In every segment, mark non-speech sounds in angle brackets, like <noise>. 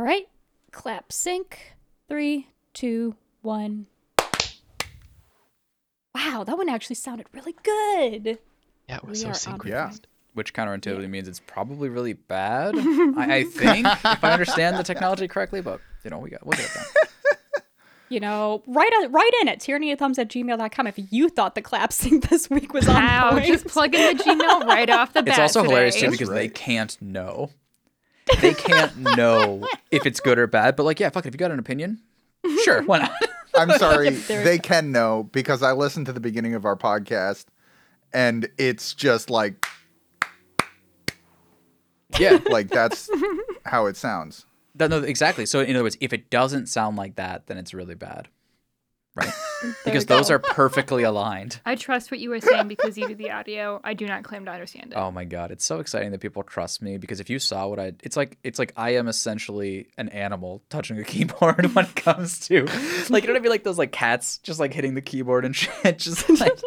All right. Clap sync. Three, two, one. Wow, that one actually sounded really good. Yeah, it was We so are on synchronized. Which counterintuitively means it's probably really bad. I, I think, if I understand the <laughs> technology correctly, but you know, we got we'll get it done. <laughs> You know, write, a, write in at tyrannyathumbs at gmail.com if you thought the clap sync this week was on Wow, point. just plug in the Gmail right off the bat. It's also hilarious too today. because they can't know. They can't know if it's good or bad. But like, yeah, fuck it. If you got an opinion, sure, why not? <laughs> I'm sorry, they can know because I listened to the beginning of our podcast and it's just like yeah, <laughs> like that's how it sounds. that, no, exactly. So in other words, if it doesn't sound like that, then it's really bad, right? <laughs> because those are perfectly aligned. I trust what you were saying because you do the audio. I do not claim to understand it. Oh my god, it's so exciting that people trust me because if you saw what I it's like it's like I am essentially an animal touching a <laughs> keyboard when it comes to like you know what I mean like those like cats just like hitting the keyboard and <laughs> shit just like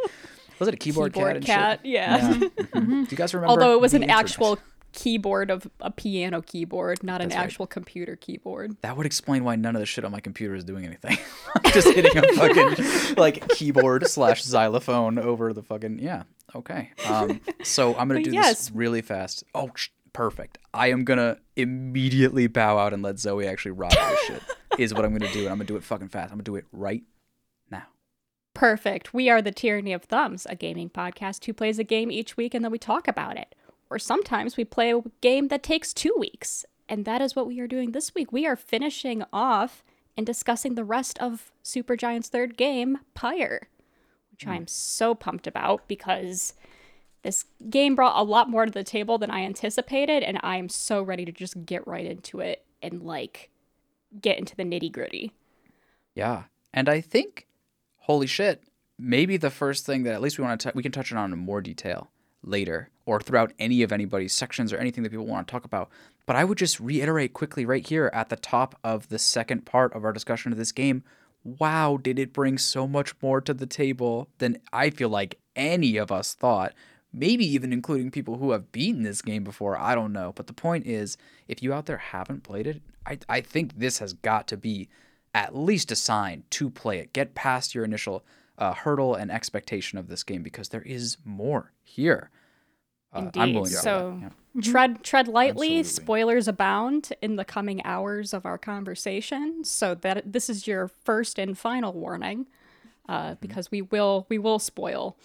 was it a keyboard, Keyboard cat and cat, shit? yeah. Mhm. Do you guys remember Although it was an internet? actual keyboard of a piano keyboard, not an right. actual computer keyboard. That would explain why none of the shit on my computer is doing anything. <laughs> I'm just hitting a fucking like keyboard slash xylophone over the fucking yeah. Okay. Um. So I'm gonna But do yes. this really fast. Oh, sh- perfect. I am gonna immediately bow out and let Zoe actually rock this shit. Is what I'm gonna do, and I'm gonna do it fucking fast. I'm gonna do it right now. Perfect. We are the Tyranny of Thumbs, a gaming podcast who plays a game each week and then we talk about it. Or sometimes we play a game that takes two weeks. And that is what we are doing this week. We are finishing off and discussing the rest of Supergiant's third game, Pyre, which I'm so pumped about because this game brought a lot more to the table than I anticipated. And I am so ready to just get right into it and like get into the nitty gritty. Yeah, and I think, holy shit, maybe the first thing that at least we want to we can touch on in more detail later or throughout any of anybody's sections or anything that people want to talk about. But I would just reiterate quickly right here at the top of the second part of our discussion of this game. Wow, did it bring so much more to the table than I feel like any of us thought. Maybe even including people who have beaten this game before. I don't know. But the point is, if you out there haven't played it, I, I think this has got to be at least a sign to play it. Get past your initial uh, hurdle and expectation of this game because there is more here. Uh, I'm Indeed. to So- yeah. tread tread lightly Absolutely. spoilers abound in the coming hours of our conversation so that this is your first and final warning uh, because we will we will spoil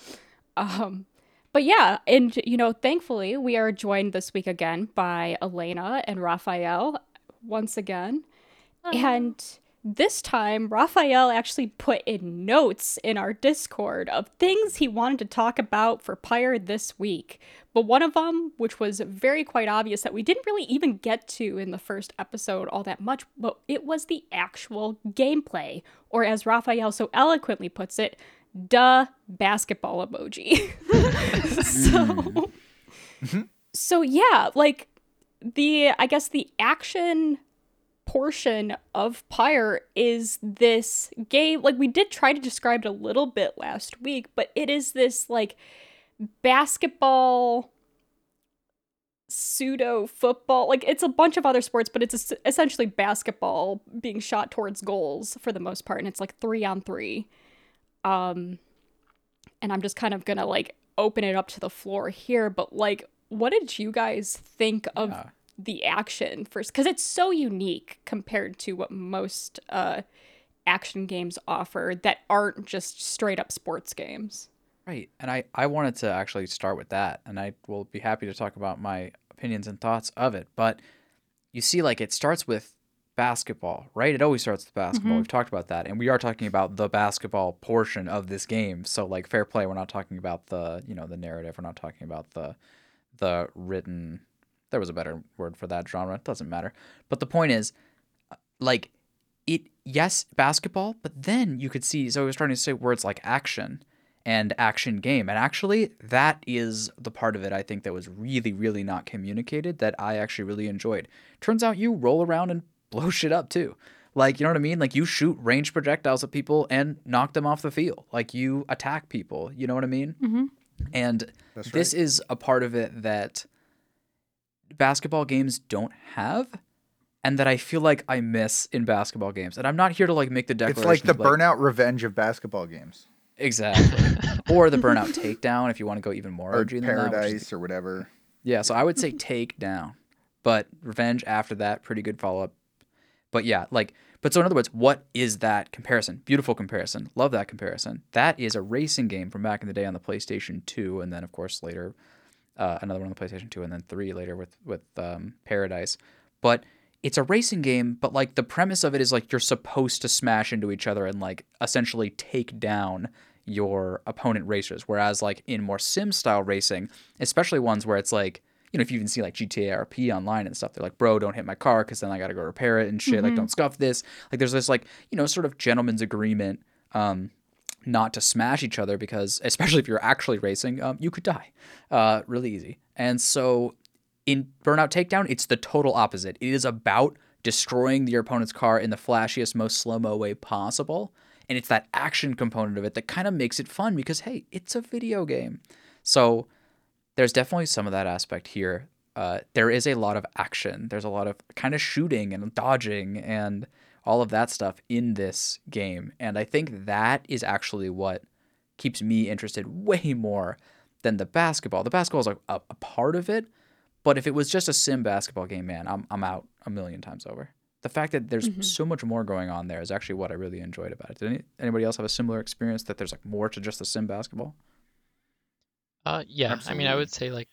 um, but yeah and you know thankfully we are joined this week again by elena and raphael once again and this time, Raphael actually put in notes in our Discord of things he wanted to talk about for Pyre this week. But one of them, which was very quite obvious that we didn't really even get to in the first episode all that much, but it was the actual gameplay. Or as Raphael so eloquently puts it, duh, basketball emoji. <laughs> so, mm. so yeah, like the, I guess the action portion of Pyre is this game. Like, we did try to describe it a little bit last week, but it is this, like, basketball pseudo football. Like, it's a bunch of other sports, but it's essentially basketball being shot towards goals for the most part. And it's like three on three. Um, and I'm just kind of gonna, like, open it up to the floor here, but, like, what did you guys think of Yeah. The action first because it's so unique compared to what most uh, action games offer that aren't just straight up sports games. Right. And I, I wanted to actually start with that, and I will be happy to talk about my opinions and thoughts of it. But you see, like, it starts with basketball, right? It always starts with basketball. We've talked about that. And we are talking about the basketball portion of this game. So, like, fair play. We're not talking about the, you know, the narrative. We're not talking about the, the written, there was a better word for that genre. It doesn't matter. But the point is, uh, like, it, yes, basketball, but then you could see, so I was trying to say words like action and action game. And actually, that is the part of it I think that was really, really not communicated that I actually really enjoyed. Turns out you roll around and <laughs> blow shit up too. Like, you know what I mean? Like, you shoot range projectiles at people and knock them off the field. Like, you attack people. You know what I mean? Mm-hmm. And That's this is a part of it that basketball games don't have. and that I feel like I miss in basketball games. And I'm not here to like make the declaration. It's like the like, burnout revenge of basketball games. exactly, <laughs> or the burnout takedown if you want to go even more Or OG than that, which paradise or whatever. Yeah, so I would say takedown. But revenge after that, pretty good follow up. But yeah, like but so in other words, what is that comparison? Beautiful comparison. Love that comparison. That is a racing game from back in the day on the PlayStation 2 and then of course later uh, another one on the PlayStation 2 and then 3 later with with um, Paradise. But it's a racing game, but like the premise of it is like you're supposed to smash into each other and like essentially take down your opponent racers. Whereas like in more sim style racing, especially ones where it's like you know, if you even see like GTA RP online and stuff, they're like, bro, don't hit my car because then I got to go repair it and shit. Like, don't scuff this. Like, there's this, like, you know, sort of gentleman's agreement um, not to smash each other because, especially if you're actually racing, um, you could die uh, really easy. And so in Burnout Takedown, it's the total opposite. It is about destroying your opponent's car in the flashiest, most slow mo way possible. And it's that action component of it that kind of makes it fun because, hey, it's a video game. So there's definitely some of that aspect here. Uh, there is a lot of action. There's a lot of kind of shooting and dodging and all of that stuff in this game. And I think that is actually what keeps me interested way more than the basketball. The basketball is like a, a part of it, but if it was just a sim basketball game, man, I'm I'm out a million times over. The fact that there's so much more going on there is actually what I really enjoyed about it. Did any, anybody else have a similar experience that there's like more to just the sim basketball? Uh, yeah, I mean, I would say like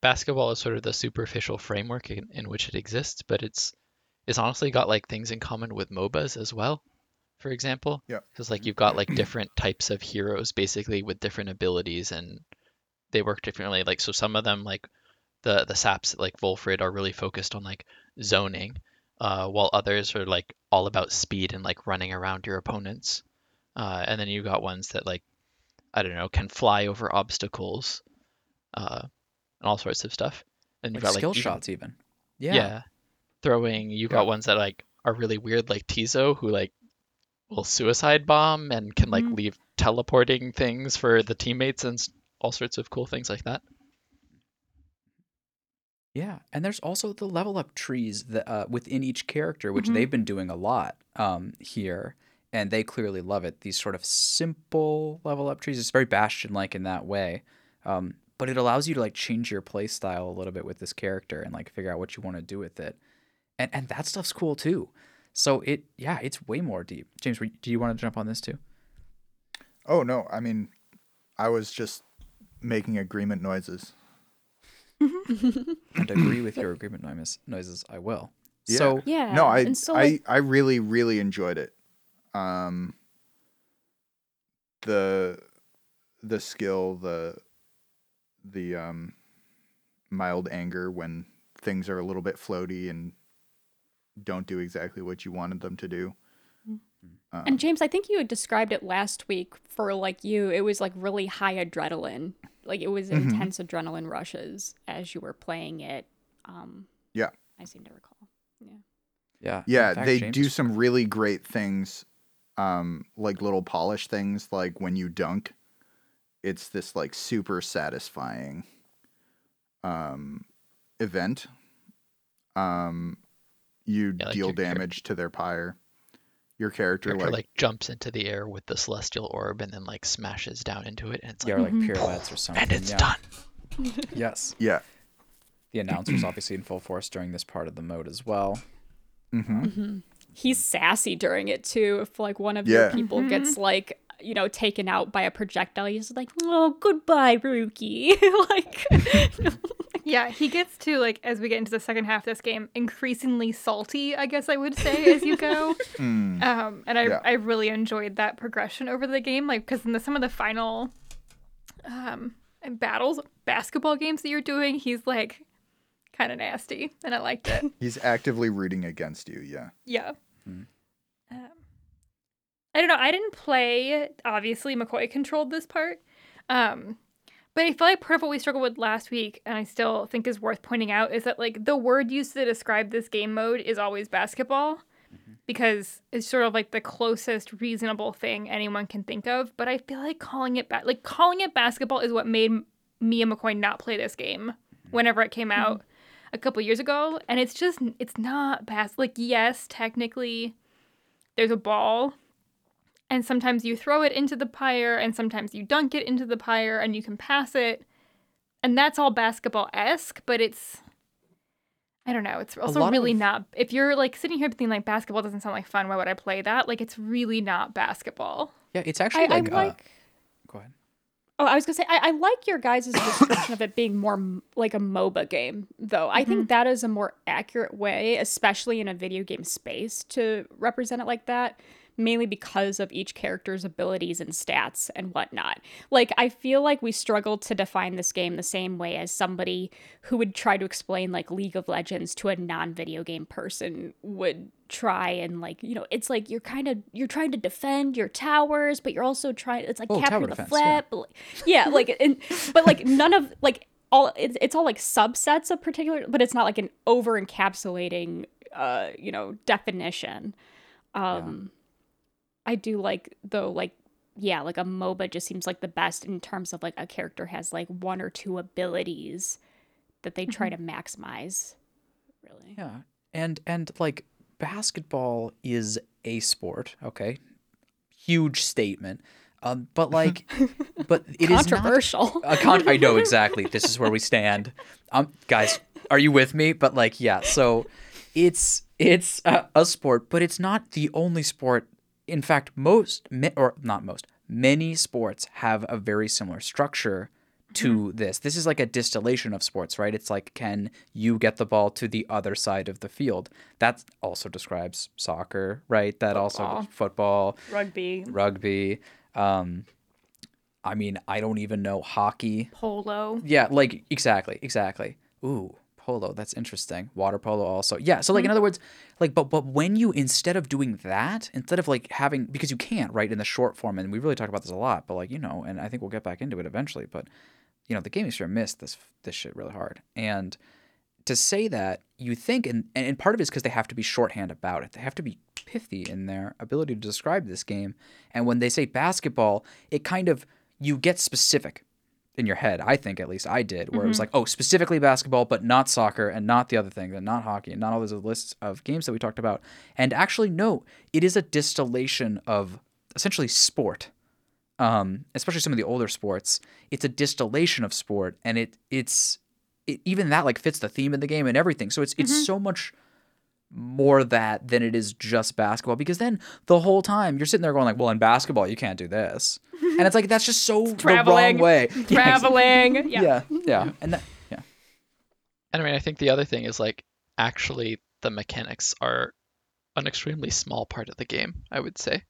basketball is sort of the superficial framework in, in which it exists, but it's it's honestly got like things in common with MOBAs as well. For example, Yeah. because like you've got like different types of heroes basically with different abilities and they work differently. Like so, some of them like the the saps like Volfred are really focused on like zoning, uh, while others are like all about speed and like running around your opponents. Uh, and then you've got ones that like I don't know can fly over obstacles, uh, and all sorts of stuff. And Like you've got skill like even- shots, even. yeah. Yeah. Throwing, you Yeah. got ones that like are really weird, like Ti'zo, who like will suicide bomb and can like Mhm. leave teleporting things for the teammates and all sorts of cool things like that. Yeah, and there's also the level up trees that uh, within each character, which Mhm. they've been doing a lot um, here, and they clearly love it. These sort of simple level up trees. It's very Bastion like in that way, um, but it allows you to like change your play style a little bit with this character and like figure out what you want to do with it, and and that stuff's cool too. So it yeah, it's way more deep. James, were- do you want to jump on this too? Oh no, I mean, I was just making agreement noises. <laughs> And agree with your agreement noise, noises. I will. Yeah. So Yeah. no, I and so, I like, I really really enjoyed it. Um, the the skill, the the um mild anger when things are a little bit floaty and don't do exactly what you wanted them to do. Um, and James, I think you had described it last week for like you. It was like really high adrenaline. Like it was Mhm. intense adrenaline rushes as you were playing it. Um, Yeah. I seem to recall. Yeah. yeah, yeah, fact, they James do some really great things, um, like little polish things, like when you dunk. It's this like super satisfying um, event. Um, you Yeah, like deal your char- damage to their pyre. Your character, Character like, like jumps into the air with the celestial orb and then like smashes down into it, and it's yeah, like, or like pirouettes or something. and it's yeah. done. <laughs> <laughs> Yes. yeah, The announcer's obviously in full force during this part of the mode as well. hmm He's sassy during it too. If like one of Yeah. your people mm-hmm. gets like you know taken out by a projectile, he's like, "Oh, goodbye, Rookie." <laughs> like, Yeah, he gets to like as we get into the second half of this game, increasingly salty. I guess I would say as you go. <laughs> Mm. Um, and I Yeah. I really enjoyed that progression over the game, like because in the, some of the final um battles, basketball games that you're doing, he's like kind of nasty, and I liked it. <laughs> he's actively rooting against you. Yeah, yeah. Hmm. Um, I don't know. I didn't play. Obviously, McCoy controlled this part. Um, but I feel like part of what we struggled with last week, and I still think is worth pointing out, is that like the word used to describe this game mode is always basketball, mm-hmm. because it's sort of like the closest reasonable thing anyone can think of. But I feel like calling it ba- like calling it basketball is what made me and McCoy not play this game mm-hmm. whenever it came out. Mm-hmm. a couple years ago, and it's just it's not bas like yes, technically there's a ball and sometimes you throw it into the pyre and sometimes you dunk it into the pyre and you can pass it and that's all basketball-esque but it's i don't know it's also really of- not if you're like sitting here thinking like basketball doesn't sound like fun why would i play that like it's really not basketball Yeah, it's actually I like. like. uh, go ahead. Oh, I was gonna say I, I like your guys' <coughs> description of it being more m- like a MOBA game, though. I think that is a more accurate way, especially in a video game space, to represent it like that. Mainly because of each character's abilities and stats and whatnot. Like I feel like we struggle to define this game the same way as somebody who would try to explain like League of Legends to a non-video game person would try and like you know it's like you're kind of you're trying to defend your towers but you're also trying it's like Oh, capture the defense, flag yeah. like, yeah like and, but like none of like all it's, it's all like subsets of particular but it's not like an over encapsulating uh you know definition um i do like though like yeah like a moba just seems like the best in terms of like a character has like one or two abilities that they try to maximize really Yeah, and and like basketball is a sport. Okay, huge statement. Um, but like, <laughs> but it is not controversial con- I know <laughs> exactly. This is where we stand. Um, guys, are you with me? But like, yeah. So, it's it's a, a sport, but it's not the only sport. In fact, most or not most, many sports have a very similar structure to this. This is like a distillation of sports, right? It's like, can you get the ball to the other side of the field? That also describes soccer, right? That also Football. football, rugby rugby. Um, I mean, I don't even know hockey. polo Yeah, like exactly, exactly. Ooh, polo. That's interesting. Water polo also. Yeah. So like in mm-hmm. other words, like but but when you instead of doing that, instead of like having because you can't right in the short form, and we really talk about this a lot, but like you know, and I think we'll get back into it eventually, but you know, the gaming sphere missed this this shit really hard, and to say that you think and and part of it is because they have to be shorthand about it they have to be pithy in their ability to describe this game and when they say basketball it kind of you get specific in your head i think at least i did where it was like oh specifically basketball but not soccer and not the other thing and not hockey and not all those lists of games that we talked about. And actually no it is a distillation of essentially sport um, especially some of the older sports, it's a distillation of sport, and it it's it, even that like fits the theme of the game and everything. So it's it's so much more that than it is just basketball because then the whole time you're sitting there going like, well, in basketball you can't do this, and it's like that's just so the wrong Traveling. way. <laughs> Traveling <laughs> yeah. yeah, yeah, and that yeah, And I mean, I think the other thing is like actually the mechanics are an extremely small part of the game. I would say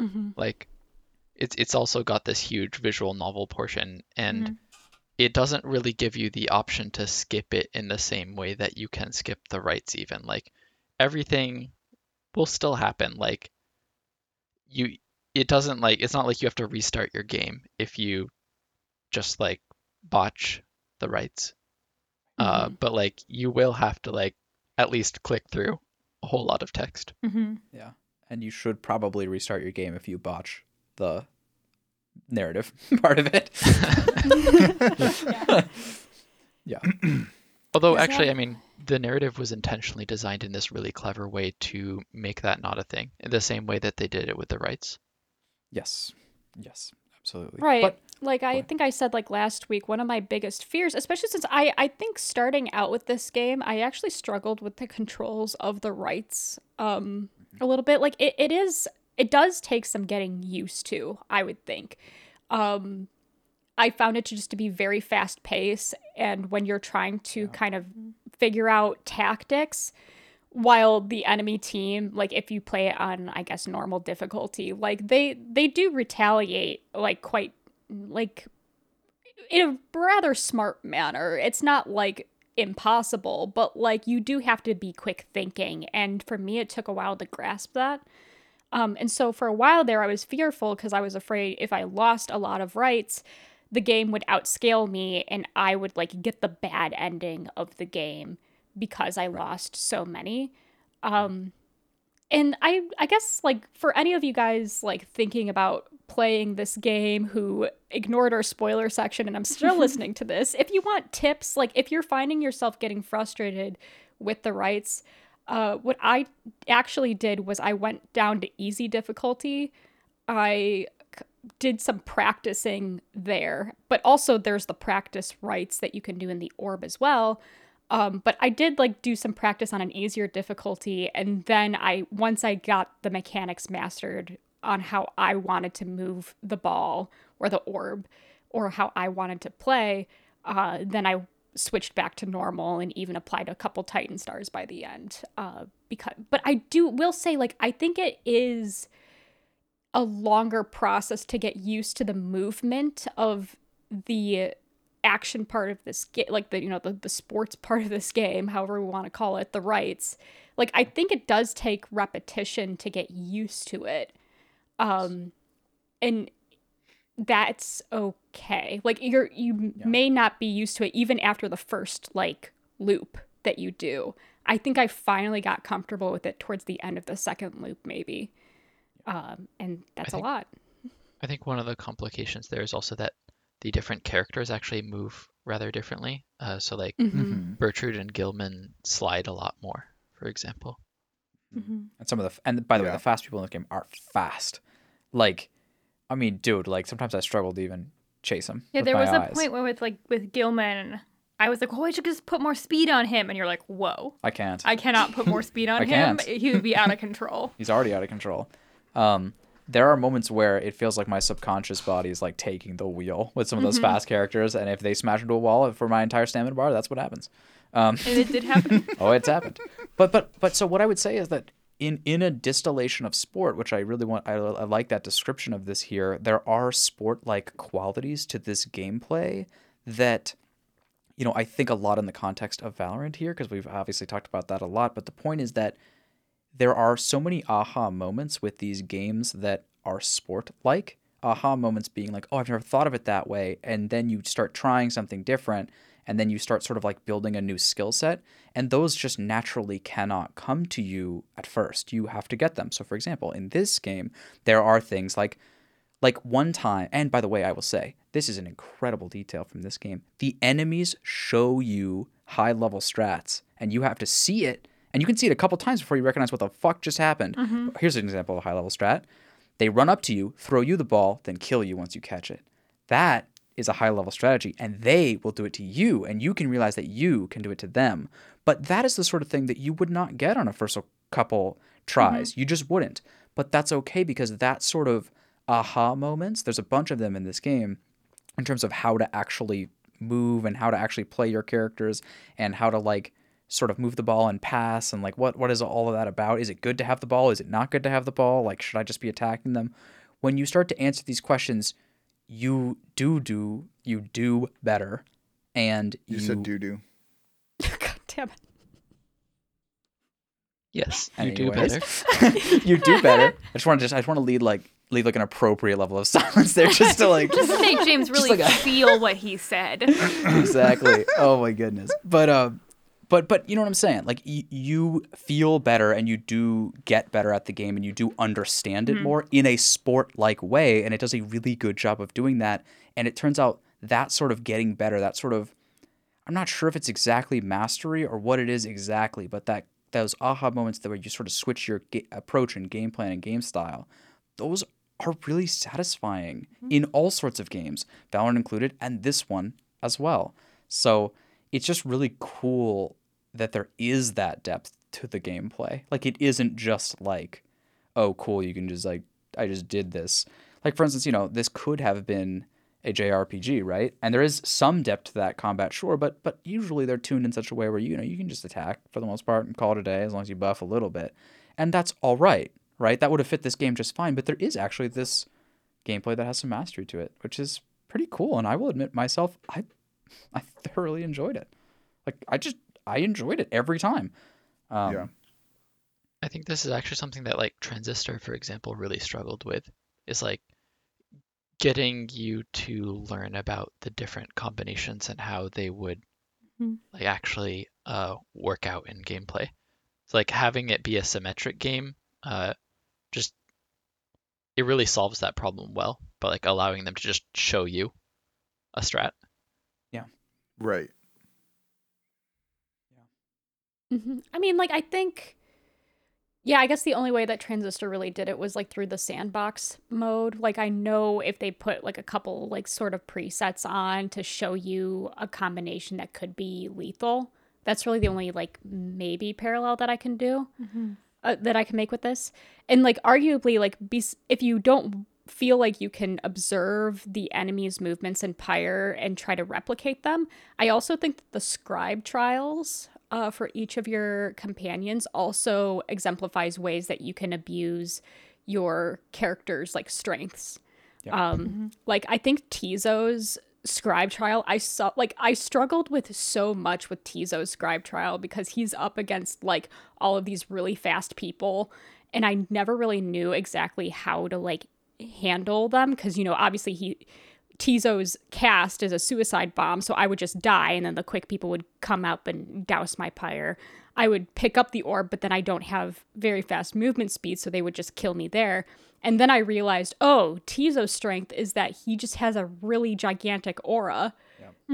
mm-hmm. like it's it's also got this huge visual novel portion, and Mhm. It doesn't really give you the option to skip it in the same way that you can skip the rites. Even like everything will still happen. Like you, it doesn't like it's not like you have to restart your game if you just like botch the rites. Uh, but like you will have to like at least click through a whole lot of text. Mhm. yeah, and you should probably restart your game if you botch the narrative <laughs> part of it. <laughs> yeah. <clears throat> Although Is actually, that- I mean, the narrative was intentionally designed in this really clever way to make that not a thing, in the same way that they did it with the rites. Yes. Yes. Absolutely. Right. But like I ahead. think I said like last week, one of my biggest fears, especially since I I think starting out with this game, I actually struggled with the controls of the rites um a little bit. Like it, it is it does take some getting used to, I would think. Um I found it to just to be very fast pace, and when you're trying to kind of figure out tactics while the enemy team like if you play it on i guess normal difficulty like they they do retaliate like quite like in a rather smart manner. It's not like impossible but like you do have to be quick thinking. And for me it took a while to grasp that um and so for a while there i was fearful because i was afraid if i lost a lot of rites the game would outscale me and i would like get the bad ending of the game because I lost so many. Um and I I guess like for any of you guys like thinking about playing this game who ignored our spoiler section and I'm <laughs> still listening to this, if you want tips, like if you're finding yourself getting frustrated with the rites, uh, what I actually did was I went down to easy difficulty. I did some practicing there, but also there's the practice rites that you can do in the orb as well. Um, but I did like do some practice on an easier difficulty, and then I once I got the mechanics mastered on how I wanted to move the ball or the orb, or how I wanted to play, uh, then I switched back to normal and even applied a couple Titan stars by the end. Uh, because, but I do will say like I think it is a longer process to get used to the movement of the action part of this game like the you know the, the sports part of this game however we want to call it the rites like i think it does take repetition to get used to it um and that's okay like you're you Yeah. may not be used to it even after the first like loop that you do i think i finally got comfortable with it towards the end of the second loop maybe um and that's think- a lot I think one of the complications there is also that the different characters actually move rather differently. Uh, so like Mhm. Mhm. Bertrude and Gilman slide a lot more, for example. Mhm. And some of the and by the way, the fast people in this game are fast. Like, I mean, dude, like sometimes I struggle to even chase him. Yeah, there was a eyes. point where with like with Gilman, I was like, "Oh, I should just put more speed on him," and you're like, "Whoa, I can't. I cannot put more speed on <laughs> him. He would be out of <laughs> control." He's already out of control. Um, there are moments where it feels like my subconscious body is like taking the wheel with some of Mm-hmm. those fast characters, and if they smash into a wall for my entire stamina bar, that's what happens. Um, And it did happen. <laughs> oh, it's happened. But but but so what I would say is that in in a distillation of sport, which I really want, I, I like that description of this here. There are sport like qualities to this gameplay that you know I think a lot in the context of Valorant here because we've obviously talked about that a lot. But the point is that there are so many aha moments with these games that are sport like aha moments being like oh i've never thought of it that way and then you start trying something different and then you start sort of like building a new skill set and those just naturally cannot come to you at first. You have to get them. So for example in this game there are things like like one time and by the way i will say this is an incredible detail from this game. The enemies show you high level strats and you have to see it and you can see it a couple times before you recognize what the fuck just happened. Mm-hmm. Here's an example of a high level strat. They run up to you throw you the ball then kill you once you catch it. That is a high level strategy and they will do it to you and you can realize that you can do it to them. But that is the sort of thing that you would not get on a first couple tries. Mm-hmm. You just wouldn't. But that's okay because that sort of aha moments there's a bunch of them in this game in terms of how to actually move and how to actually play your characters and how to like sort of move the ball and pass and like what what is all of that about? Is it good to have the ball? Is it not good to have the ball? Like should i just be attacking them? When you start to answer these questions you do do you do better and You, you, said do doo. <laughs> god damn it Yes, you do better. <laughs> you do better i just want to just i just want to lead like leave like an appropriate level of <laughs> silence there just to like Just to make James really like a- feel what he said. exactly. Oh my goodness. But um, but but you know what I'm saying? Like y- you feel better and you do get better at the game and you do understand it mm-hmm. more in a sport-like way, and it does a really good job of doing that. And it turns out that sort of getting better, that sort of I'm not sure if it's exactly mastery or what it is exactly, but that those aha moments that where you sort of switch your ga- approach and game plan and game style, those are really satisfying mm-hmm. in all sorts of games, Valorant included, and this one as well. So it's just really cool that there is that depth to the gameplay. Like it isn't just like, oh, cool, you can just like, I just did this. Like for instance, you know, this could have been a JRPG, right? And there is some depth to that combat, sure, but but usually they're tuned in such a way where you know you can just attack for the most part and call it a day as long as you buff a little bit, and that's all right, right? That would have fit this game just fine. But there is actually this gameplay that has some mastery to it, which is pretty cool. And I will admit myself, I I thoroughly enjoyed it. Like I just I enjoyed it every time. Um, Yeah. I think this is actually something that like Transistor, for example, really struggled with. Is like getting you to learn about the different combinations and how they would Mhm. like actually uh, work out in gameplay. So like having it be a symmetric game, uh, just it really solves that problem well. but like allowing them to just show you a strat. Right. Yeah. Mm-hmm. I mean, like, I think, yeah, I guess the only way that Transistor really did it was like through the sandbox mode. Like, I know if they put like a couple, like, sort of presets on to show you a combination that could be lethal, that's really the only, like, maybe parallel that I can do, uh, that I can make with this. And, like, arguably, like, be- if you don't feel like you can observe the enemy's movements in Pyre and try to replicate them. I also think that the scribe trials uh, for each of your companions also exemplifies ways that you can abuse your character's like strengths. Um, like I think Ti'zo's scribe trial, I saw like I struggled with so much with Ti'zo's scribe trial because he's up against like all of these really fast people, and I never really knew exactly how to like handle them because you know obviously he Ti'zo's cast is a suicide bomb, so I would just die, and then the quick people would come up and douse my pyre. I would pick up the orb, but then I don't have very fast movement speed, so they would just kill me there. And then I realized, oh, Ti'zo's strength is that he just has a really gigantic aura.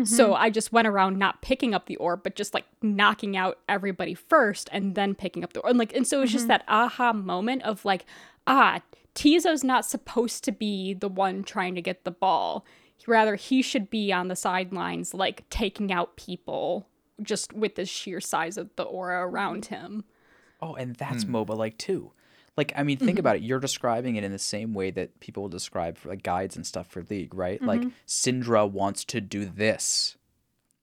So I just went around not picking up the orb, but just like knocking out everybody first and then picking up the orb. And like, and so it was just that aha moment of like, ah, Ti'zo's not supposed to be the one trying to get the ball. Rather, he should be on the sidelines, like taking out people just with the sheer size of the aura around him. Oh, and that's hmm. MOBA like too. Like, I mean, think mm-hmm. about it. You're describing it in the same way that people will describe for like guides and stuff for League, right? Like, mm-hmm. Syndra wants to do this.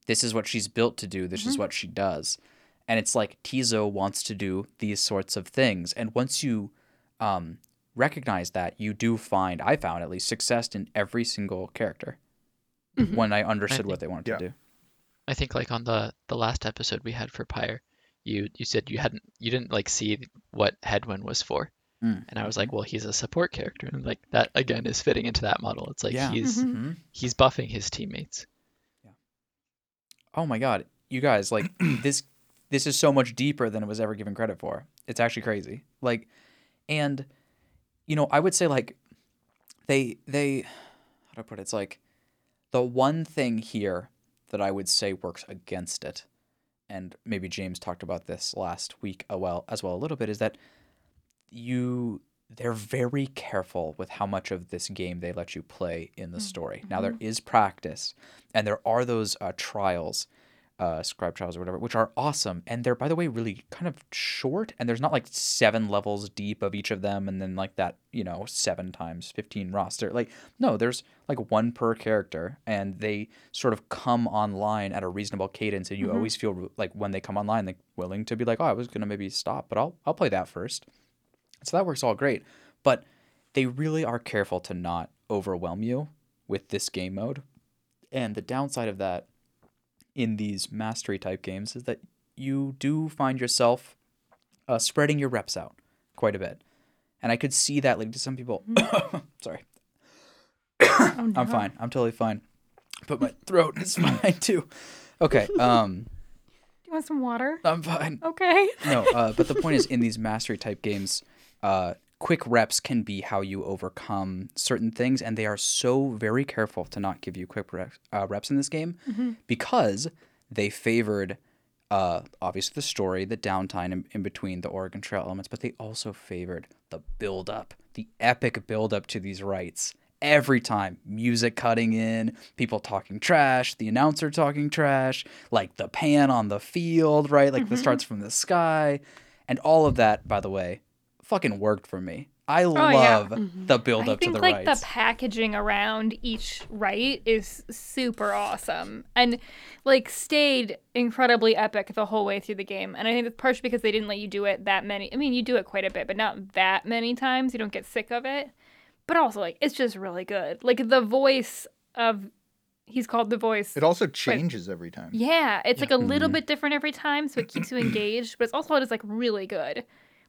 This is what she's built to do. This is mm-hmm. what she does. And it's like Ti'zo wants to do these sorts of things. And once you um, recognize that, you do find, I found at least, success in every single character when I understood what think- they wanted yeah. to do. I think like on the the last episode we had for Pyre, you you said you hadn't you didn't like see what Hedwyn was for. Mm. And I was like, well, he's a support character, and like that again is fitting into that model. It's like Yeah. he's Mhm. he's buffing his teammates. Yeah. Oh my god, you guys, like <clears throat> this this is so much deeper than it was ever given credit for. It's actually crazy. Like and you know, I would say like they they how do I put it? It's like the one thing here that I would say works against it, and maybe James talked about this last week a well as well a little bit, is that you they're very careful with how much of this game they let you play in the story. Now there is practice, and there are those uh, trials, uh, scribe trials or whatever, which are awesome, and they're by the way really kind of short, and there's not like seven levels deep of each of them, and then like that you know seven times fifteen roster. Like no, there's like one per character, and they sort of come online at a reasonable cadence, and you always feel like when they come online, like willing to be like, oh, I was gonna maybe stop, but I'll I'll play that first. So that works all great. But they really are careful to not overwhelm you with this game mode. And the downside of that in these mastery type games is that you do find yourself uh, spreading your reps out quite a bit. And I could see that leading to some people. <coughs> sorry. Oh, <coughs> I'm fine. I'm totally fine. But my throat is <coughs> fine too. Okay. Um, Do <laughs> you want some water? I'm fine. Okay. no, uh, but the point is, <laughs> in these mastery type games, uh, quick reps can be how you overcome certain things, and they are so very careful to not give you quick reps, uh, reps in this game because they favored, uh, obviously, the story, the downtime in, in between the Oregon Trail elements, but they also favored the build up, the epic build up to these rites. Every time, music cutting in, people talking trash, the announcer talking trash, like the pan on the field, right? Like the starts from the sky. And all of that, by the way, fucking worked for me. I Oh, yeah. love the build I up to think the like rites. the packaging around each rite is super awesome and like stayed incredibly epic the whole way through the game. And I think it's partially because they didn't let you do it that many. I mean, you do it quite a bit, but not that many times. You don't get sick of it. But also like it's just really good. Like the voice of he's called the voice. It also changes every time. Yeah, it's like a Mm-hmm. little bit different every time, so it keeps you <clears throat> engaged, but it's also just like really good.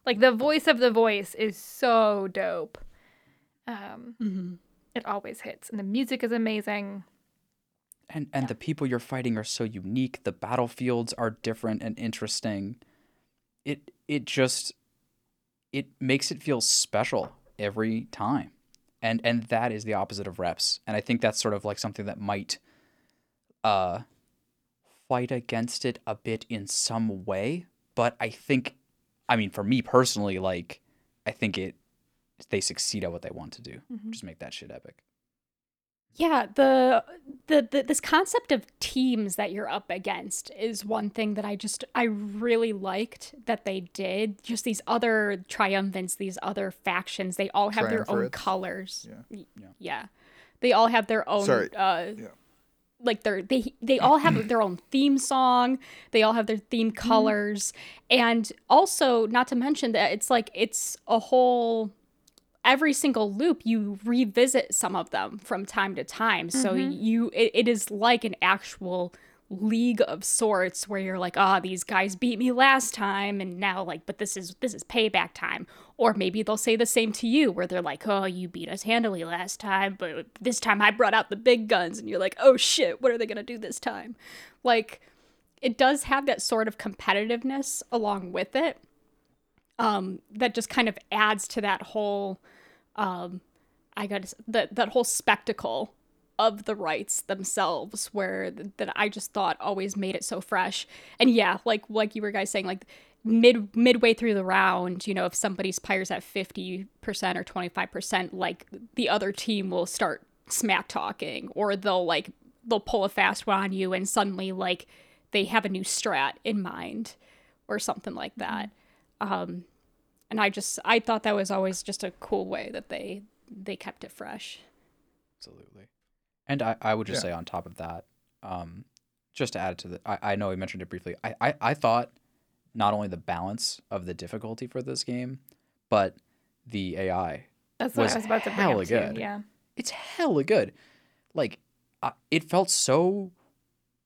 Like the voice of the voice is so dope. Um, Mm-hmm. it always hits, and the music is amazing. and and the people you're fighting are so unique. The battlefields are different and interesting. It it just it makes it feel special every time. and and that is the opposite of reps and i think that's sort of like something that might uh fight against it a bit in some way but i think i mean for me personally like i think it they succeed at what they want to do Mhm. just make that shit epic Yeah, the, the the this concept of teams that you're up against is one thing that I just I really liked that they did. Just these other triumphants, these other factions, they all have their own colors. Yeah. Yeah. yeah. They all have their own Sorry. uh Yeah. Like their they they all have <clears throat> their own theme song. They all have their theme Mm-hmm. colors. And also not to mention that it's like it's a whole every single loop you revisit some of them from time to time. So you it, it is like an actual league of sorts where you're like ah these guys beat me last time and now like but this is this is payback time or maybe they'll say the same to you where they're like oh you beat us handily last time but this time i brought out the big guns and you're like oh shit what are they going to do this time? Like it does have that sort of competitiveness along with it um that just kind of adds to that whole um i got that that whole spectacle of the rites themselves where th- that i just thought always made it so fresh. And yeah like like you were guys saying like mid midway through the round you know if somebody's pyre's at 50% or 25% like the other team will start smack talking or they'll like they'll pull a fast one on you and suddenly like they have a new strat in mind or something like that um and i just i thought that was always just a cool way that they they kept it fresh Absolutely. And I, I would just Yeah. say on top of that, um, just to add to the, I, I know we mentioned it briefly. I, I, I thought not only the balance of the difficulty for this game, but the AI. That's what I was about to bring hella up too. good. Yeah. It's hella good. Like, uh, it felt so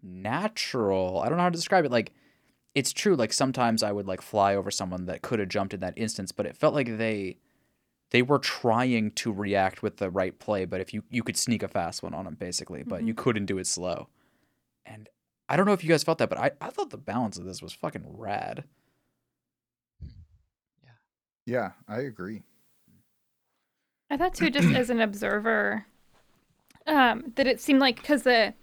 natural. I don't know how to describe it. Like, it's true. Like sometimes I would like fly over someone that could have jumped in that instance, but it felt like they they were trying to react with the right play. But if you you could sneak a fast one on them, basically, but you couldn't do it slow. And I don't know if you guys felt that, but I I thought the balance of this was fucking rad. Yeah, Yeah, I agree. I thought too, just as an <clears throat> observer, um, that it seemed like because the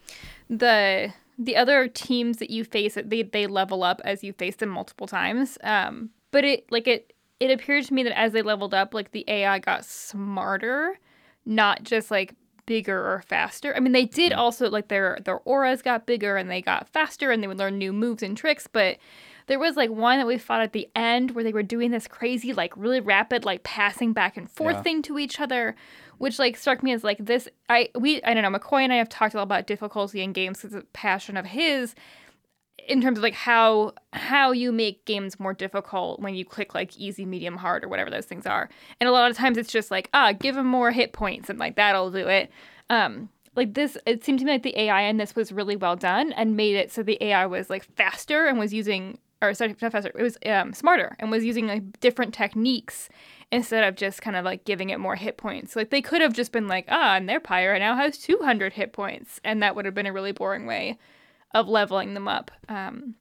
the the other teams that you face, they they level up as you face them multiple times. Um, but it like it it appeared to me that as they leveled up, like the AI got smarter, not just like bigger or faster. I mean, they did mm. also like their their auras got bigger and they got faster and they would learn new moves and tricks, but there was like one that we fought at the end where they were doing this crazy, like really rapid, like passing back and forth Yeah. thing to each other, which like struck me as like this. I we I don't know. McCoy and I have talked a lot about difficulty in games because it's a passion of his. In terms of like how how you make games more difficult when you click like easy, medium, hard, or whatever those things are, and a lot of times it's just like ah, give them more hit points and like that'll do it. Um, like this, it seemed to me like the AI in this was really well done and made it so the AI was like faster and was using or sorry, not faster. It was um, smarter and was using like different techniques instead of just kind of like giving it more hit points. Like they could have just been like, ah, and their pyre now has 200 hit points, and that would have been a really boring way of leveling them up. Um,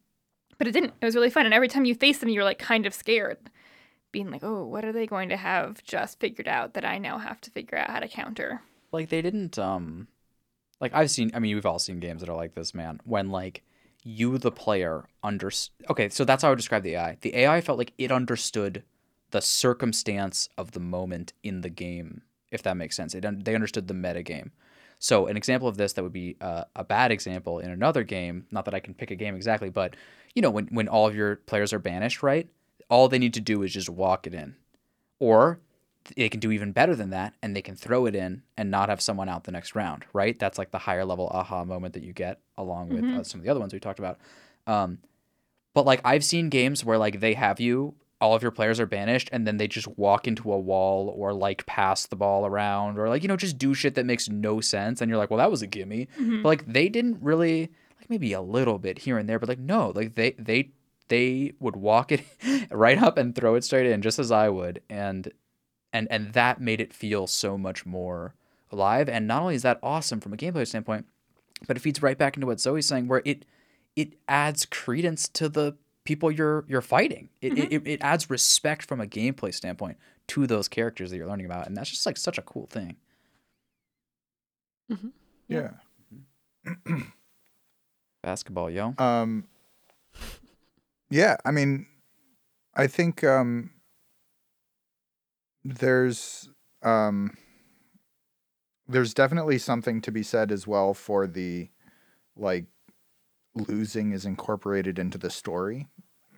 but it didn't. It was really fun, and every time you face them, you're like kind of scared, being like, oh, what are they going to have just figured out that I now have to figure out how to counter? like they didn't um like i've seen i mean we've all seen games that are like this man when like you the player under okay so that's how i would describe the ai the ai felt like it understood the circumstance of the moment in the game if that makes sense it, un- they understood the meta game so an example of this that would be uh, a bad example in another game not that i can pick a game exactly but you know when, when all of your players are banished right? All they need to do is just walk it in. Or they can do even better than that and they can throw it in and not have someone out the next round right? That's like the higher level aha moment that you get along with uh, some of the other ones we talked about. Um, but like i've seen games where like they have you all of your players are banished and then they just walk into a wall or like pass the ball around or like you know just do shit that makes no sense and you're like well that was a gimme. Mm-hmm. But like they didn't really like maybe a little bit here and there but like no like they they they would walk it <laughs> right up and throw it straight in just as i would and and and that made it feel so much more alive and not only is that awesome from a gameplay standpoint but it feeds right back into what zoe's saying where it it adds credence to the people you're you're fighting. It, it, it, it adds respect from a gameplay standpoint to those characters that you're learning about, and that's just like such a cool thing. Yeah. <clears throat> Basketball, yo. Um Yeah, I mean I think um there's um there's definitely something to be said as well for the like losing is incorporated into the story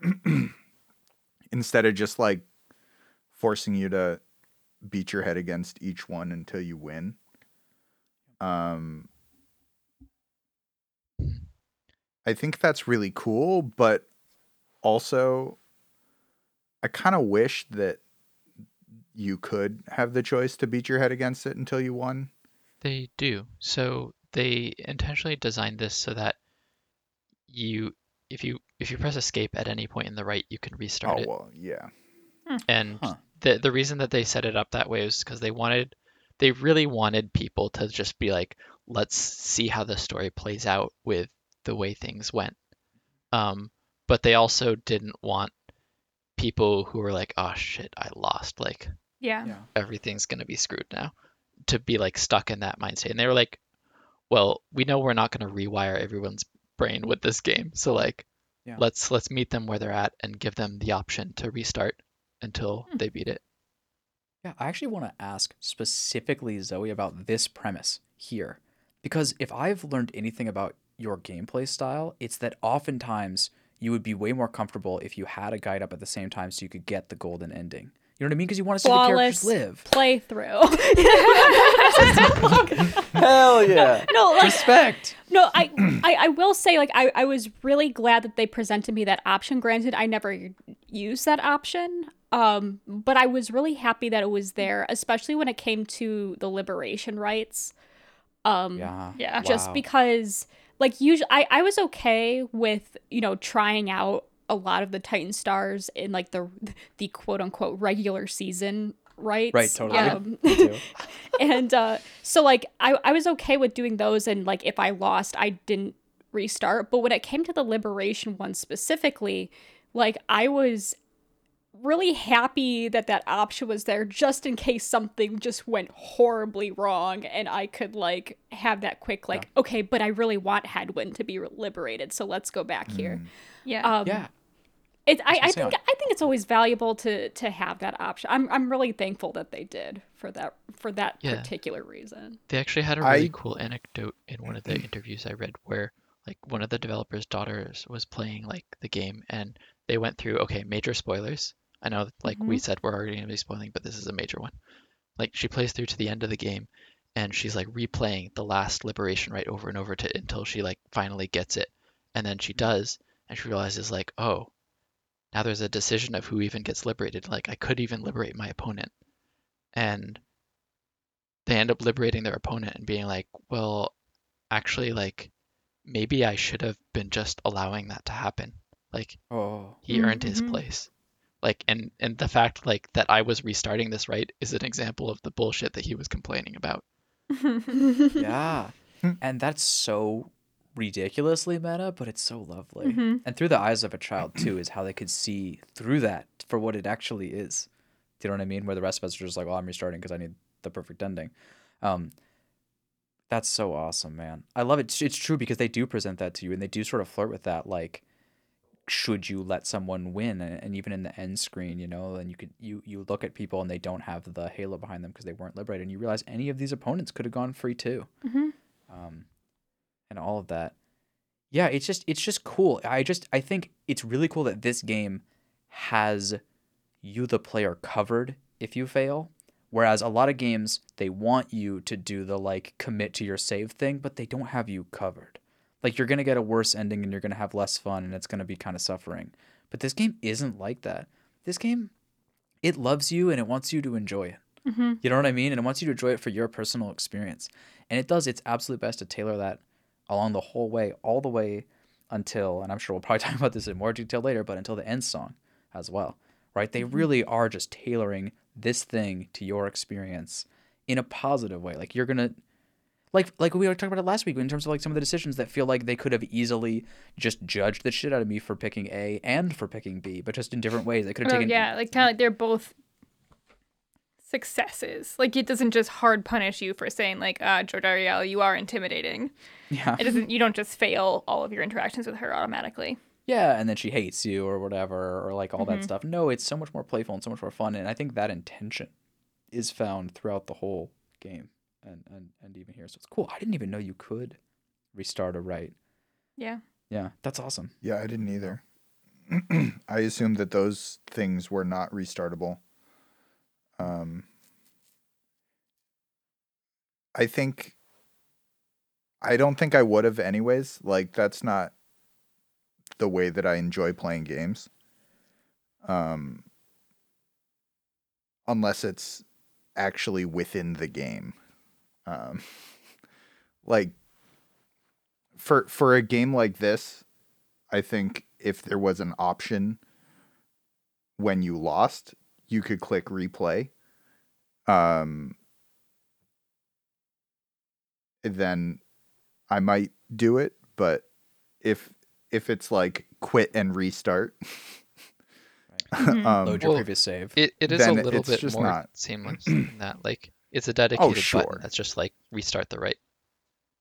<clears throat> instead of just like forcing you to beat your head against each one until you win. Um I think that's really cool, but also I kind of wish that you could have the choice to beat your head against it until you won. They do. So they intentionally designed this so that you if you if you press escape at any point in the rite, you can restart oh it. well, yeah. And Huh. the the reason that they set it up that way is because they wanted they really wanted people to just be like, let's see how the story plays out with the way things went. Um, but they also didn't want people who were like, oh shit, I lost. Like Yeah. Yeah. everything's gonna be screwed now, to be like stuck in that mindset. And they were like, well, we know we're not gonna rewire everyone's brain with this game, so like, Yeah. let's let's meet them where they're at and give them the option to restart until Hmm. they beat it. Yeah, I actually want to ask specifically Zoe about this premise here. Because if I've learned anything about your gameplay style, it's that oftentimes you would be way more comfortable if you had a guide up at the same time so you could get the golden ending. You know what I mean? Because you want to see the characters Flawless live. playthrough. <laughs> Hell yeah. no, like Respect. no, I, <clears throat> I I will say like I I was really glad that they presented me that option. Granted, I never used that option. Um, but I was really happy that it was there, especially when it came to the liberation rites. Um, Yeah. Yeah. just Wow. because like usually I, I was okay with you know trying out a lot of the titan stars in like the the quote unquote regular season rites Right, totally. um, Me <laughs> too. and uh so like I, I was okay with doing those and like if i lost i didn't restart but when it came to the liberation one specifically like i was really happy that that option was there just in case something just went horribly wrong and i could like have that quick like okay but i really want Hedwyn to be liberated so let's go back here Yeah. um Yeah. It, I, I think I think it's always valuable to to have that option. I'm I'm really thankful that they did for that for that Yeah. particular reason. They actually had a really I- cool anecdote in one of the <clears throat> interviews I read where like one of the developers' daughters was playing like the game and they went through okay, major spoilers. I know like we mm-hmm. said we're already gonna be spoiling, but this is a major one. Like she plays through to the end of the game and she's like replaying the last liberation rite over and over to until she like finally gets it. And then she does and she realizes like, oh, now there's a decision of who even gets liberated. Like I could even liberate my opponent. And they end up liberating their opponent and being like, well, actually, like, maybe I should have been just allowing that to happen. Like, Oh. he earned his Mhm. place. Like, and and the fact like that I was restarting this rite is an example of the bullshit that he was complaining about. <laughs> Yeah. <laughs> and that's so ridiculously meta, but it's so lovely. Mhm. And through the eyes of a child too is how they could see through that for what it actually is. Do you know what I mean? Where the rest of us are just like, "Well, I'm restarting because I need the perfect ending." Um, that's so awesome, man. I love it. It's- true because they do present that to you, and they do sort of flirt with that, like, should you let someone win? And, and even in the end screen, you know, and you could you you look at people and they don't have the halo behind them because they weren't liberated, and you realize any of these opponents could have gone free too Mhm. um, and all of that. Yeah, it's just it's just cool. I just I think it's really cool that this game has you the player covered if you fail. Whereas a lot of games they want you to do the like commit to your save thing, but they don't have you covered. Like you're gonna get a worse ending and you're gonna have less fun and it's gonna be kind of suffering. But this game isn't like that. This game, it loves you and it wants you to enjoy it. Mhm. You know what I mean? And it wants you to enjoy it for your personal experience. And it does its absolute best to tailor that along the whole way, all the way until, and I'm sure we'll probably <laughs> talk about this in more detail later, but until the end song as well, right? They mm-hmm. really are just tailoring this thing to your experience in a positive way. Like you're going to, Like like we were talking about it last week in terms of like some of the decisions that feel like they could have easily just judged the shit out of me for picking A and for picking B, but just in different ways. They could have Oh, taken yeah, like kind of like they're both successes. Like it doesn't just hard punish you for saying like, ah, Jodariel, you are intimidating. yeah It doesn't. <laughs> You don't just fail all of your interactions with her automatically. yeah, and then she hates you or whatever or like all Mm-hmm. that stuff. No, it's so much more playful and so much more fun, and I think that intention is found throughout the whole game and and and even here. So it's cool. I didn't even know you could restart a rite. Yeah. Yeah, that's awesome. Yeah, I didn't either. <clears throat> I assumed that those things were not restartable. Um, I think. I don't think I would have, anyways. Like that's not the way that I enjoy playing games. Um, unless it's actually within the game. Um, <laughs> like for for a game like this, I think if there was an option when you lost, you could click replay. Um then I might do it, but if if it's like quit and restart, Mhm. <laughs> um, Load your Well, previous save. It it is a little bit just more not- seamless <clears throat> than that. Like it's a dedicated oh, sure. button that's just like restart the rite.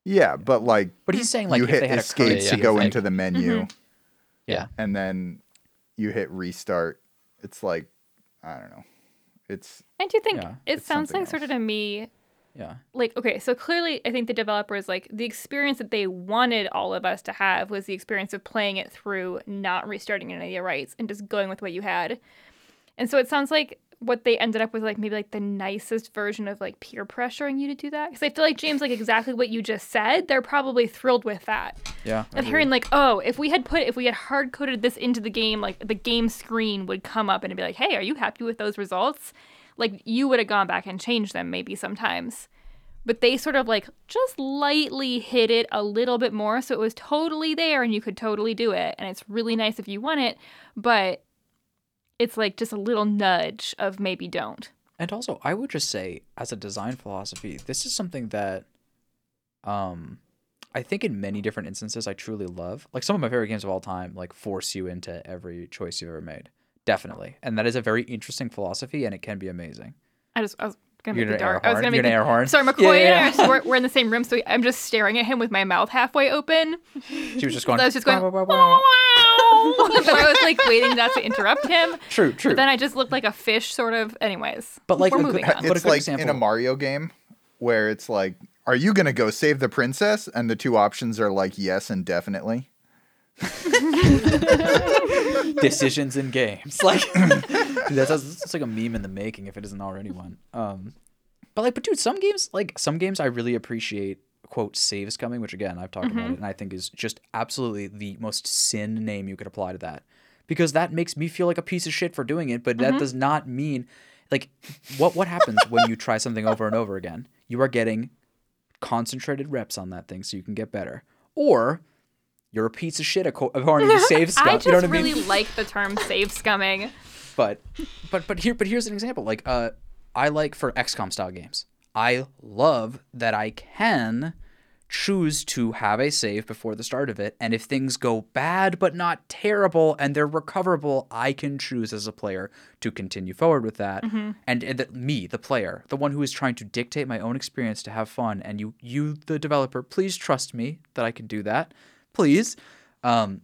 yeah, but like But he's saying like you if hit they had escape a Yeah, to yeah. go like- into the menu, Yeah. and then you hit restart. It's like I don't know. It's I do think Yeah, it sounds like sort of to me Yeah. like okay so clearly i think the developers like the experience that they wanted all of us to have was the experience of playing it through not restarting any of your rites and just going with what you had and so it sounds like what they ended up with like maybe like the nicest version of like peer pressuring you to do that? Because i feel like james like exactly what you just said they're probably thrilled with that. Yeah. of hearing like oh if we had put if we had hard coded this into the game like the game screen would come up and it'd be like hey are you happy with those results? Like you would have gone back and changed them maybe sometimes. But they sort of like just lightly hit it a little bit more so it was totally there and you could totally do it. And it's really nice if you want it but it's like just a little nudge of maybe don't And also, I would just say, as a design philosophy, this is something that, um, I think in many different instances I truly love. Like some of my favorite games of all time, like force you into every choice you've ever made. Definitely, and that is a very interesting philosophy, and it can be amazing. i just i was gonna You're make the gonna air dark i was gonna You're make the air horn? sorry <laughs> Yeah, mccoy yeah, and I yeah. <laughs> we're, we're in the same room so i'm just staring at him with my mouth halfway open She was just going. <laughs> I was just going, <laughs> But I was like waiting not to interrupt him. True, true. But then I just looked like a fish, sort of. Anyways, But, like, we're a good- moving But on. a it's good like in a Mario game where it's like, are you gonna go save the princess? And the two options are like yes and definitely. <laughs> decisions in games. <laughs> Like dude, that's that's like a meme in the making if it isn't already one. Um, but like, but dude, some games like some games I really appreciate quote saves coming, which again I've talked about it and I think is just absolutely the most sin name you could apply to that because that makes me feel like a piece of shit for doing it. But that does not mean like what what happens when you try something over and over again. You are getting concentrated reps on that thing so you can get better, or you're a piece of shit acco- according to <laughs> save scum. I just you know what I mean? really like the term "save scumming." but but but here but here's an example like uh i like for xcom style games i love that i can choose to have a save before the start of it and if things go bad but not terrible and they're recoverable i can choose as a player to continue forward with that. And, and that me the player the one who is trying to dictate my own experience to have fun and you you the developer please trust me that i can do that please. Um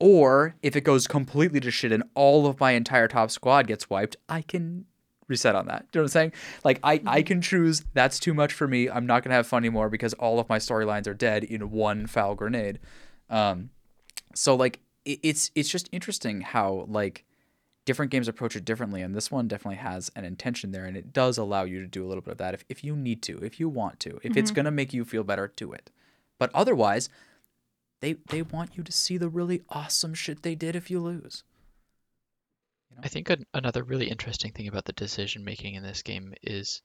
or if it goes completely to shit and all of my entire top squad gets wiped, I can reset on that. Do you know what I'm saying? Like I, I can choose that's too much for me. I'm not gonna have fun anymore because all of my storylines are dead in one foul grenade. Um, so like it, it's it's just interesting how like different games approach it differently, and this one definitely has an intention there, and it does allow you to do a little bit of that if if you need to, if you want to, if it's gonna make you feel better, do it. But otherwise, they they want you to see the really awesome shit they did if you lose. I think an, another really interesting thing about the decision making in this game is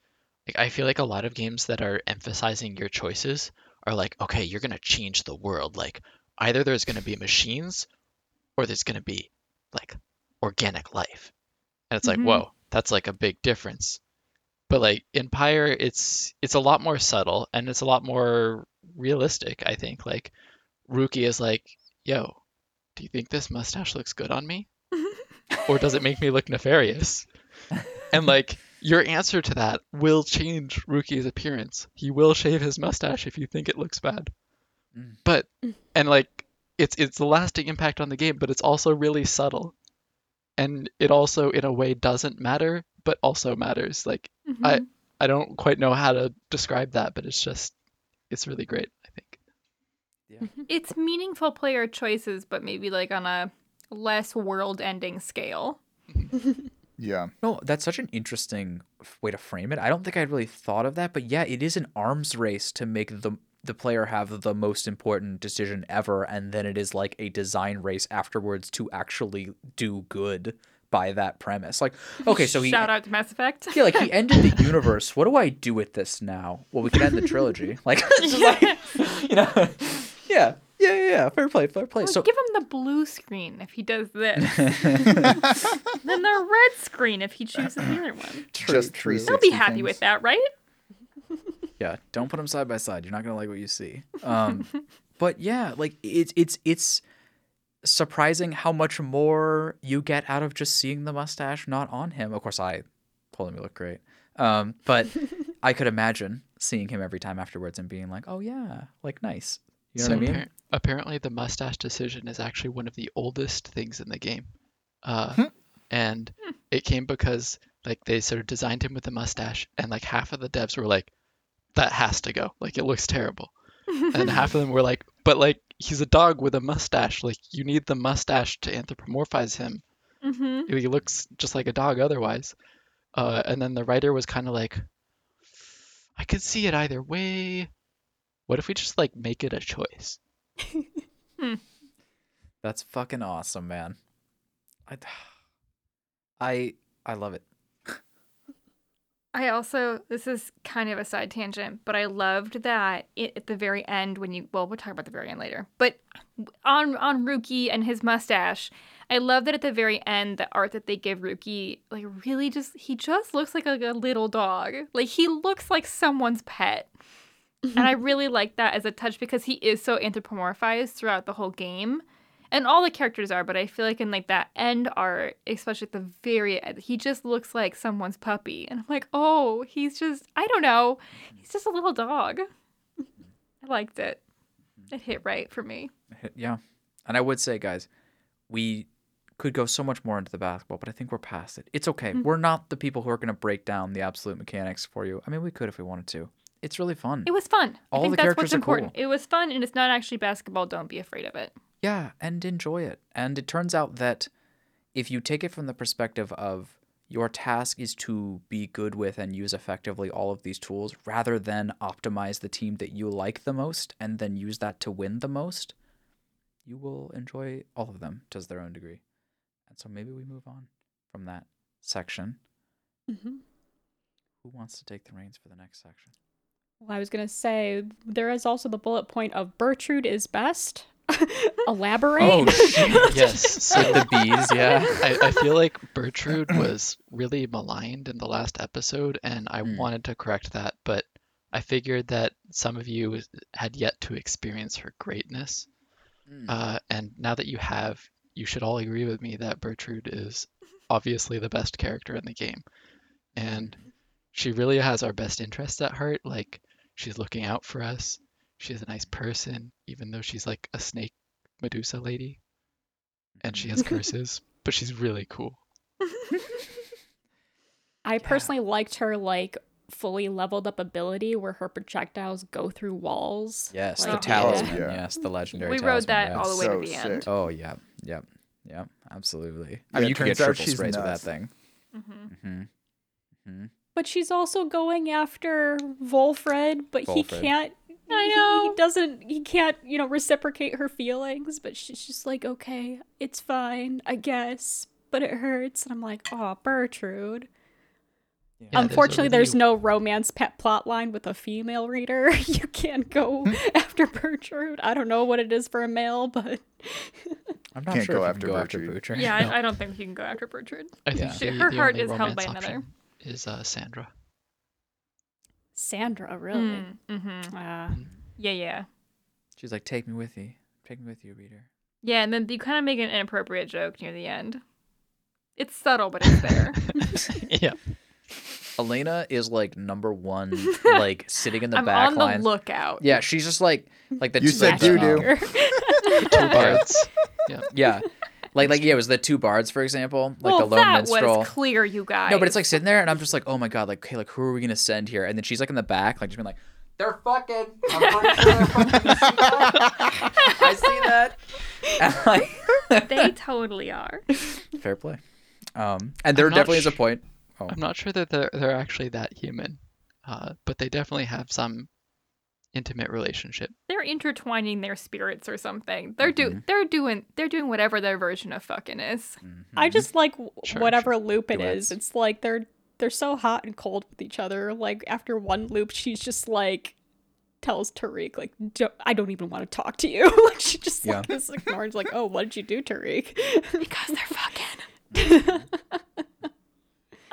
like I feel like a lot of games that are emphasizing your choices are like, okay, you're gonna change the world. Like either there's gonna be machines or there's gonna be like organic life. And it's Mhm. like, whoa, that's like a big difference. But like in Pyre, it's it's a lot more subtle and it's a lot more realistic, I think. Like Rukey is like, "Yo, do you think this mustache looks good on me? Or does it make me look nefarious?" And like your answer to that will change Rukey's appearance. He will shave his mustache if you think it looks bad. Mm. But and like it's it's a lasting impact on the game, but it's also really subtle. And it also in a way doesn't matter, but also matters. Like I Mhm. I don't quite know how to describe that, but it's just it's really great, I think. it's meaningful player choices, but maybe like on a less world-ending scale. <laughs> Yeah. No, that's such an interesting way to frame it. I don't think I'd really thought of that, but yeah, it is an arms race to make the the player have the most important decision ever, and then it is like a design race afterwards to actually do good by that premise. Like, okay, so he Shout out to Mass Effect. yeah, like he <laughs> ended the universe. What do I do with this now? Well, we can end the trilogy. Like, it's <laughs> like you know, yeah, yeah, yeah, yeah. Fair play, fair play. Well, So give him the blue screen if he does this. <laughs> <laughs> then the red screen if he chooses the other one. Just true. They'll be happy things. with that, right? Yeah, <laughs> don't put them side by side. You're not gonna like what you see. Um, but yeah, like it's it's it's surprising how much more you get out of just seeing the mustache not on him. Of course, I told him he looked great. Um, but I could imagine seeing him every time afterwards and being like, "Oh yeah, like nice." You know so what I mean? appar- apparently the mustache decision is actually one of the oldest things in the game. Uh, Hmm. and it came because like they sort of designed him with a mustache and like half of the devs were like, that has to go. Like it looks terrible. and half of them were like, but like he's a dog with a mustache. Like you need the mustache to anthropomorphize him. hmm He looks just like a dog otherwise. Uh, and then the writer was kind of like, I could see it either way. What if we just like make it a choice? <laughs> Hmm. That's fucking awesome, man. I, <sighs> I, I love it. <laughs> I also, this is kind of a side tangent, but I loved that it, at the very end when you, well, we'll talk about the very end later, but on on Rukey and his mustache, I love that at the very end, the art that they give Rukey, like really just, he just looks like a, a little dog. Like he looks like someone's pet. And I mm-hmm. really like that as a touch because he is so anthropomorphized throughout the whole game. And all the characters are, but I feel like in like that end art, especially at the very end, he just looks like someone's puppy. And I'm like, oh, he's just I don't know. He's just a little dog. I liked it. It hit right for me. Yeah. And I would say, guys, we could go so much more into the basketball, but I think we're past it. It's okay. Mm. We're not the people who are going to break down the absolute mechanics for you. I mean, we could if we wanted to. It's really fun. It was fun. All I think the that's characters what's are important. cool. It was fun and it's not actually basketball. Don't be afraid of it. Yeah, and enjoy it. And it turns out that if you take it from the perspective of your task is to be good with and use effectively all of these tools rather than optimize the team that you like the most and then use that to win the most, you will enjoy all of them to their own degree. And so maybe we move on from that section. Mhm. Who wants to take the reins for the next section? Well, I was gonna say there is also the bullet point of Bertrude is best. <laughs> Elaborate. Oh, shit. <laughs> Yes. So With the bees, yeah. <laughs> I, I feel like Bertrude was really maligned in the last episode, and I Hmm. wanted to correct that, but I figured that some of you had yet to experience her greatness. Hmm. Uh, and now that you have, you should all agree with me that Bertrude is obviously the best character in the game. And she really has our best interests at heart. Like, she's looking out for us. She's a nice person, even though she's like a snake Medusa lady. And she has <laughs> curses, but she's really cool. <laughs> I personally liked her like fully leveled up ability where her projectiles go through walls. Yes, Like, the talisman. yeah. Yes, the legendary we talisman. rode that yes. all the way So to the end. Oh yeah, yep, yep, absolutely. Yeah, I mean, you can get turns out triple she's sprays with that nuts. thing. hmm hmm hmm But she's also going after Volfred, but he can't. I he- know. He, doesn't. He can't, you know, reciprocate her feelings. But she's just like, okay, it's fine, I guess. But it hurts, and I'm like, oh, Bertrude. Yeah, Unfortunately, there's, really- no romance pet plot line with a female reader. <laughs> you can't go hmm. after Bertrude. I don't know what it is for a male, but <laughs> I'm not Can't sure go if after you can go after Bertrude. Butcher. Yeah, I, I don't think you can go after Bertrude. I think Yeah. She- her the heart is held by romance another. Option Is uh, Sandra. Sandra, really? Mm-hmm. Uh, Yeah, yeah. She's like, "Take me with you. Take me with you, reader." Yeah, and then you kind of make an inappropriate joke near the end. It's subtle, but it's there. <laughs> yeah. Elena is like number one, <laughs> like sitting in the I'm back on line. the lookout. Yeah, she's just like like the You said like the, doo-doo. um, <laughs> Two bards. yeah, like like yeah, it was the two bards, for example, like well, the lone that minstrel. was clear, you guys. No, but it's like sitting there, and I'm just like, oh my god, like, okay, like, who are we gonna send here? And then she's like in the back, like, just being like, they're fucking. I'm pretty sure they're <laughs> fucking. You see that? I see that. Like, <laughs> they totally are. fair play. Um, and there I'm not definitely is a point. Oh, I'm not sure that they're they're actually that human, uh, but they definitely have some intimate relationship. They're intertwining their spirits or something. They're do Mm-hmm. they're doing they're doing whatever their version of fucking is. I just like w- Sure, whatever loop it Duets. is. It's like they're they're so hot and cold with each other. Like after one loop, she's just like tells Tariq like "Don't- I don't even want to talk to you. <laughs> like she just like Yeah. is ignored. Like oh, what did you do, Tariq? Because they're fucking. <laughs>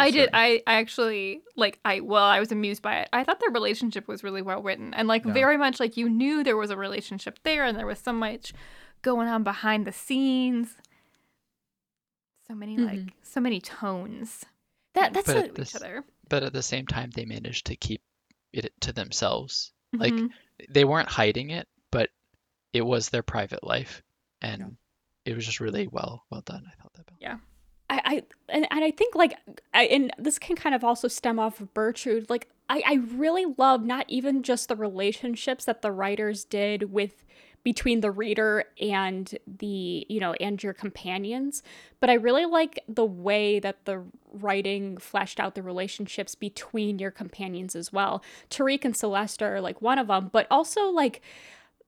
I did. I, I actually like. I well, I was amused by it. I thought their relationship was really well written and like Yeah. very much like you knew there was a relationship there and there was so much going on behind the scenes. So many like so many tones. That that's But each other. But at the same time, they managed to keep it to themselves. Like Mhm. they weren't hiding it, but it was their private life, and it was just really well well done. I thought that. Bill. I, I and, and I think like I, and this can kind of also stem off of Bertrude. Like I, I really love not even just the relationships that the writers did with between the reader and the you know and your companions, but I really like the way that the writing fleshed out the relationships between your companions as well. Tariq and Celeste are like one of them, but also like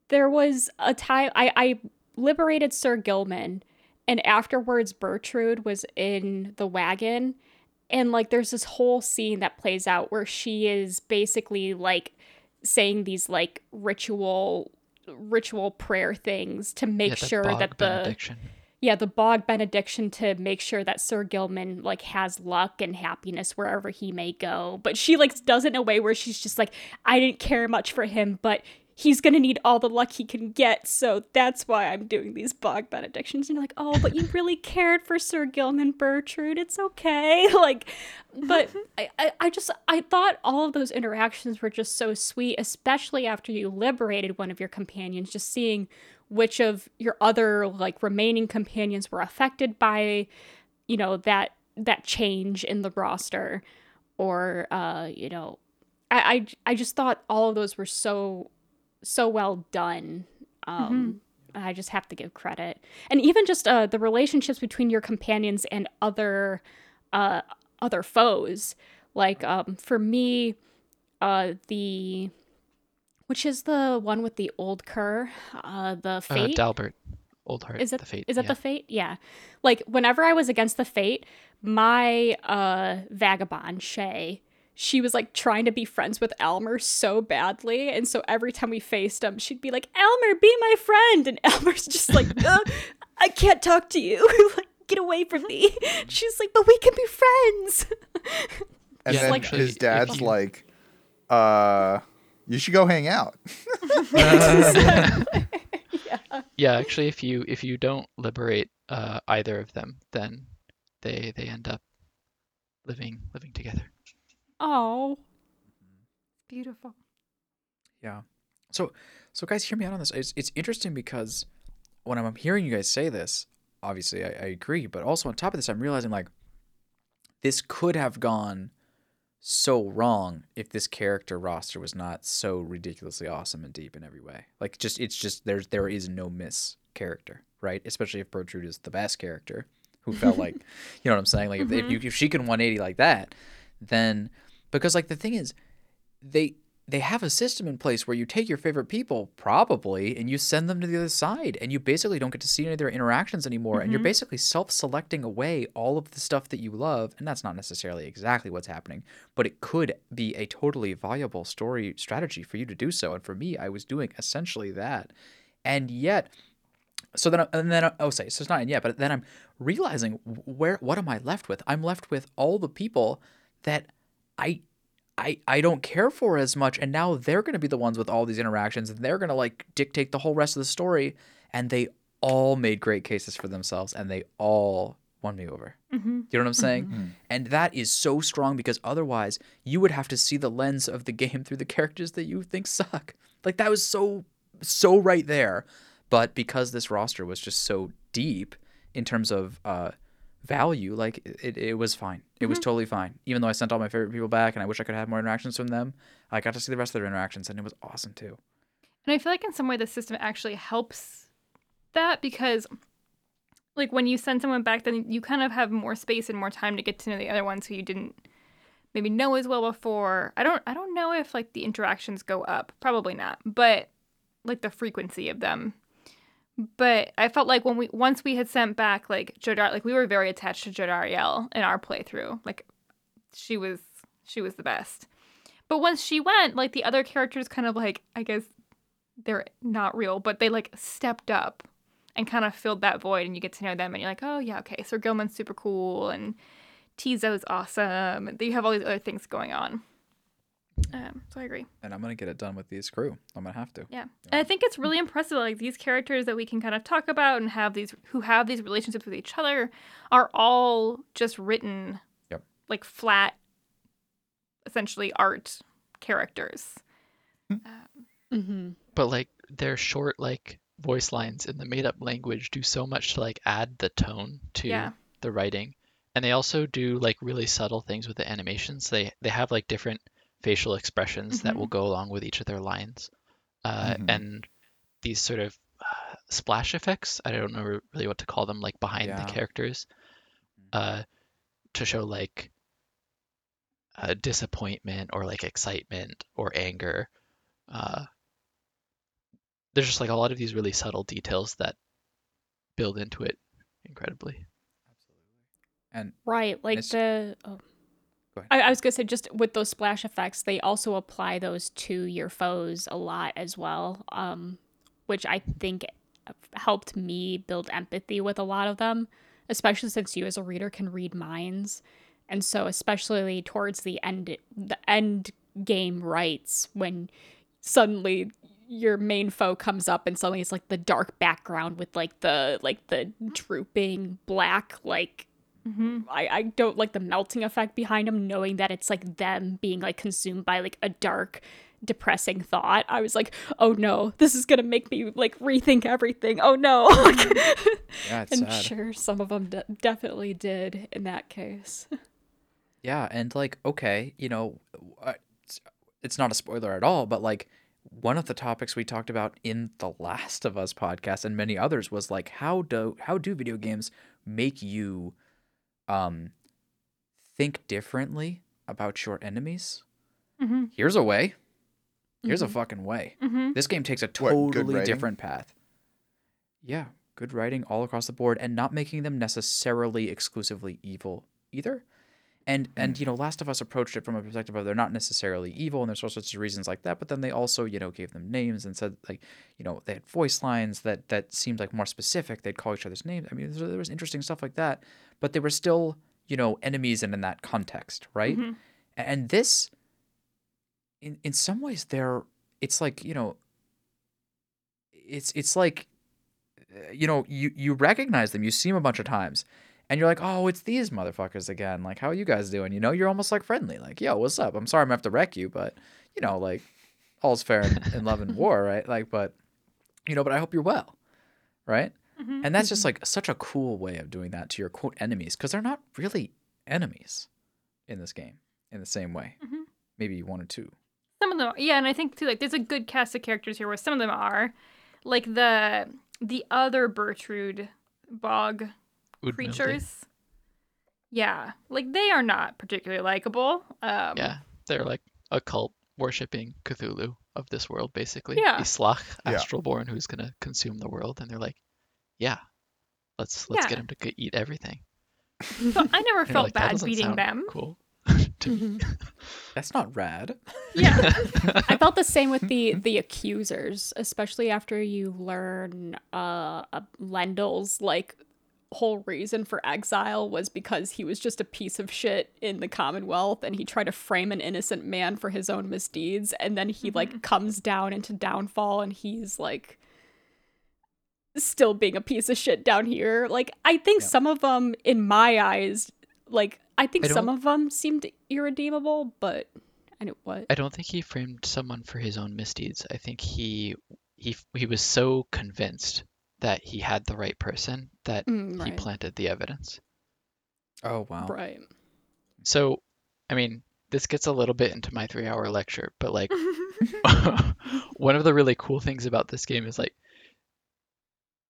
there was a time I, I liberated Sir Gilman and afterwards Bertrude was in the wagon and like there's this whole scene that plays out where she is basically like saying these like ritual ritual prayer things to make Yeah, sure that the benediction. yeah the bog benediction to make sure that sir gilman like has luck and happiness wherever he may go but she like does it in a way where she's just like i didn't care much for him but he's gonna need all the luck he can get so that's why i'm doing these bog benedictions and you're like oh but you <laughs> really cared for sir gilman bertrude it's okay. <laughs> Like but <laughs> I, I, I just i thought all of those interactions were just so sweet especially after you liberated one of your companions just seeing which of your other like remaining companions were affected by you know that that change in the roster or uh you know i i, I just thought all of those were so so well done um i just have to give credit. And even just uh the relationships between your companions and other uh other foes. Like um for me uh the which is the one with the old cur uh the Uh, fate? Dalbert, Old Heart, is it the fate. is it yeah. the fate? Yeah. Like whenever i was against the fate my uh vagabond shay she was like trying to be friends with elmer so badly and so every time we faced him she'd be like elmer be my friend! And <laughs> elmer's just like <laughs> uh, i can't talk to you. <laughs> Like get away from me. She's like but we can be friends. And Yeah, then actually, his dad's you- like, uh, you should go hang out. Yeah, actually, if you if you don't liberate uh, either of them, then they they end up living living together. Oh mm-hmm. Beautiful. Yeah. So, so guys, hear me out on this. It's it's interesting because when I'm hearing you guys say this, obviously I, I agree, but also on top of this, I'm realizing like this could have gone so wrong if this character roster was not so ridiculously awesome and deep in every way. Like, just it's just there's there is no miss character, right? Especially if Bertrude is the best character, who felt like, <laughs> you know what I'm saying? Like, if if, mm-hmm. you, if she can 180 like that, then because like the thing is, they they have a system in place where you take your favorite people probably and you send them to the other side and you basically don't get to see any of their interactions anymore and you're mm-hmm. basically self-selecting away all of the stuff that you love and that's not necessarily exactly what's happening but it could be a totally viable story strategy for you to do so and for me I was doing essentially that. And yet so then and then oh say so it's not in yet but then I'm realizing where what am I left with? I'm left with all the people that I I I don't care for as much and now they're going to be the ones with all these interactions and they're going to like dictate the whole rest of the story and they all made great cases for themselves and they all won me over. Mm-hmm. You know what I'm saying? And that is so strong because otherwise you would have to see the lens of the <laughs> game through the characters that you think suck. Like that was so so right there. But because this roster was just so deep in terms of uh value, like it, it was fine. It was mm-hmm. totally fine. Even though I sent all my favorite people back and I wish I could have more interactions from them, I got to see the rest of their interactions and it was awesome too. And I feel like in some way the system actually helps that because like when you send someone back then you kind of have more space and more time to get to know the other ones who you didn't maybe know as well before. I don't I don't know if like the interactions go up. Probably not. But like the frequency of them. But I felt like when we once we had sent back like Jodar like we were very attached to Jodariel in our playthrough. Like she was she was the best. But once she went, like the other characters kind of like I guess they're not real, but they like stepped up and kind of filled that void and you get to know them and you're like, oh yeah, okay, so Gilman's super cool and Ti'zo's awesome. And you have all these other things going on. Um, so I agree. And I'm gonna get it done with these crew. I'm gonna have to. Yeah. And I think it's really impressive like these characters that we can kind of talk about and have these who have these relationships with each other are all just written Yep. like flat essentially art characters. Mm-hmm. but like their short like voice lines in the made up language do so much to like add the tone to Yeah. the writing and they also do like really subtle things with the animations they they have like different facial expressions that will go along with each of their lines uh, Mhm. and these sort of uh, splash effects i don't know really what to call them like behind Yeah. the characters uh, to show like uh, disappointment or like excitement or anger uh, there's just like a lot of these really subtle details that build into it incredibly. And Right, like the. Oh. I, I was gonna say just with those splash effects, they also apply those to your foes a lot as well, um, which I think helped me build empathy with a lot of them, especially since you as a reader can read minds, and so especially towards the end, the end game rites when suddenly your main foe comes up and suddenly it's like the dark background with like the like the drooping black like I, I don't like the melting effect behind them knowing that it's like them being like consumed by like a dark depressing thought. I was like oh no this is gonna make me like rethink everything. Oh no. <laughs> Yeah, it's and sad. sure some of them de- definitely did in that case. <laughs> Yeah, and like, okay, you know, uh, it's, it's not a spoiler at all, but like, one of the topics we talked about in the Last of Us podcast and many others was like, how do how do video games make you, um, think differently about your enemies? Mhm. Here's a way. Here's a Mhm. fucking way. Mhm. This game takes a totally writing? different path. Yeah, good writing all across the board and not making them necessarily exclusively evil either. And and you know, Last of Us approached it from a perspective of they're not necessarily evil and there's all sorts of reasons like that, but then they also, you know, gave them names and said like, you know, they had voice lines that that seemed like more specific. They'd call each other's names. I mean, there was interesting stuff like that, but they were still, you know, enemies and in that context, right? Mhm. And this in in some ways they're it's like, you know, it's it's like uh, you know you you recognize them you see them a bunch of times and you're like oh it's these motherfuckers again. Like how are you guys doing? You know you're almost like friendly. Like yo what's up? I'm sorry i'm gonna have to wreck you but you know like all's fair in, in love and <laughs> war right? Like but you know but i hope you're well. Right? Mhm. and that's just like such a cool way of doing that to your quote enemies because they're not really enemies in this game in the same way. Mhm. maybe one or two. Some of them, yeah, and I think too, like there's a good cast of characters here where some of them are, like the the other Bertrude bog Udmilde. creatures. Yeah, like they are not particularly likable. Um, Yeah, they're like a cult worshipping Cthulhu of this world, basically. Yeah. The Slach, Yeah. Who's gonna consume the world, and they're like, yeah, let's let's Yeah. get him to eat everything. So I never felt like, bad beating them. Cool. <laughs> to me. <laughs> that's not rad Yeah. <laughs> I felt the same with the the accusers, especially after you learn uh, uh Lendel's like whole reason for exile was because he was just a piece of shit in the Commonwealth and he tried to frame an innocent man for his own misdeeds and then he like mm-hmm. comes down into downfall and he's like still being a piece of shit down here. Like I think Yeah. some of them in my eyes like I think I some of them seemed irredeemable, but I know what. I don't think he framed someone for his own misdeeds. I think he he he was so convinced that he had the right person that Mm, he planted the evidence. Oh wow. Right. So, I mean, this gets a little bit into my three-hour lecture, but like <laughs> <laughs> one of the really cool things about this game is like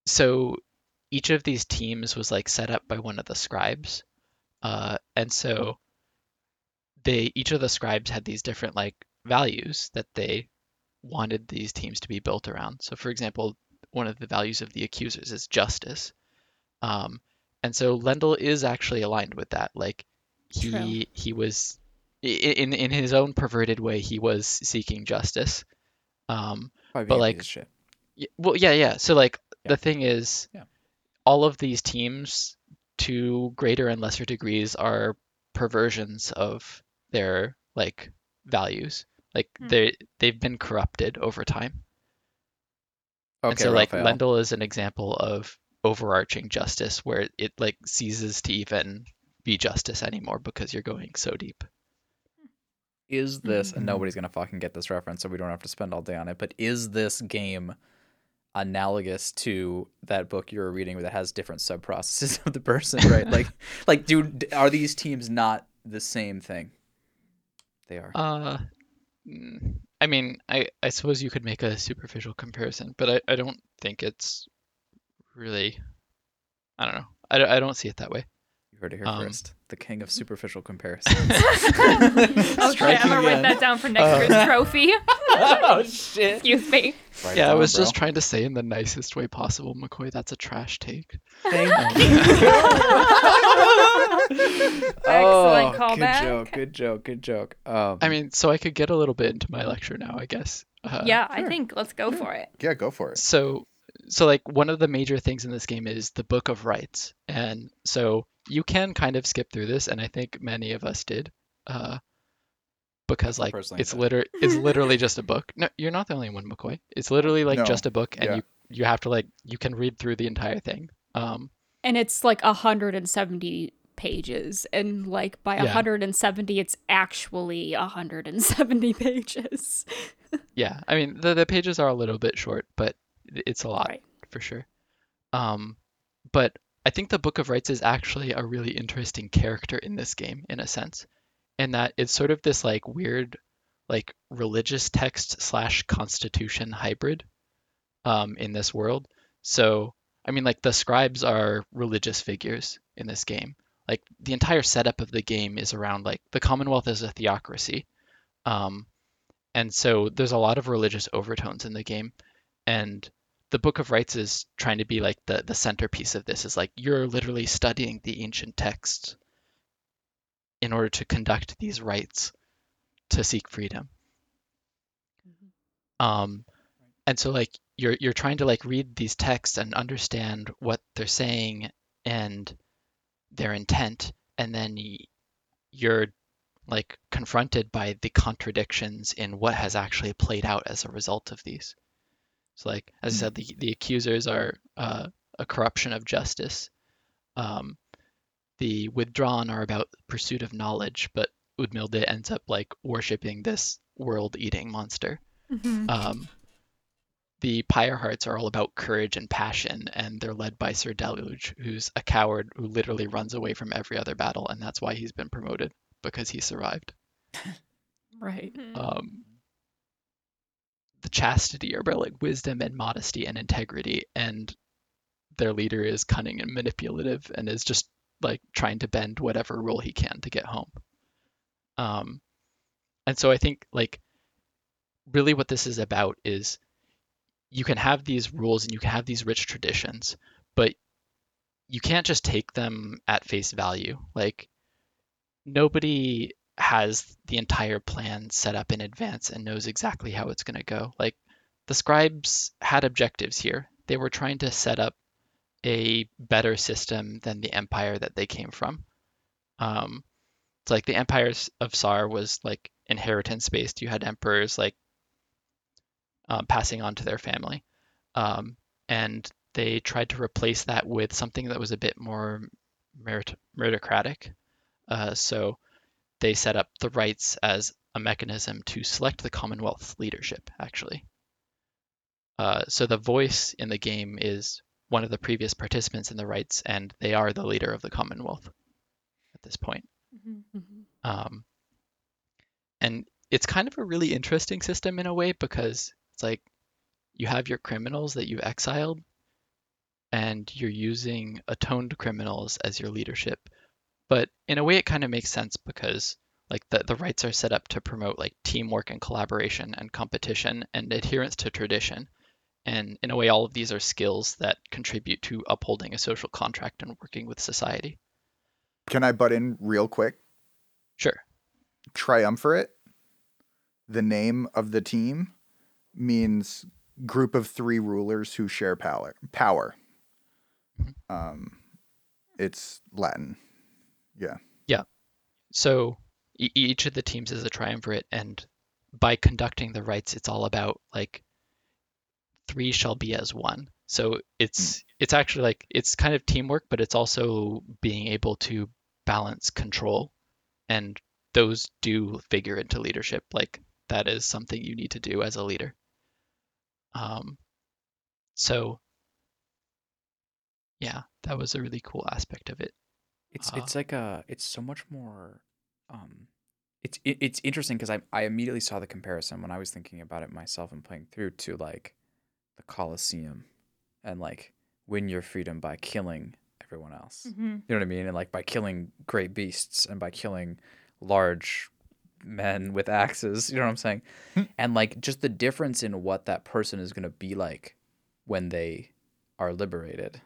so each of these teams was like set up by one of the scribes uh, and so they each of the scribes had these different like values that they wanted these teams to be built around so for example one of the values of the accusers is justice um, and so Lendl is actually aligned with that like he True. he was in in his own perverted way he was seeking justice um, But, like, piece shit. Well, yeah, yeah. So like Yeah. the thing is, Yeah. all of these teams, to greater and lesser degrees, are perversions of their like values. Like Hmm. they they've been corrupted over time. Okay, and so like Raphael. Lendl is an example of overarching justice where it like ceases to even be justice anymore because you're going so deep. is this and Mhm. nobody's gonna fucking get this reference so we don't have to spend all day on it but is this game analogous to that book you're reading that has different sub processes <laughs> of the person right like <laughs> like dude are these teams not the same thing they are Uh, I mean, I, I suppose you could make a superficial comparison, but I, I don't think it's really, I don't know. I, don't- I don't see it that way. you heard it here um, first the king of <laughs> superficial <laughs> comparisons <laughs> okay, I'm Striking gonna write that down for next Uh, year's trophy. oh shit Excuse me. Write it yeah, I was bro. just trying to say in the nicest way possible, McCoy, that's a trash take. Thank <laughs> Excellent oh, callback. Good joke. Good joke. Good joke. Um, I mean, so I could get a little bit into my lecture now, I guess. Uh, yeah, I think let's go for it. Yeah, go for it. So, so like one of the major things in this game is the Book of Rites, and so you can kind of skip through this, and I think many of us did, uh, because like personally it's did. liter <laughs> it's literally just a book. No, you're not the only one, McCoy. It's literally like No, just a book, and yeah. you you have to like you can read through the entire thing. Um, and it's like 170 pages and like by Yeah. 170 it's actually 170 <laughs> pages yeah, I mean the the pages are a little bit short, but it's a lot. right for sure. Um, but I think the Book of Rites is actually a really interesting character in this game, in a sense, in that it's sort of this like weird, like religious text slash constitution hybrid, um, in this world. So, I mean, like the scribes are religious figures in this game. Like the entire setup of the game is around like the Commonwealth is a theocracy, um, and so there's a lot of religious overtones in the game, and the Book of Rites is trying to be like the the centerpiece of this is like you're literally studying the ancient texts in order to conduct these rites to seek freedom. Um, and so like you're you're trying to like read these texts and understand what they're saying and their intent, and then you're like confronted by the contradictions in what has actually played out as a result of these. So like as I said, the the accusers are uh, a corruption of justice. Um, the withdrawn are about pursuit of knowledge, but Udmilde ends up like worshiping this world-eating monster. Mhm. Um, the Pyre Hearts are all about courage and passion, and they're led by Sir Deluge, who's a coward who literally runs away from every other battle, and that's why he's been promoted because he survived. <laughs> right Mhm. Um, the Chastity are about like wisdom and modesty and integrity, and their leader is cunning and manipulative, and is just like trying to bend whatever rule he can to get home. Um, and so I think like really what this is about is you can have these rules and you can have these rich traditions, but you can't just take them at face value. Like nobody has the entire plan set up in advance and knows exactly how it's going to go. Like the scribes had objectives here. They were trying to set up a better system than the empire that they came from. Um, it's like the empires of Sar was like inheritance based. You had emperors like um, passing on to their family, um, and they tried to replace that with something that was a bit more merit- meritocratic. Uh, so they set up the rites as a mechanism to select the Commonwealth's leadership, actually. Uh, so the voice in the game is one of the previous participants in the rites, and they are the leader of the Commonwealth at this point. Mm-hmm. Um, and it's kind of a really interesting system in a way because it's like you have your criminals that you've exiled, and you're using atoned criminals as your leadership. But in a way, it kind of makes sense because like the, the rites are set up to promote like teamwork and collaboration and competition and adherence to tradition. And in a way, all of these are skills that contribute to upholding a social contract and working with society. Can I butt in real quick? Sure. Triumvirate, the name of the team, means group of three rulers who share power. Power. Um, it's Latin. Yeah. Yeah. So e- each of the teams is a triumvirate, and by conducting the rites, it's all about like three shall be as one. So it's it's actually like it's kind of teamwork, but it's also being able to balance control, and those do figure into leadership. Like that is something you need to do as a leader. Um, so yeah, that was a really cool aspect of it. It's Uh, it's like a it's so much more um it's it, it's interesting because I I immediately saw the comparison when I was thinking about it myself and playing through to like the Colosseum and like win your freedom by killing everyone else. Mm-hmm. You know what I mean? And like by killing great beasts and by killing large men with axes. You know what I'm saying? Hmm. and like just the difference in what that person is going to be like when they are liberated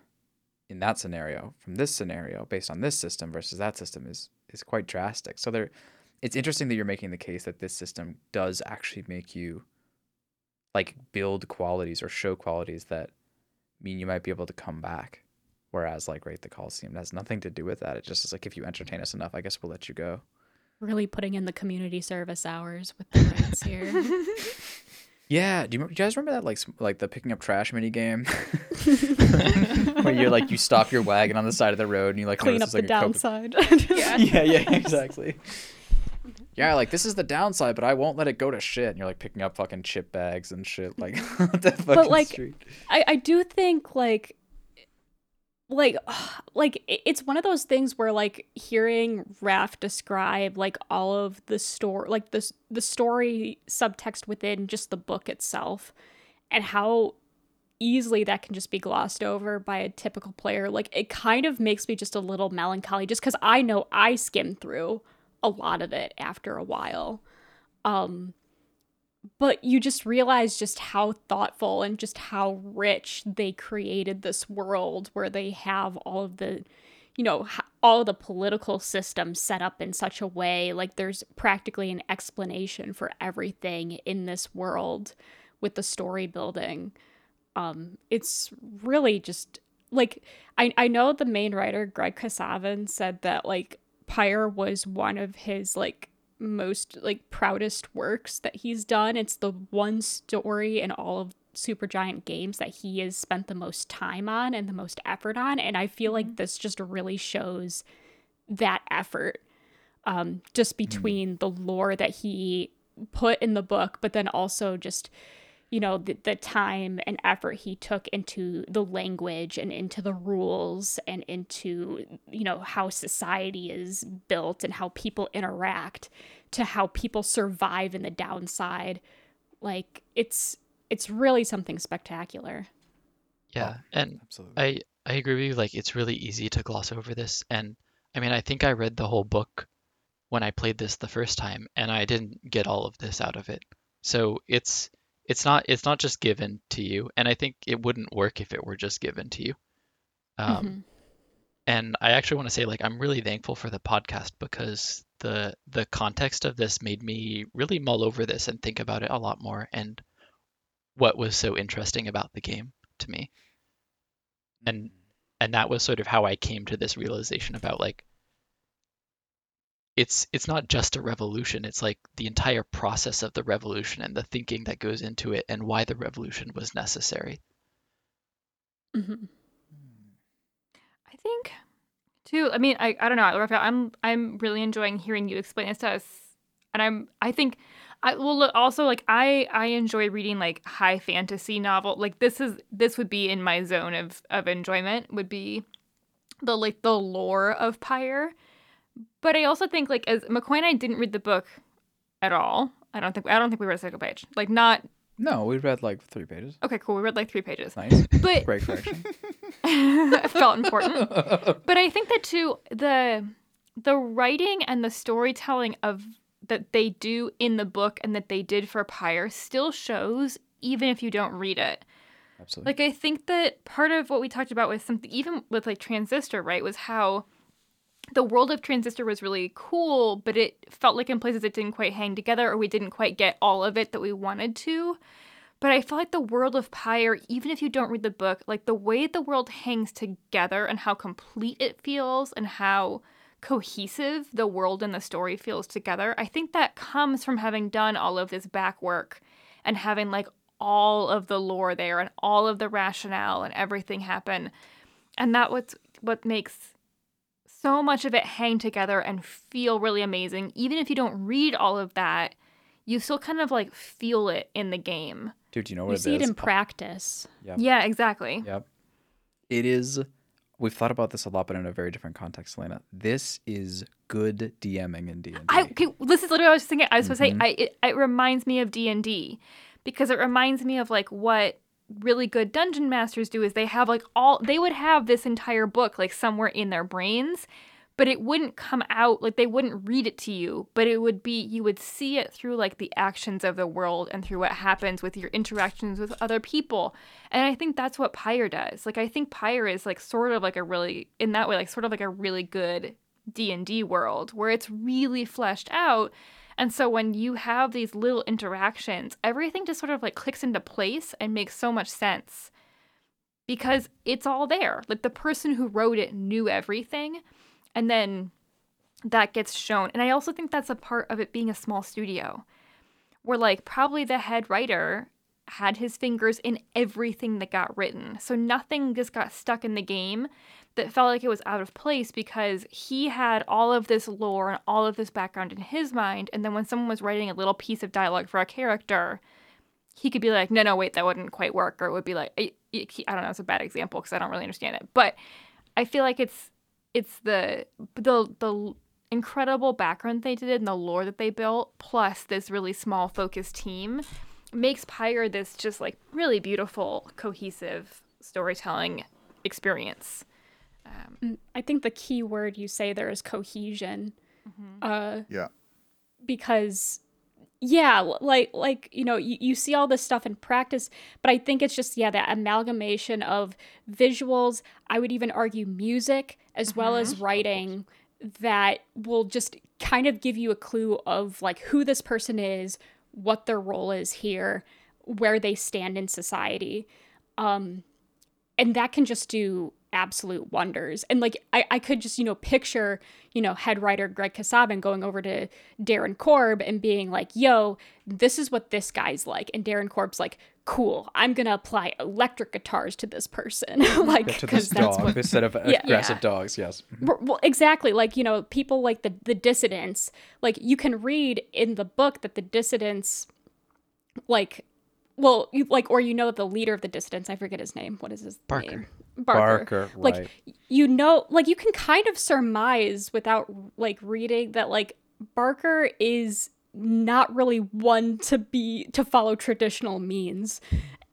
in that scenario from this scenario based on this system versus that system is is quite drastic. So there it's interesting that you're making the case that this system does actually make you like build qualities or show qualities that mean you might be able to come back. Whereas like right the Coliseum has nothing to do with that. It just is like if you entertain us enough, I guess we'll let you go. Really putting in the community service hours with the rites here. <laughs> Yeah, do you, remember, do you guys remember that like like the picking up trash mini game, <laughs> where you're like you stop your wagon on the side of the road and you like Clean up notice the like, a downside. <laughs> Yeah. yeah, yeah, exactly. Yeah, like this is the downside, but I won't let it go to shit. And you're like picking up fucking chip bags and shit, like on the fucking like, street. I, I do think like like <sighs> like it's one of those things where like hearing Raph describe like all of the story like the the story subtext within just the book itself and how easily that can just be glossed over by a typical player like it kind of makes me just a little melancholy just cuz I know I skim through a lot of it after a while. Um but you just realize just how thoughtful and just how rich they created this world where they have all of the you know all the political systems set up in such a way like there's practically an explanation for everything in this world with the story building. Um it's really just like i i know the main writer greg kasavin said that like pyre was one of his like most like proudest works that he's done. It's the one story in all of Supergiant games that he has spent the most time on and the most effort on. And I feel like this just really shows that effort um, just between the lore that he put in the book, but then also just you know the, the time and effort he took into the language and into the rules and into you know how society is built and how people interact to how people survive in the downside like it's it's really something spectacular Yeah, oh, and Absolutely. I I agree with you. Like it's really easy to gloss over this, and I mean I think I read the whole book when I played this the first time, and I didn't get all of this out of it. So it's it's not it's not just given to you, and I think it wouldn't work if it were just given to you. Um, Mhm. and I actually want to say like I'm really thankful for the podcast because the the context of this made me really mull over this and think about it a lot more and what was so interesting about the game to me. And and that was sort of how I came to this realization about like it's it's not just a revolution it's like the entire process of the revolution and the thinking that goes into it and why the revolution was necessary Mhm. I think too. I mean, I, I don't know, Raphael. I'm I'm really enjoying hearing you explain this to us, and I'm I think I will also like I I enjoy reading like high fantasy novel. Like this is this would be in my zone of of enjoyment. Would be the like the lore of Pyre, but I also think like as McCoy and I didn't read the book at all. I don't think I don't think we read a single page. Like not No, we read like three pages. okay, cool. We read like three pages, Nice. but Great correction. <laughs> felt important. <laughs> But I think that too the the writing and the storytelling of that they do in the book and that they did for Pyre still shows even if you don't read it. Absolutely. Like I think that part of what we talked about with something even with like Transistor, right, was how the world of Transistor was really cool, but it felt like in places it didn't quite hang together or we didn't quite get all of it that we wanted to. But I feel like the world of Pyre, even if you don't read the book, like the way the world hangs together and how complete it feels and how cohesive the world and the story feels together, I think that comes from having done all of this back work and having like all of the lore there and all of the rationale and everything happen. And that what's what makes so much of it hang together and feel really amazing. Even if you don't read all of that, you still kind of like feel it in the game. Dude, you know what You it see it is? in practice. Yep. Yeah, exactly. Yep. It is. We've thought about this a lot, but in a very different context, Elena. This is good DMing in D and I okay, this is literally what I was thinking. I was supposed Mhm. to say I it, it reminds me of D and D because it reminds me of like what really good dungeon masters do is they have like all they would have this entire book like somewhere in their brains but it wouldn't come out like they wouldn't read it to you but it would be you would see it through like the actions of the world and through what happens with your interactions with other people. And i think that's what pyre does. Like i think pyre is like sort of like a really in that way like sort of like a really good d&d world where it's really fleshed out and so when you have these little interactions everything just sort of like clicks into place and makes so much sense because it's all there like the person who wrote it knew everything and then that gets shown. And I also think that's a part of it being a small studio where, like, probably the head writer had his fingers in everything that got written. So nothing just got stuck in the game that felt like it was out of place because he had all of this lore and all of this background in his mind. And then when someone was writing a little piece of dialogue for a character, he could be like, no, no, wait, that wouldn't quite work. Or it would be like, I, I don't know, it's a bad example because I don't really understand it. But I feel like it's it's the the the incredible background they did and the lore that they built, plus this really small focused team, makes Pyre this just like really beautiful, cohesive storytelling experience. Um, Mm, I think the key word you say there is cohesion. Uh, Yeah. because yeah like like you know you, you see all this stuff in practice but i think it's just yeah that amalgamation of visuals. I would even argue music as well as writing that will just kind of give you a clue of like who this person is what their role is here where they stand in society. Um and that can just do absolute wonders and like I, I could just you know picture you know head writer greg kasavin going over to darren korb and being like yo this is what this guy's like and darren korb's like cool i'm gonna apply electric guitars to this person <laughs> like to because this that's dog what <laughs> instead of <laughs> Yeah. aggressive Yeah. dogs. Yes. Well exactly like you know people like the the dissidents like you can read in the book that the dissidents like well you like or you know the leader of the dissidents i forget his name what is his Barker. name Barker, like right. you know like you can kind of surmise without like reading that like barker is not really one to be to follow traditional means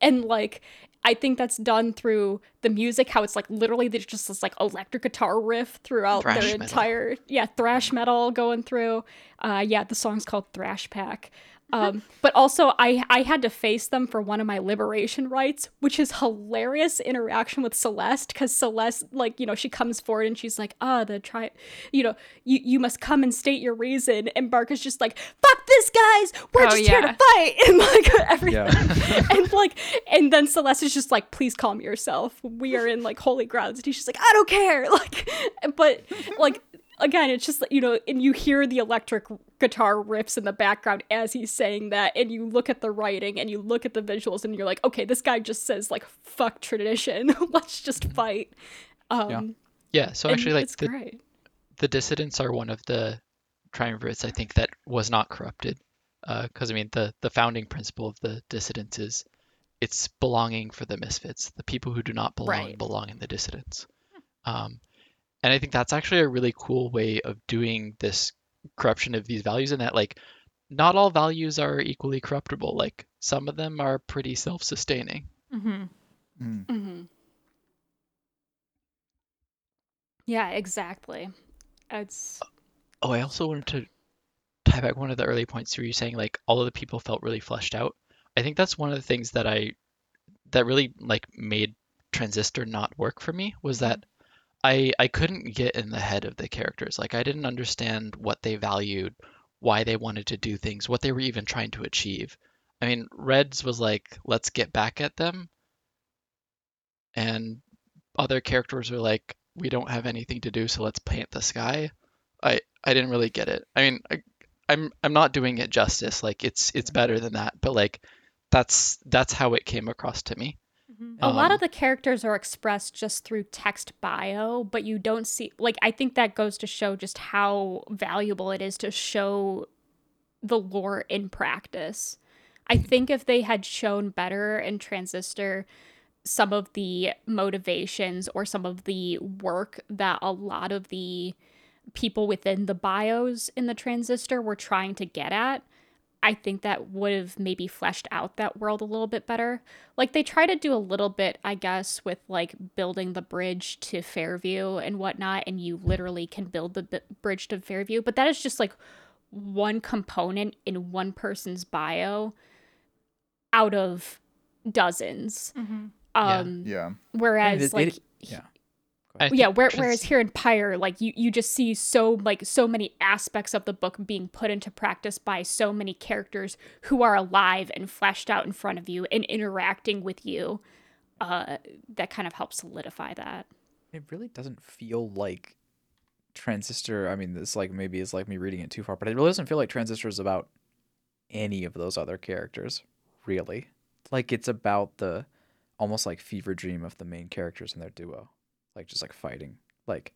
and like I think that's done through the music, how it's like literally there's just this like electric guitar riff throughout Thrash their metal. entire yeah thrash metal going through. Uh, yeah, the song's called Thrash Pack. Um, but also, I I had to face them for one of my liberation rites, which is hilarious interaction with Celeste because Celeste, like you know, she comes forward and she's like, ah, the try, you know, you you must come and state your reason, and Bark is just like, fuck this, guys, we're Oh, just here to fight, <laughs> and like everything, Yeah. <laughs> and like, and then Celeste is just like, please calm yourself. We are in like holy grounds. And he's just like, I don't care. <laughs> Like, but like, again, it's just, you know, and you hear the electric guitar riffs in the background as he's saying that. And you look at the writing and you look at the visuals and you're like, okay, this guy just says, like, fuck tradition. <laughs> Let's just fight. Um, Yeah. Yeah, so actually, like the, great. the dissidents are one of the triumvirates I think that was not corrupted. Because I mean, the the founding principle of the dissidents is it's belonging for the misfits. The people who do not belong Right. belong in the dissidents. Um, and I think that's actually a really cool way of doing this corruption of these values, in that like not all values are equally corruptible. Like some of them are pretty self-sustaining. Mm-hmm. Mm. hmm Yeah, exactly. It's Oh, I also wanted to tie back one of the early points where you were saying like all of the people felt really fleshed out. I think that's one of the things that I that really like made Transistor not work for me was that I I couldn't get in the head of the characters. Like I didn't understand what they valued, why they wanted to do things, what they were even trying to achieve. I mean, Reds was like, let's get back at them. And other characters were like, we don't have anything to do, so let's paint the sky. I I didn't really get it. I mean, I, I'm I'm not doing it justice. Like it's it's better than that, but like that's that's how it came across to me. Mm-hmm. a lot Um, of the characters are expressed just through text bio, but you don't see like I think that goes to show just how valuable it is to show the lore in practice. I think if they had shown better in Transistor some of the motivations or some of the work that a lot of the people within the bios in the transistor were trying to get at i think that would have maybe fleshed out that world a little bit better like they try to do a little bit i guess with like building the bridge to fairview and whatnot and you literally can build the b- bridge to fairview but that is just like one component in one person's bio out of dozens Mm-hmm. Yeah. um Yeah. whereas it- like it- yeah. I yeah where, whereas here in pyre like you you just see so like so many aspects of the book being put into practice by so many characters who are alive and fleshed out in front of you and interacting with you uh that kind of helps solidify that It really doesn't feel like Transistor. I mean, this like maybe is like me reading it too far, but it really doesn't feel like Transistor is about any of those other characters. Really, like it's about the almost like fever dream of the main characters and their duo, like just like fighting. Like,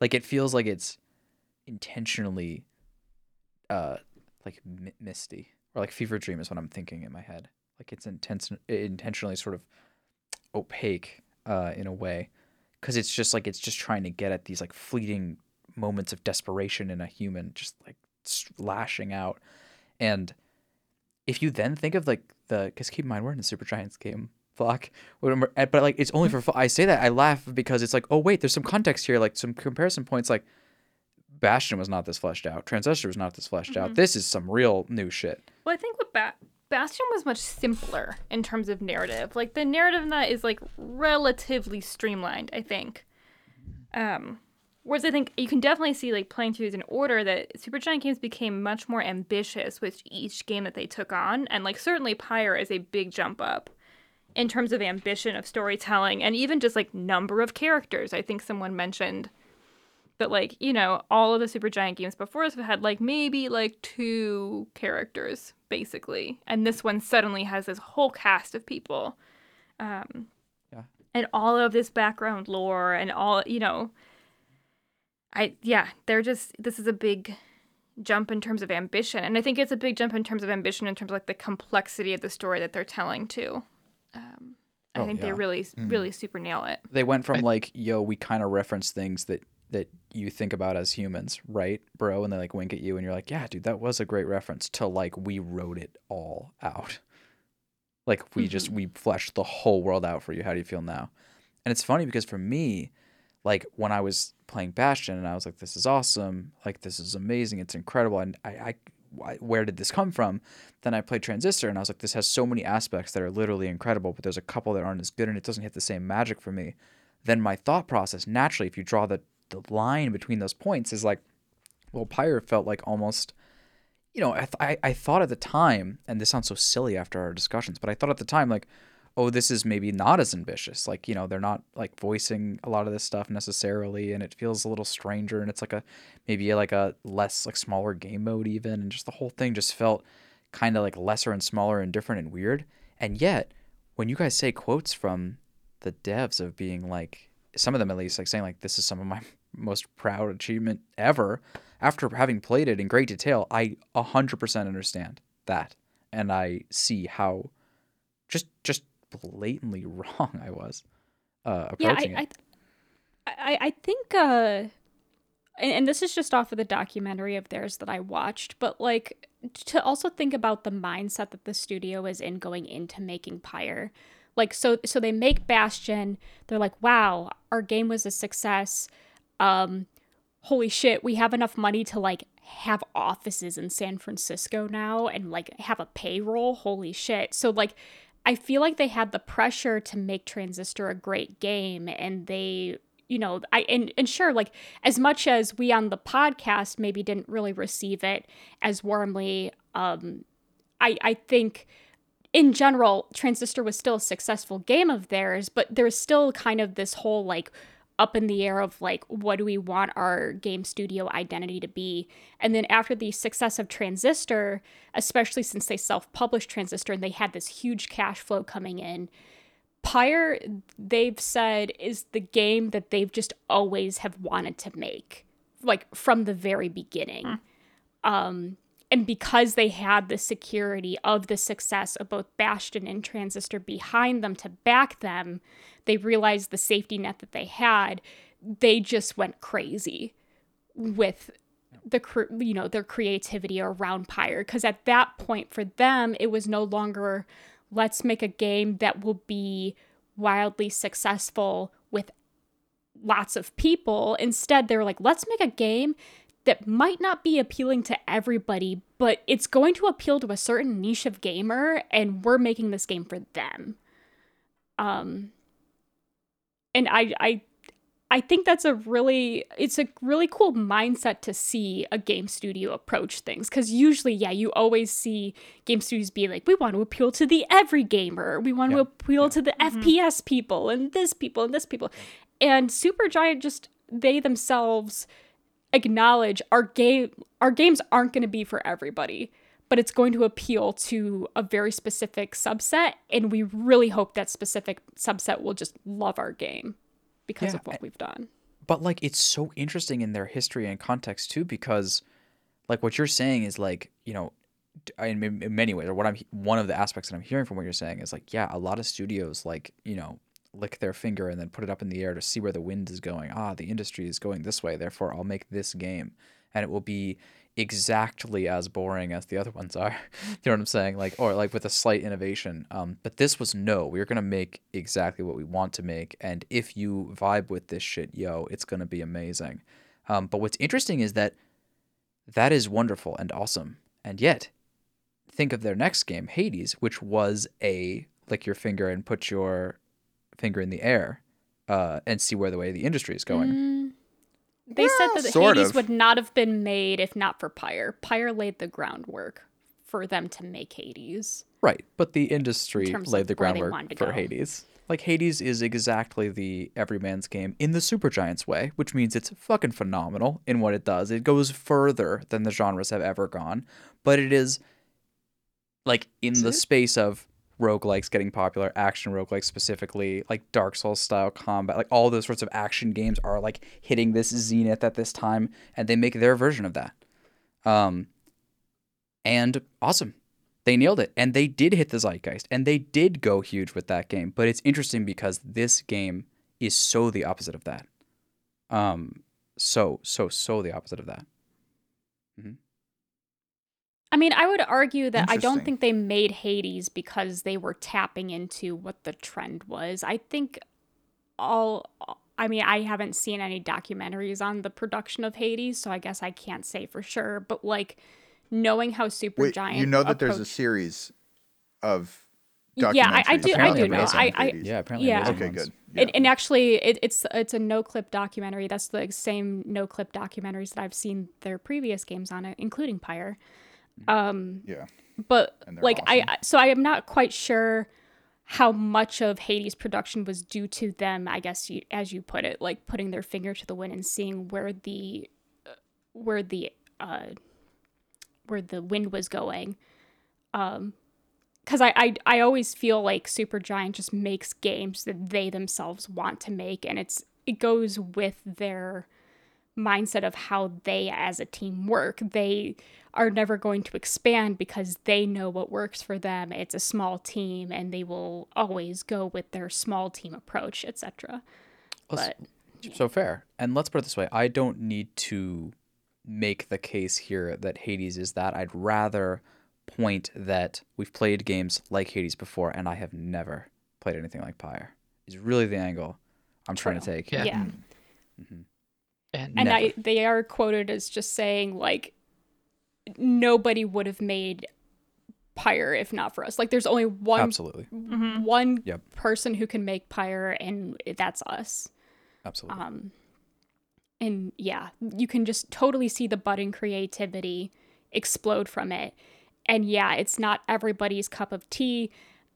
like it feels like it's intentionally, uh, like mi- misty or like fever dream is what I'm thinking in my head. Like it's intense, intentionally sort of opaque, uh, in a way because it's just like it's just trying to get at these like fleeting moments of desperation in a human just like lashing out and if you then think of like the because keep in mind we're in a Supergiant's game whatever eh, but like it's only for fu- i say that i laugh because it's like oh wait there's some context here like some comparison points like bastion was not this fleshed out transistor was not this fleshed out this is some real new shit Well, I think with ba- Bastion was much simpler in terms of narrative. Like the narrative in that is like relatively streamlined. I think. Um, whereas I think you can definitely see like playing through these in order that Supergiant games became much more ambitious with each game that they took on, and like certainly Pyre is a big jump up in terms of ambition of storytelling and even just like number of characters. I think someone mentioned that like you know all of the Supergiant games before us have had like maybe like two characters basically, and this one suddenly has this whole cast of people. Um, Yeah. And all of this background lore and all you know. I yeah, they're just this is a big jump in terms of ambition, and I think it's a big jump in terms of ambition in terms of like the complexity of the story that they're telling too. Um, I Oh, think they yeah. really really super nail it. they went from I- like yo we kind of reference things that that you think about as humans right bro? And they like wink at you and you're like yeah dude that was a great reference to like we wrote it all out. Like we just we fleshed the whole world out for you. How do you feel now? And it's funny because for me like when i was playing bastion and i was like this is awesome. Like this is amazing. It's incredible. And i i why- where did this come from? Then I played Transistor and I was like, this has so many aspects that are literally incredible, but there's a couple that aren't as good and it doesn't hit the same magic for me. Then my thought process, naturally, if you draw the, the line between those points, is like, well, Pyre felt like almost, you know, I, th- I, I thought at the time, and this sounds so silly after our discussions, but I thought at the time, like, oh, this is maybe not as ambitious. Like, you know, they're not like voicing a lot of this stuff necessarily, and it feels a little stranger. And it's like a maybe like a less like smaller game mode even, and just the whole thing just felt kind of like lesser and smaller and different and weird. And yet, when you guys say quotes from the devs of being like some of them at least like saying like this is some of my <laughs> most proud achievement ever after having played it in great detail i 100% understand that and i see how blatantly <laughs> wrong i was uh approaching yeah, I, it I, I, I think, uh, and, and this is just off of the documentary of theirs that I watched, but like to also think about the mindset that the studio is in going into making Pyre. Like, so, so they make Bastion. They're like, wow, our game was a success. Um, holy shit, we have enough money to like have offices in San Francisco now and like have a payroll. Holy shit. So like I feel like they had the pressure to make Transistor a great game and they you know, I and, and sure, like as much as we on the podcast maybe didn't really receive it as warmly, um, I I think in general, Transistor was still a successful game of theirs, but there's still kind of this whole like up in the air of like what do we want our game studio identity to be? And then after the success of transistor especially since they self-published transistor and they had this huge cash flow coming in pyre they've said is the game that they've just always have wanted to make like from the very beginning. Um and because they had the security of the success of both Bastion and Transistor behind them to back them, they realized the safety net that they had. They just went crazy with the you know their creativity around Pyre because at that point for them it was no longer let's make a game that will be wildly successful with lots of people. Instead, they were like, let's make a game that might not be appealing to everybody, but it's going to appeal to a certain niche of gamer, and we're making this game for them. Um, and I, I, I think that's a really, it's a really cool mindset to see a game studio approach things. Because usually, yeah, you always see game studios be like, we want to appeal to the every gamer, we want Yeah. to appeal to the FPS people, and this people, and this people, and Supergiant just they themselves acknowledge our game our games aren't going to be for everybody but it's going to appeal to a very specific subset and we really hope that specific subset will just love our game because Yeah, of what we've done. But like it's so interesting in their history and context too because like what you're saying is like you know in, in many ways or what i'm one of the aspects that i'm hearing from what you're saying is like yeah a lot of studios like you know lick their finger and then put it up in the air to see where the wind is going. Ah the industry is going this way therefore i'll make this game. And it will be exactly as boring as the other ones are. <laughs> You know what i'm saying? Like or like with a slight innovation. Um but this was no we're gonna make exactly what we want to make. And if you vibe with this shit yo it's gonna be amazing. Um but what's interesting is that that is wonderful and awesome. And yet think of their next game hades which was a lick your finger and put your finger in the air uh and see where the way the industry is going Mm, they said that sort hades of. would not have been made if not for pyre pyre laid the groundwork for them to make hades Right, but the industry terms laid the groundwork for go. Hades. Like Hades is exactly the everyman's game in the Supergiant's way, which means it's fucking phenomenal in what it does. It goes further than the genres have ever gone, but it is like in the space of roguelikes getting popular, action roguelikes specifically, like Dark Souls style combat, like all those sorts of action games are like hitting this zenith at this time, and they make their version of that. Um, and awesome. They nailed it. And they did hit the zeitgeist. And they did go huge with that game. But it's interesting because this game is so the opposite of that. Um, so, so, so the opposite of that. I mean, I would argue that I don't think they made Hades because they were tapping into what the trend was. I think all I mean, I haven't seen any documentaries on the production of Hades, so I guess I can't say for sure, but like knowing how Supergiant Wait, you know that there's a series of Yeah, I- I do- on I do know. and I- I- Hades. Yeah, apparently. Yeah. amazing Okay, ones. good. Yeah. And, and actually, it, it's it's a Noclip documentary. That's the same Noclip documentaries that I've seen their previous games on it, including Pyre. Um, yeah. but like awesome. I so I am not quite sure how much of Hades' production was due to them, I guess, you, as you put it, like putting their finger to the wind and seeing where the uh, where the uh, where the wind was going. Um, because I, I I always feel like Supergiant just makes games that they themselves want to make, and it's it goes with their mindset of how they as a team work. They are never going to expand because they know what works for them. It's a small team, and they will always go with their small team approach, etc. Let's- But So fair. And let's put it this way I don't need to make the case here that Hades is that. I'd rather point that we've played games like Hades before, and I have never played anything like Pyre. Is really the angle I'm trying to take. Yeah. yeah. Mhm. And and I, they are quoted as just saying like nobody would have made pyre if not for us like there's only one Absolutely. one Yep. person who can make pyre and that's us Absolutely. um and yeah you can just totally see the budding creativity explode from it and yeah it's not everybody's cup of tea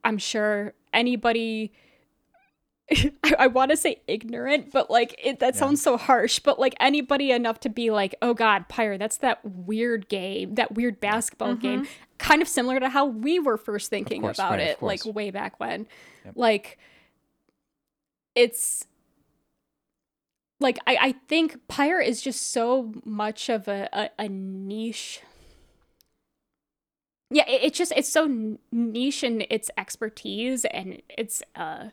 i'm sure anybody <laughs> I, I want to say ignorant, but like it, that sounds so harsh. But like anybody enough to be like, oh god, Pyre, that's that weird game, that weird basketball game, kind of similar to how we were first thinking course, about right, it, like way back when. Yep. Like, it's like I, I think Pyre is just so much of a, a, a niche. Yeah, it, it's just it's so niche in its expertise and its uh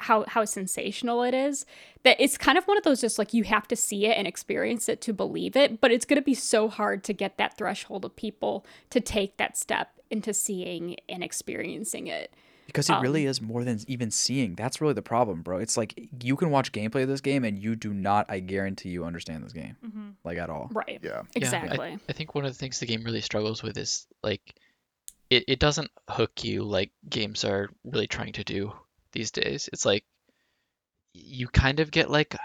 how how sensational it is that it's kind of one of those just like you have to see it and experience it to believe it but it's going to be so hard to get that threshold of people to take that step into seeing and experiencing it Because it Um, really is more than even seeing. That's really the problem, bro. It's like you can watch gameplay of this game and you do not, I guarantee you, understand this game. Like at all. right Yeah. Yeah, I- exactly I, think one of the things the game really struggles with is like it, it doesn't hook you like games are really trying to do these days. It's like you kind of get like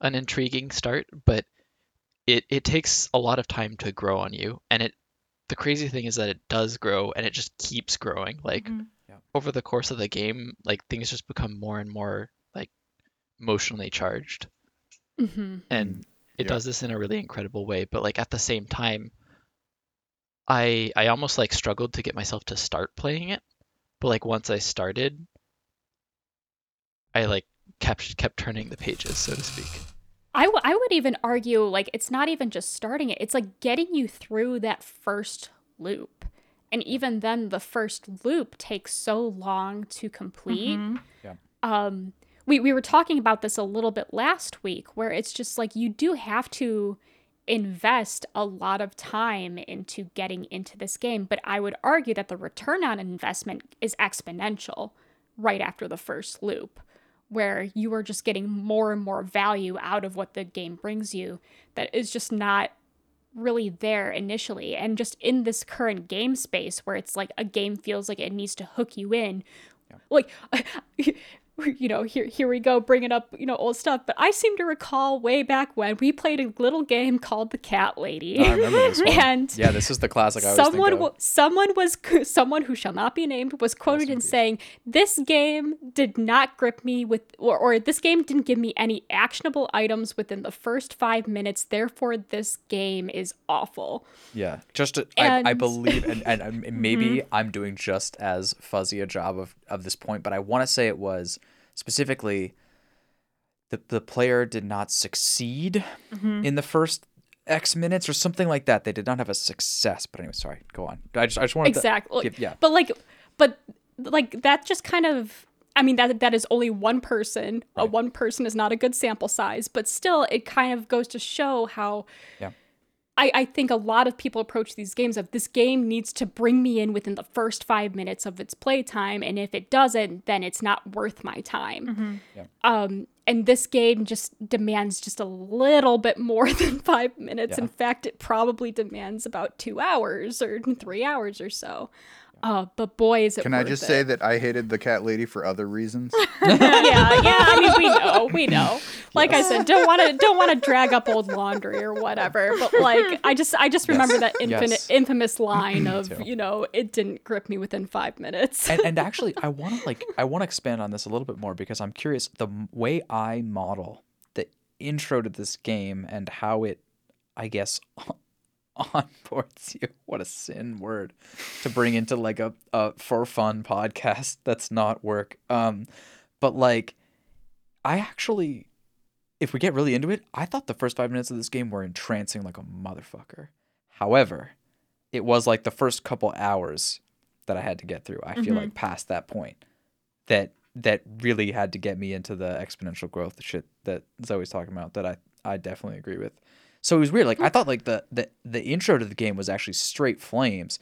an intriguing start, but it, it takes a lot of time to grow on you. And it the crazy thing is that it does grow and it just keeps growing. Like Mhm. Yeah. over the course of the game, like things just become more and more like emotionally charged hmm and it Yeah. does this in a really incredible way but like at the same time i i almost like struggled to get myself to start playing it but like once i started i like kept kept turning the pages so to speak. I, w- I would even argue like it's not even just starting it it's like getting you through that first loop. And even then the first loop takes so long to complete. Yeah. um we, we were talking about this a little bit last week where it's just like you do have to invest a lot of time into getting into this game. But i would argue that the return on investment is exponential right after the first loop where you are just getting more and more value out of what the game brings you that is just not really there initially. And just in this current game space where it's like a game feels like it needs to hook you in like <laughs> <laughs> you know here here we go bringing up you know old stuff. But i seem to recall way back when we played a little game called the cat lady. I remember this <laughs> one. and yeah, this is the classic I someone w- someone was someone who shall not be named was quoted in saying this game did not grip me with or, or this game didn't give me any actionable items within the first five minutes. Therefore this game is awful. Yeah, just to, I, I believe, and, and, and <laughs> maybe mm-hmm. I'm doing just as fuzzy a job of, of this point, but I want to say it was specifically the the player did not succeed mm-hmm. in the first X minutes or something like that. They did not have a success. But anyway, sorry. Go on. I just I just wanted exactly to yeah. but like but like that just kind of i mean that that is only one person a one person is not a good sample size but still it kind of goes to show how Yeah. I, I think a lot of people approach these games of this game needs to bring me in within the first five minutes of its playtime, and if it doesn't, then it's not worth my time. Yeah. Um, and this game just demands just a little bit more <laughs> than five minutes. Yeah. In fact, it probably demands about two hours or three hours or so. Uh, but boy, is it Can I just it. say that I hated the cat lady for other reasons? <laughs> <laughs> yeah, yeah. I mean, we know, we know. <laughs> Like I said, don't want to don't want to drag up old laundry or whatever. But like, I just I just remember that infinite Yes. infamous line <clears throat> of you know it didn't grip me within five minutes. and, and actually i want to like i want to expand on this a little bit more because i'm curious the way i model the intro to this game and how it i guess <laughs> onboards you what a sin word to bring into like a, a for fun podcast that's not work um but like i actually if we get really into it i thought the first five minutes of this game were entrancing like a motherfucker however it was like the first couple hours that I had to get through. I feel like past that point that that really had to get me into the exponential growth shit that Zoe's talking about that I I definitely agree with. So it was weird. Like I thought like the the the intro to the game was actually straight flames,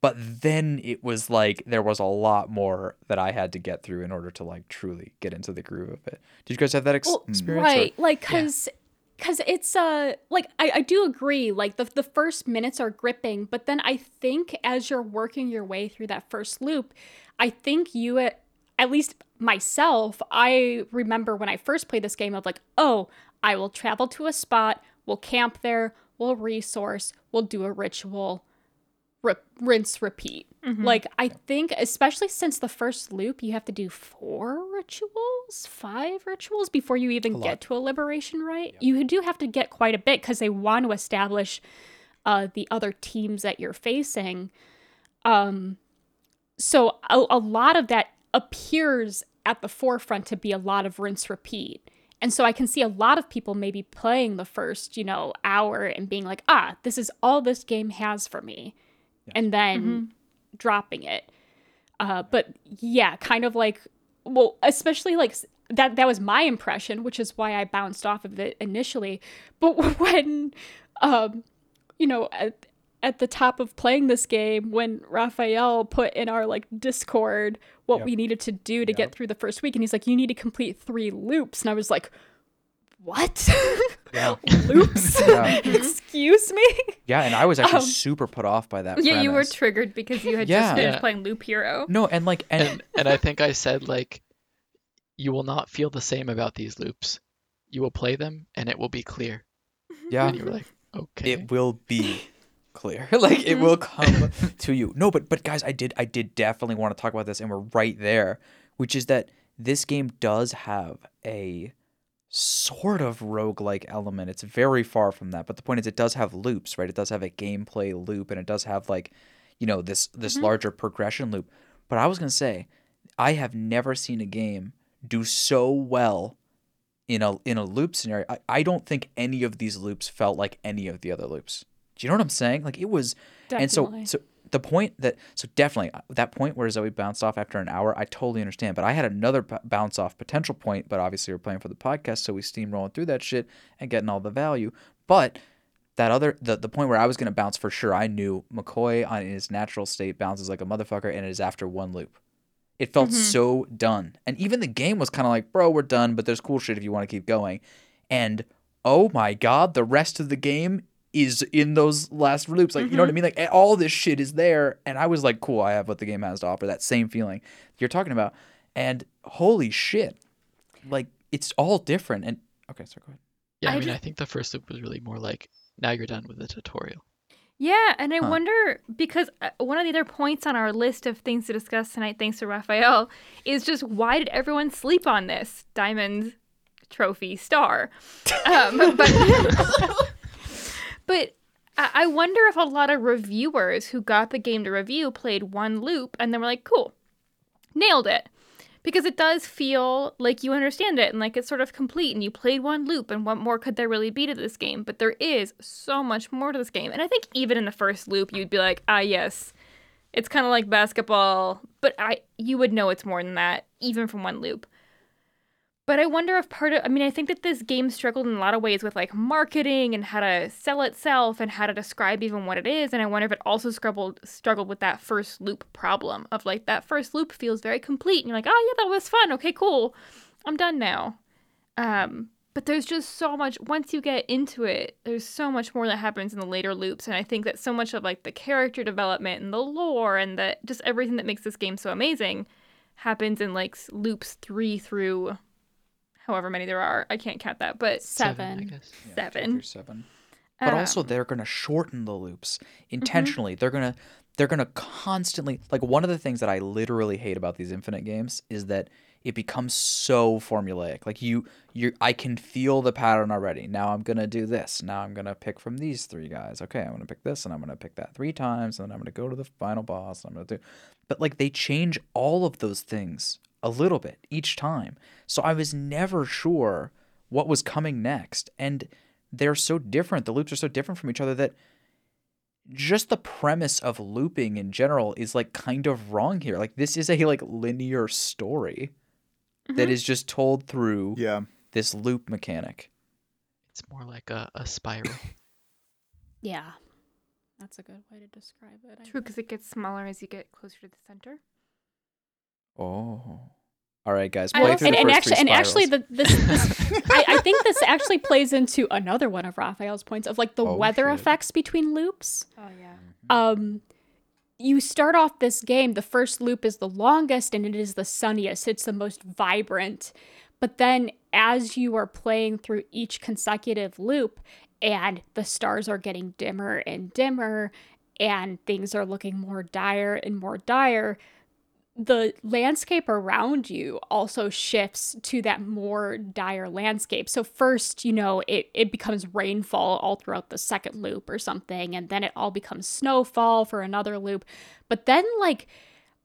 but then it was like there was a lot more that I had to get through in order to like truly get into the groove of it. Did you guys have that ex- Well, experience? or- right like because because it's uh like I, I do agree like the, the first minutes are gripping but then i think as you're working your way through that first loop i think you at, at least myself i remember when i first played this game of like oh i will travel to a spot we'll camp there. We'll resource. We'll do a ritual. Re- rinse repeat. Like i think especially since the first loop you have to do four rituals five rituals before you even get to a liberation rite? You do have to get quite a bit because they want to establish uh, the other teams that you're facing. Um so a, a lot of that appears at the forefront to be a lot of rinse repeat and so i can see a lot of people maybe playing the first you know hour and being like ah this is all this game has for me and then dropping it. Uh, but yeah kind of like well especially like that that was my impression which is why i bounced off of it initially. But <laughs> when um you know at, at the top of playing this game when raphael put in our like discord what Yep. we needed to do to get through the first week and he's like you need to complete three loops and i was like what <laughs> Yeah. loops <laughs> Yeah. <laughs> excuse me Yeah, and I was actually Um, super put off by that. Yeah, you were triggered because you had Yeah. just finished Yeah. playing Loop Hero. no, and like and, and and I think I said like you will not feel the same about these loops. You will play them and it will be clear. yeah, And you were like, okay. it will be clear. <laughs> Like it will mm-hmm. come <laughs> to you. No but but guys i did i did definitely want to talk about this and we're right there which is that this game does have a sort of roguelike element. It's very far from that but the point is it does have loops right? It does have a gameplay loop and it does have like you know this this mm-hmm. larger progression loop. But i was going to say i have never seen a game do so well in a in a loop scenario. I, I don't think any of these loops felt like any of the other loops do you know what i'm saying like it was and so so the point that so definitely uh, that point where zoe bounced off after an hour i totally understand but i had another bounce off potential point but obviously we're playing for the podcast so we steamrolling through that shit and getting all the value but that other the, the point where I was gonna bounce for sure, I knew McCoy on his natural state bounces like a motherfucker, and it is after one loop. It felt so done, and even the game was kind of like, bro, we're done, but there's cool shit if you want to keep going. And oh my god, the rest of the game is in those last loops. Like you know what I mean? Like all this shit is there, and I was like, cool, I have what the game has to offer. That same feeling you're talking about, and holy shit, like it's all different. And okay, so go ahead. yeah, I, I mean, I think the first loop was really more like now you're done with the tutorial. Yeah, and I Huh. wonder because uh, one of the other points on our list of things to discuss tonight, thanks to Raphael, is just why did everyone sleep on this diamond trophy star? <laughs> Um, but <laughs> but I wonder if a lot of reviewers who got the game to review played one loop and then were like, "Cool, nailed it." Because it does feel like you understand it and like it's sort of complete and you played one loop and what more could there really be to this game? But there is so much more to this game. And I think even in the first loop you'd be like, ah yes, it's kind of like basketball, but I you would know it's more than that, even from one loop. But I wonder if part of I mean, I think that this game struggled in a lot of ways with like marketing and how to sell itself and how to describe even what it is. And I wonder if it also struggled struggled with that first loop problem of like that first loop feels very complete and you're like, oh yeah, that was fun. Okay, cool. I'm done now. Um, but there's just so much once you get into it there's so much more that happens in the later loops and i think that so much of like the character development and the lore and the just everything that makes this game so amazing happens in like loops three through however many there are i can't count that but I Seven. guess. Yeah, Seven. through seven. But also um, they're gonna shorten the loops intentionally. They're gonna they're gonna constantly like one of the things that I literally hate about these infinite games is that it becomes so formulaic. Like you you I can feel the pattern already. Now I'm gonna do this. Now I'm gonna pick from these three guys. Okay, I'm gonna pick this and I'm gonna pick that three times, and then I'm gonna go to the final boss. And I'm gonna do but like they change all of those things a little bit each time. So I was never sure what was coming next. And they're so different. The loops are so different from each other that just the premise of looping in general is like kind of wrong here. Like this is a like linear story that mm-hmm. is just told through Yeah. this loop mechanic. It's more like a, a spiral. <laughs> Yeah. That's a good way to describe it. True because it gets smaller as you get closer to the center Oh. All right, guys, play also- through and, the and first actually, three and actually, the, this, this <laughs> I, I think this actually plays into another one of Raphael's points of like the Oh, weather shit. effects between loops. oh yeah Um, you start off this game. The first loop is the longest, and it is the sunniest. It's the most vibrant. But then, as you are playing through each consecutive loop, and the stars are getting dimmer and dimmer, and things are looking more dire and more dire, the landscape around you also shifts to that more dire landscape. So first, you know, it, it becomes rainfall all throughout the second loop or something, and then it all becomes snowfall for another loop. But then like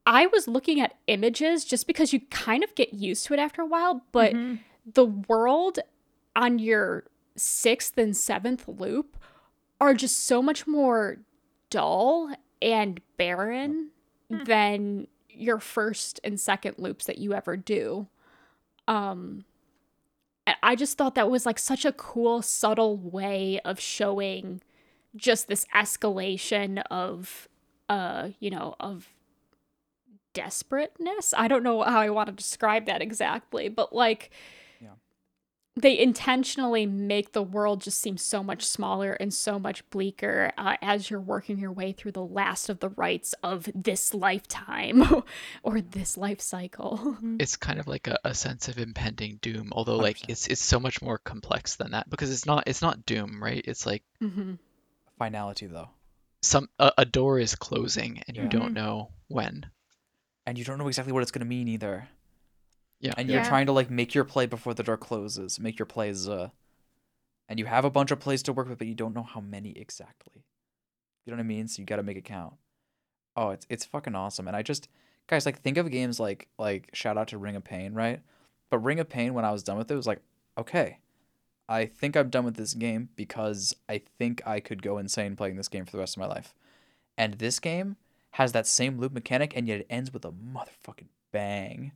I was looking at images just because you kind of get used to it after a while, but mm-hmm. the world on your sixth and seventh loop are just so much more dull and barren hmm. than your first and second loops that you ever do. Um I just thought that was like such a cool subtle way of showing just this escalation of uh you know of desperateness. I don't know how I want to describe that exactly, but like. They intentionally make the world just seem so much smaller and so much bleaker uh, as you're working your way through the last of the rites of this lifetime <laughs> or this life cycle. it's kind of like a, a sense of impending doom, although like 100%. it's it's so much more complex than that because it's not it's not doom, right? It's like hmm finality though. some a, a door is closing and Yeah. you don't know when. And you don't know exactly what it's gonna mean either. Yeah. And you're Yeah. trying to like make your play before the door closes, make your plays uh and you have a bunch of plays to work with, but you don't know how many exactly. You know what I mean? So you gotta make it count. Oh, it's it's fucking awesome. And I just guys like think of games like like shout out to Ring of Pain, right? But Ring of Pain when I was done with it was like, okay, I think I'm done with this game because I think I could go insane playing this game for the rest of my life. And this game has that same loop mechanic and yet it ends with a motherfucking bang.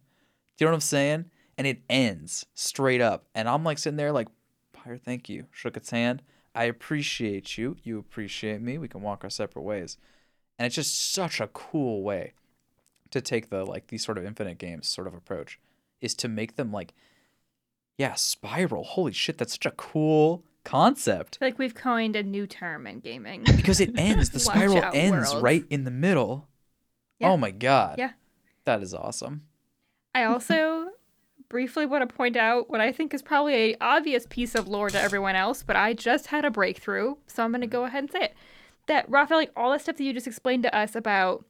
Do you know what I'm saying? And it ends straight up. And I'm like sitting there like, Pyre, thank you. Shook its hand. I appreciate you. You appreciate me. We can walk our separate ways. And it's just such a cool way to take the like these sort of infinite games sort of approach is to make them like yeah, spiral. Holy shit, that's such a cool concept. Like we've coined a new term in gaming. Because it <laughs> ends, the spiral out, ends world. right in the middle. Yeah. Oh my god. Yeah. That is awesome. I also briefly want to point out what I think is probably a obvious piece of lore to everyone else, but I just had a breakthrough, so I'm going to go ahead and say it. That Raphael, like all the stuff that you just explained to us about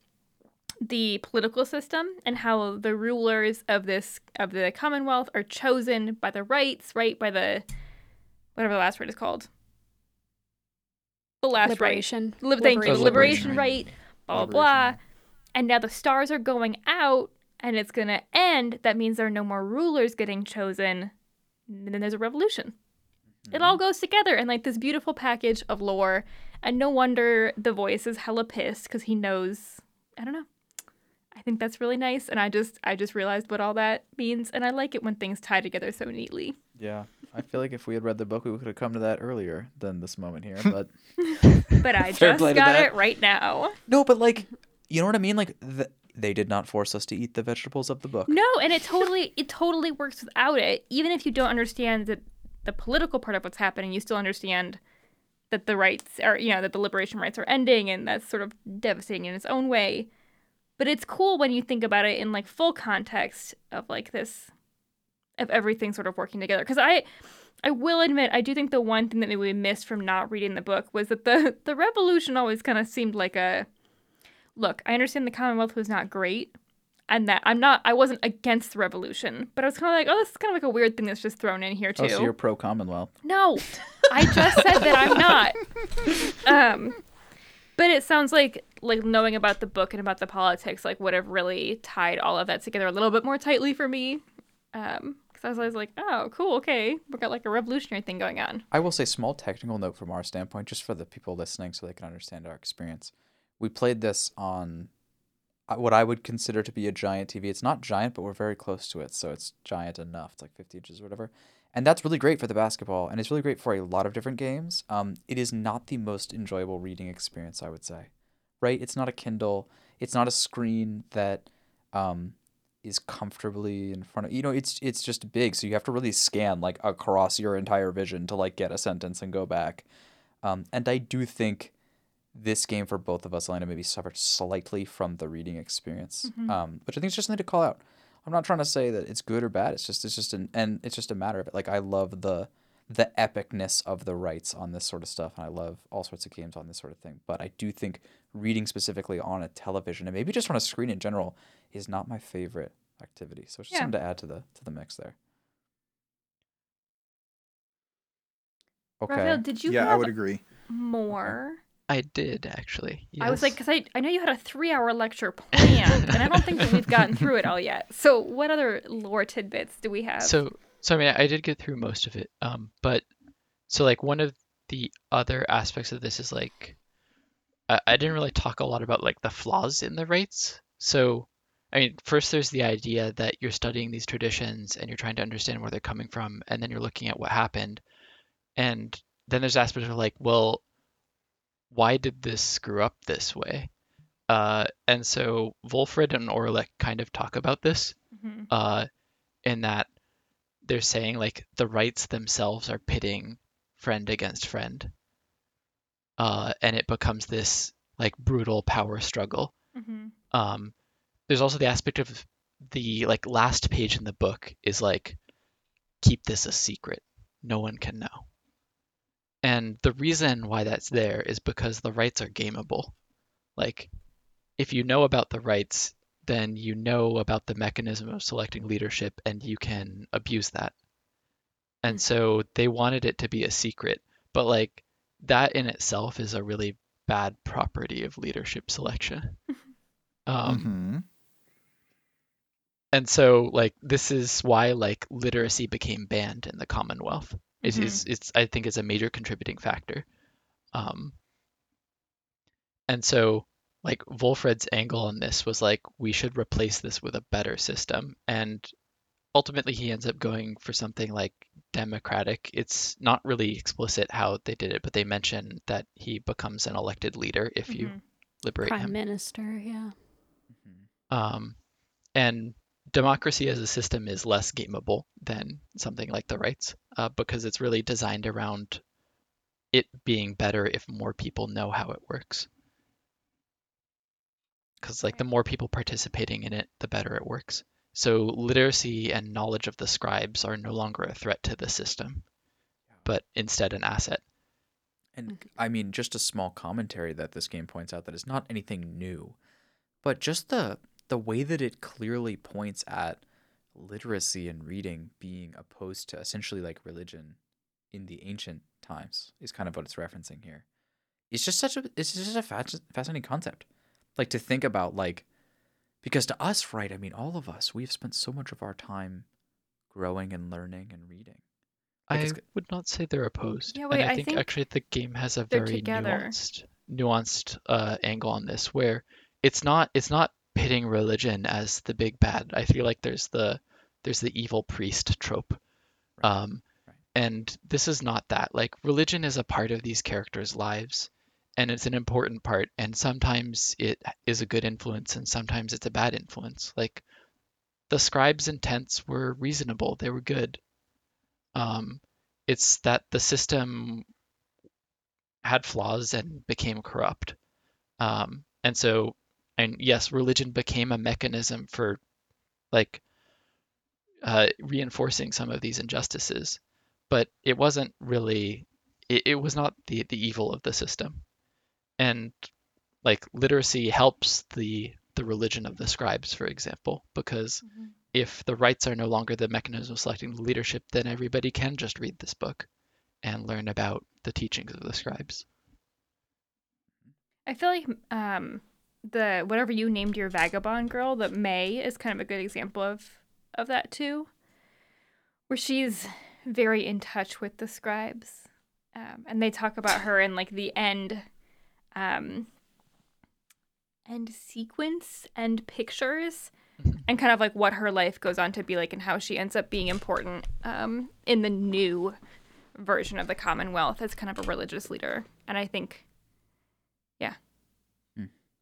the political system and how the rulers of this of the Commonwealth are chosen by the rites, right? By the whatever the last word is called. The last rite. Liberation. Thank you. Liberation liberation rite. rate, blah, blah, Liberation blah. And now the stars are going out and it's going to end. That means there are no more rulers getting chosen. And then there's a revolution. It mm-hmm. all goes together in like this beautiful package of lore. And no wonder the voice is hella pissed because he knows. I don't know. I think that's really nice. And I just I just realized what all that means. And I like it when things tie together so neatly. Yeah. I feel like if we had read the book, we could have come to that earlier than this moment here. But <laughs> But I <laughs> just got it right now. no, but like, you know what I mean? Like, th- they did not force us to eat the vegetables of the book. No, and it totally it totally works without it. Even if you don't understand the the political part of what's happening. You still understand that the rites are, you know, that the liberation rites are ending, and that's sort of devastating in its own way. But it's cool when you think about it in like full context of like this, of everything sort of working together. Because I, I will admit, I do think the one thing that maybe we missed from not reading the book was that the <laughs> the revolution always kind of seemed like a. Look, I understand the Commonwealth was not great, and that I'm not, I wasn't against the revolution, but I was kind of like, oh, this is kind of like a weird thing that's just thrown in here too. Oh, so you're pro Commonwealth. No, I just said that I'm not. <laughs> Um, but it sounds like like knowing about the book and about the politics like would have really tied all of that together a little bit more tightly for me. Um, because I was always like, oh, cool, okay, we got like a revolutionary thing going on. I will say, small technical note from our standpoint, just for the people listening, so they can understand our experience. We played this on uh, what I would consider to be a giant TV. It's not giant, but we're very close to it, so it's giant enough. It's like 50 inches or whatever. And that's really great for the basketball, and it's really great for a lot of different games. Um, it is not the most enjoyable reading experience, I would say. Right? It's not a Kindle. It's not a screen that um, is comfortably in front of you know. It's it's just big, so you have to really scan like across your entire vision to like get a sentence and go back. Um, and I do think this game for both of us, Elena, maybe suffered slightly from the reading experience, Mm-hmm. um, which I think is just something to call out. I'm not trying to say that it's good or bad. It's just it's just an and it's just a matter of it. Like I love the the epicness of the rites on this sort of stuff, and I love all sorts of games on this sort of thing. But I do think reading specifically on a television and maybe just on a screen in general is not my favorite activity. So it's just Yeah. something to add to the to the mix there. Okay. Raphael, did you yeah, have I would agree. more? I did actually. I was like, because I, I know you had a three hour lecture planned, and I don't think that we've gotten through it all yet. So, what other lore tidbits do we have? So, so I mean, I did get through most of it. Um, but so like one of the other aspects of this is like, I, I didn't really talk a lot about like the flaws in the rites. So, I mean, first there's the idea that you're studying these traditions and you're trying to understand where they're coming from, and then you're looking at what happened, and then there's aspects of like, well, why did this screw up this way? Uh, and so Volfred and Oralech kind of talk about this Mhm. uh, in that they're saying like the rites themselves are pitting friend against friend, uh, and it becomes this like brutal power struggle. Mhm. Um, there's also the aspect of the like last page in the book is like keep this a secret, no one can know. And the reason why that's there is because the rites are gameable. Like, if you know about the rites, then you know about the mechanism of selecting leadership and you can abuse that. And so they wanted it to be a secret, but like that in itself is a really bad property of leadership selection. <laughs> Um, hmm and so like this is why like literacy became banned in the Commonwealth. It Mhm. is it's I think is a major contributing factor. Um, and so like Volfred's angle on this was like we should replace this with a better system and ultimately he ends up going for something like democratic. It's not really explicit how they did it, but they mention that he becomes an elected leader if you Mhm. liberate Prime him. Minister, yeah. Um, and democracy as a system is less gameable than something like the rites uh, because it's really designed around it being better if more people know how it works. Because like the more people participating in it, the better it works. So literacy and knowledge of the scribes are no longer a threat to the system, but instead an asset. And I mean, just a small commentary that this game points out that is not anything new, but just the the way that it clearly points at literacy and reading being opposed to essentially like religion in the ancient times is kind of what it's referencing here. It's just such a it's just a fasc- fascinating concept, like to think about like because to us, right? I mean, all of us we've spent so much of our time growing and learning and reading. Like, I it's would not say they're opposed. Yeah, and wait, I I think, think actually the game has a very together. nuanced nuanced uh, angle on this where it's not it's not pitting religion as the big bad. I feel like there's the there's the evil priest trope. Right. Um, Right. and this is not that. Like religion is a part of these characters' lives and it's an important part and sometimes it is a good influence and sometimes it's a bad influence. Like the scribes' intents were reasonable. They were good. Um, it's that the system had flaws and became corrupt. Um, and so, and yes, religion became a mechanism for like uh, reinforcing some of these injustices, but it wasn't really, it, it was not the, the evil of the system. And like literacy helps the the religion of the scribes, for example, because if the rites are no longer the mechanism of selecting the leadership, then everybody can just read this book and learn about the teachings of the scribes. I feel like um the whatever you named your vagabond girl, that May is kind of a good example of of that too, where she's very in touch with the scribes, um, and they talk about her in like the end, um, end sequence, and pictures, and kind of like what her life goes on to be like, and how she ends up being important um, in the new version of the Commonwealth as kind of a religious leader, and I think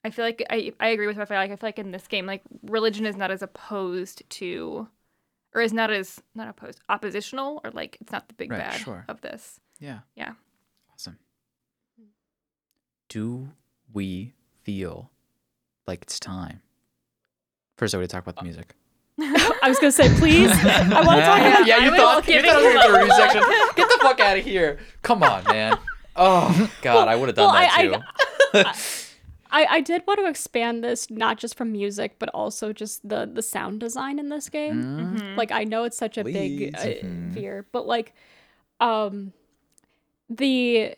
I feel like I, I agree with what I feel like I feel like in this game like religion is not as opposed to or is not as not opposed oppositional or like it's not the big Right, bad sure. of this. Yeah. Yeah. Awesome. Do we feel like it's time for Zoe to talk about the music? <laughs> I was gonna say, please. I want to talk about. yeah, I you was thought, you thought I was going to the review section. Get the fuck out of here. Come on, man. Oh, <laughs> God, I would have done well, that I- too. <laughs> I- I, I did want to expand this not just from music, but also just the the sound design in this game. Mm, Like I know it's such a big uh, Please. fear, but like, um, the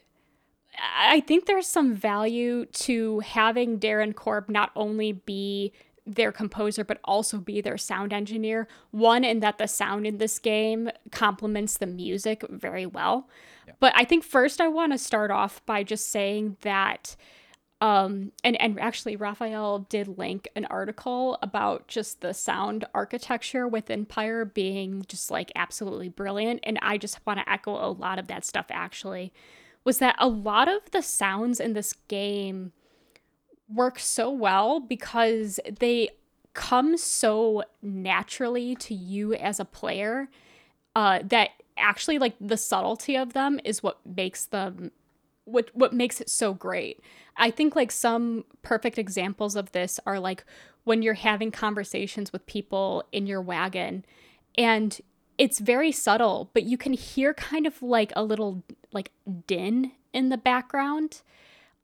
I think there's some value to having Darren Korb not only be their composer but also be their sound engineer. One in that the sound in this game complements the music very well. But I think first I want to start off by just saying that um and and actually Raphael did link an article about just the sound architecture with Empire being just like absolutely brilliant. And I just want to echo a lot of that stuff actually was that a lot of the sounds in this game work so well because they come so naturally to you as a player uh, that actually like the subtlety of them is what makes them what what makes it so great. I think like some perfect examples of this are like when you're having conversations with people in your wagon and it's very subtle, but you can hear kind of like a little like din in the background.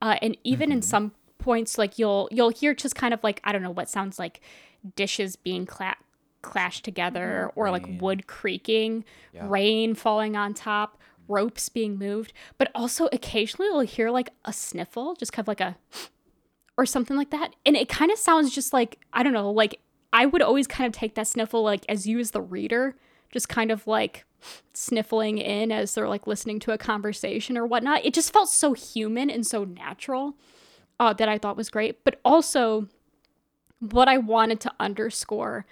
Uh, and even in some points like you'll you'll hear just kind of like I don't know what sounds like dishes being cla- clashed together or like wood creaking, Yeah. rain falling on top, ropes being moved, but also occasionally you'll hear like a sniffle, just kind of like a or something like that. And it kind of sounds just like I don't know, like I would always kind of take that sniffle like as you as the reader, just kind of like sniffling in as they're like listening to a conversation or whatnot. It just felt so human and so natural uh, that I thought was great. But also, what I wanted to underscore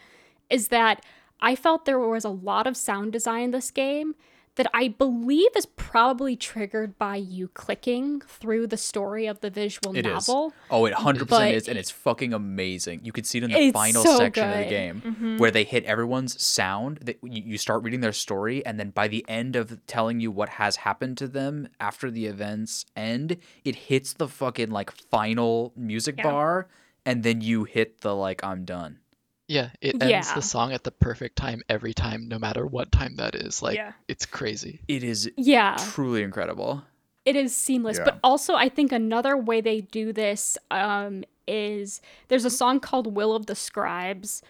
is that I felt there was a lot of sound design in this game that I believe is probably triggered by you clicking through the story of the visual It is. novel. Oh, it 100% is, and it's fucking amazing. You can see it in the final so section of the good. game mm-hmm. where they hit everyone's sound. That you, you start reading their story, and then by the end of telling you what has happened to them after the events end, it hits the fucking like final music Yeah. bar, and then you hit the like I'm done. Yeah, it ends Yeah. the song at the perfect time every time, no matter what time that is. Like, Yeah. it's crazy. It is Yeah. truly incredible. It is seamless. Yeah. But also, I think another way they do this um, is there's a song called Will of the Scribes.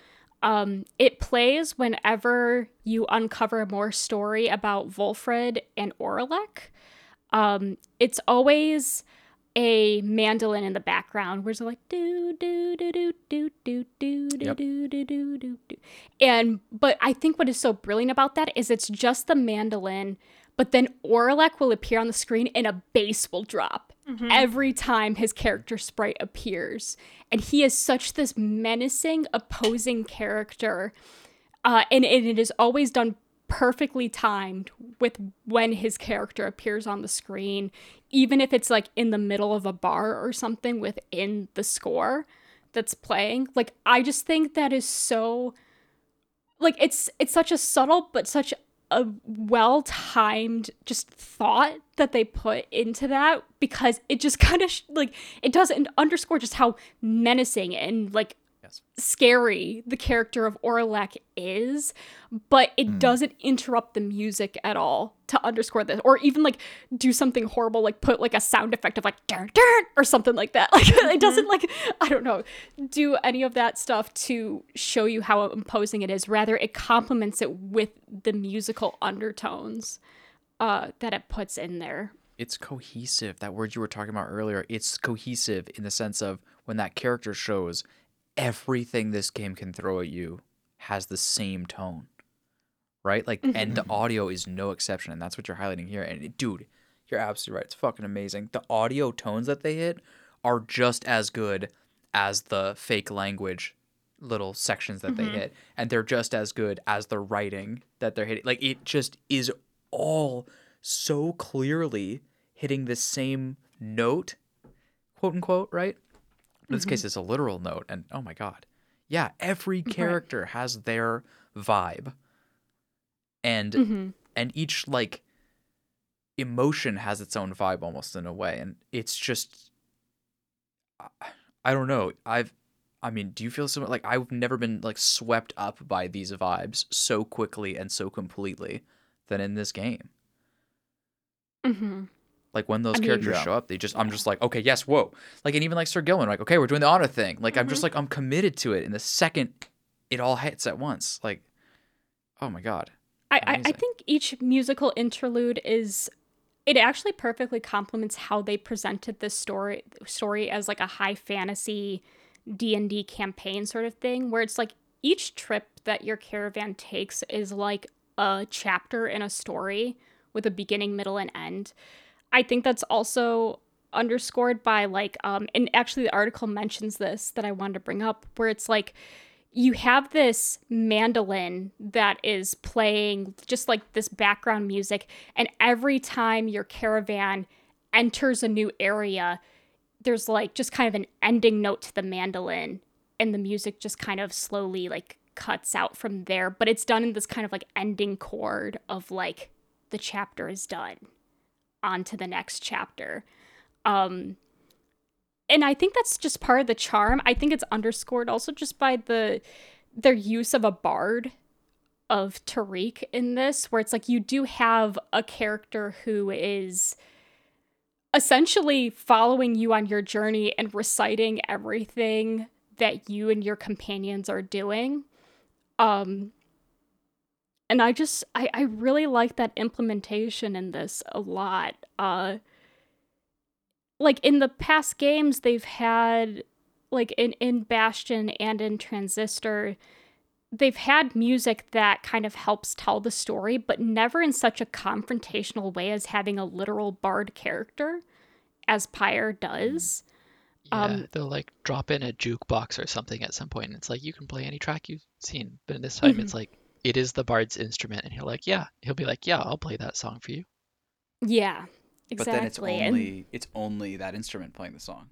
Um, it plays whenever you uncover more story about Volfred and Oralech. Um, it's always a mandolin in the background where it's like do do do do do do do do Yep. do do do do do and but I think what is so brilliant about that is it's just the mandolin, but then Oralech will appear on the screen and a bass will drop every time his character sprite appears, and he is such this menacing, opposing character, uh, and, and it is always done perfectly timed with when his character appears on the screen, even if it's like in the middle of a bar or something within the score that's playing. Like I just think that is so like it's it's such a subtle but such a well timed just thought that they put into that because it just <laughs> kind of sh- like it doesn't underscore just how menacing and like. Scary the character of Oralech is, but it doesn't interrupt the music at all to underscore this, or even like do something horrible, like put like a sound effect of like dun, dun, or something like that. <laughs> Like it doesn't like I don't know do any of that stuff to show you how imposing it is. Rather, it complements it with the musical undertones uh, that it puts in there. it's cohesive. That word you were talking about earlier, it's cohesive in the sense of when that character shows everything this game can throw at you has the same tone. Right? Like and the mm-hmm. audio is no exception and that's what you're highlighting here and it- dude, you're absolutely right. It's fucking amazing. The audio tones that they hit are just as good as the fake language little sections that they mm-hmm. hit and they're just as good as the writing that they're hitting. Like it just is all so clearly hitting the same note, quote unquote, right? In this case, it's a literal note, and oh my god, yeah, every <laughs> character has their vibe, and Mm-hmm. and each like emotion has its own vibe almost in a way, and it's just, I- I don't know. I've, I mean, do you feel so Like I've never been like swept up by these vibes so quickly and so completely than in this game. Mm-hmm. Like when those I mean- characters Yeah. show up, they just I'm just like, okay, yes, whoa. Like and even like Sir Gilman, like, okay, we're doing the honor thing. Like I'm just mm-hmm. like I'm committed to it. And the second it all hits at once, like, oh my god. I, I, I think each musical interlude is it actually perfectly complements how they presented this story story as like a high fantasy D&D campaign sort of thing where it's like each trip that your caravan takes is like a chapter in a story with a beginning, middle and end. I think that's also underscored by like um and actually the article mentions this that I wanted to bring up where it's like you have this mandolin that is playing just like this background music and every time your caravan enters a new area there's like just kind of an ending note to the mandolin and the music just kind of slowly like cuts out from there but it's done in this kind of like ending chord of like the chapter is done on to the next chapter um and I think that's just part of the charm. I think it's underscored also just by the their use of a bard of Tariq in this, where it's like you do have a character who is essentially following you on your journey and reciting everything that you and your companions are doing. Um and I just I, I really like that implementation in this a lot. Uh like in the past games they've had like in in Bastion and in Transistor they've had music that kind of helps tell the story but never in such a confrontational way as having a literal bard character as Pyre does. Yeah, Um, they'll like drop in a jukebox or something at some point, and it's like you can play any track you've seen. But in this time, it's like it is the bard's instrument, and he'll like, yeah, he'll be like, yeah, I'll play that song for you. Yeah. Exactly. But then it's And- only it's only that instrument playing the song.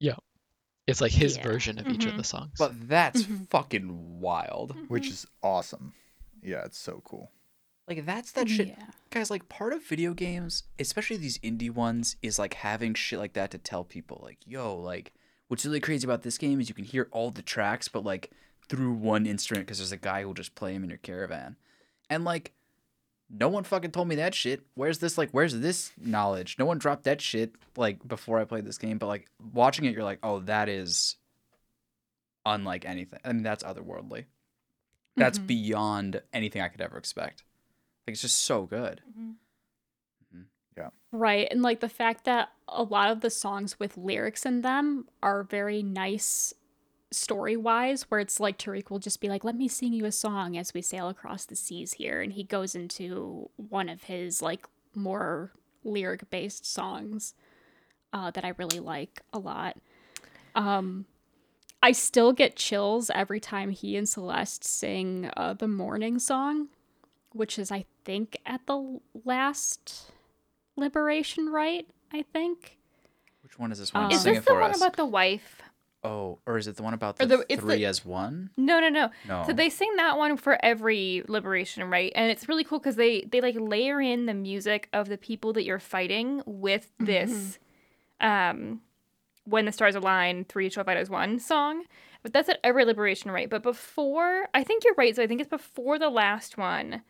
Yeah it's like his Yeah. version of each of the songs. But that's Mhm. fucking wild. which is awesome. Yeah, it's so cool. Like that's that shit. Yeah. Guys, like part of video games, especially these indie ones, is like having shit like that to tell people, like, yo, like, what's really crazy about this game is you can hear all the tracks, but like through one instrument because there's a guy who'll just play them in your caravan. And like, no one fucking told me that shit. Where's this, like, where's this knowledge? No one dropped that shit, like, before I played this game, but like, watching it, you're like, oh, that is unlike anything. I mean, that's otherworldly. That's Mhm. beyond anything I could ever expect. Like, it's just so good. Yeah. Right. And like the fact that a lot of the songs with lyrics in them are very nice story wise, where it's like Tariq will just be like, let me sing you a song as we sail across the seas here. And he goes into one of his like more lyric based songs uh, that I really like a lot. Um, I still get chills every time he and Celeste sing uh, the morning song, which is, I think, at the last liberation rite, I think. Which one is this one? Um, Is Sing this it the for one us. about the wife? Oh, or is it the one about the, the- three the- as one? No, no, no. No. So they sing that one for every liberation, right? And it's really cool because they they like layer in the music of the people that you're fighting with this, um, when the stars align, three shall fight as one song. But that's at every liberation, right? But before, I think you're right. So I think it's before the last one.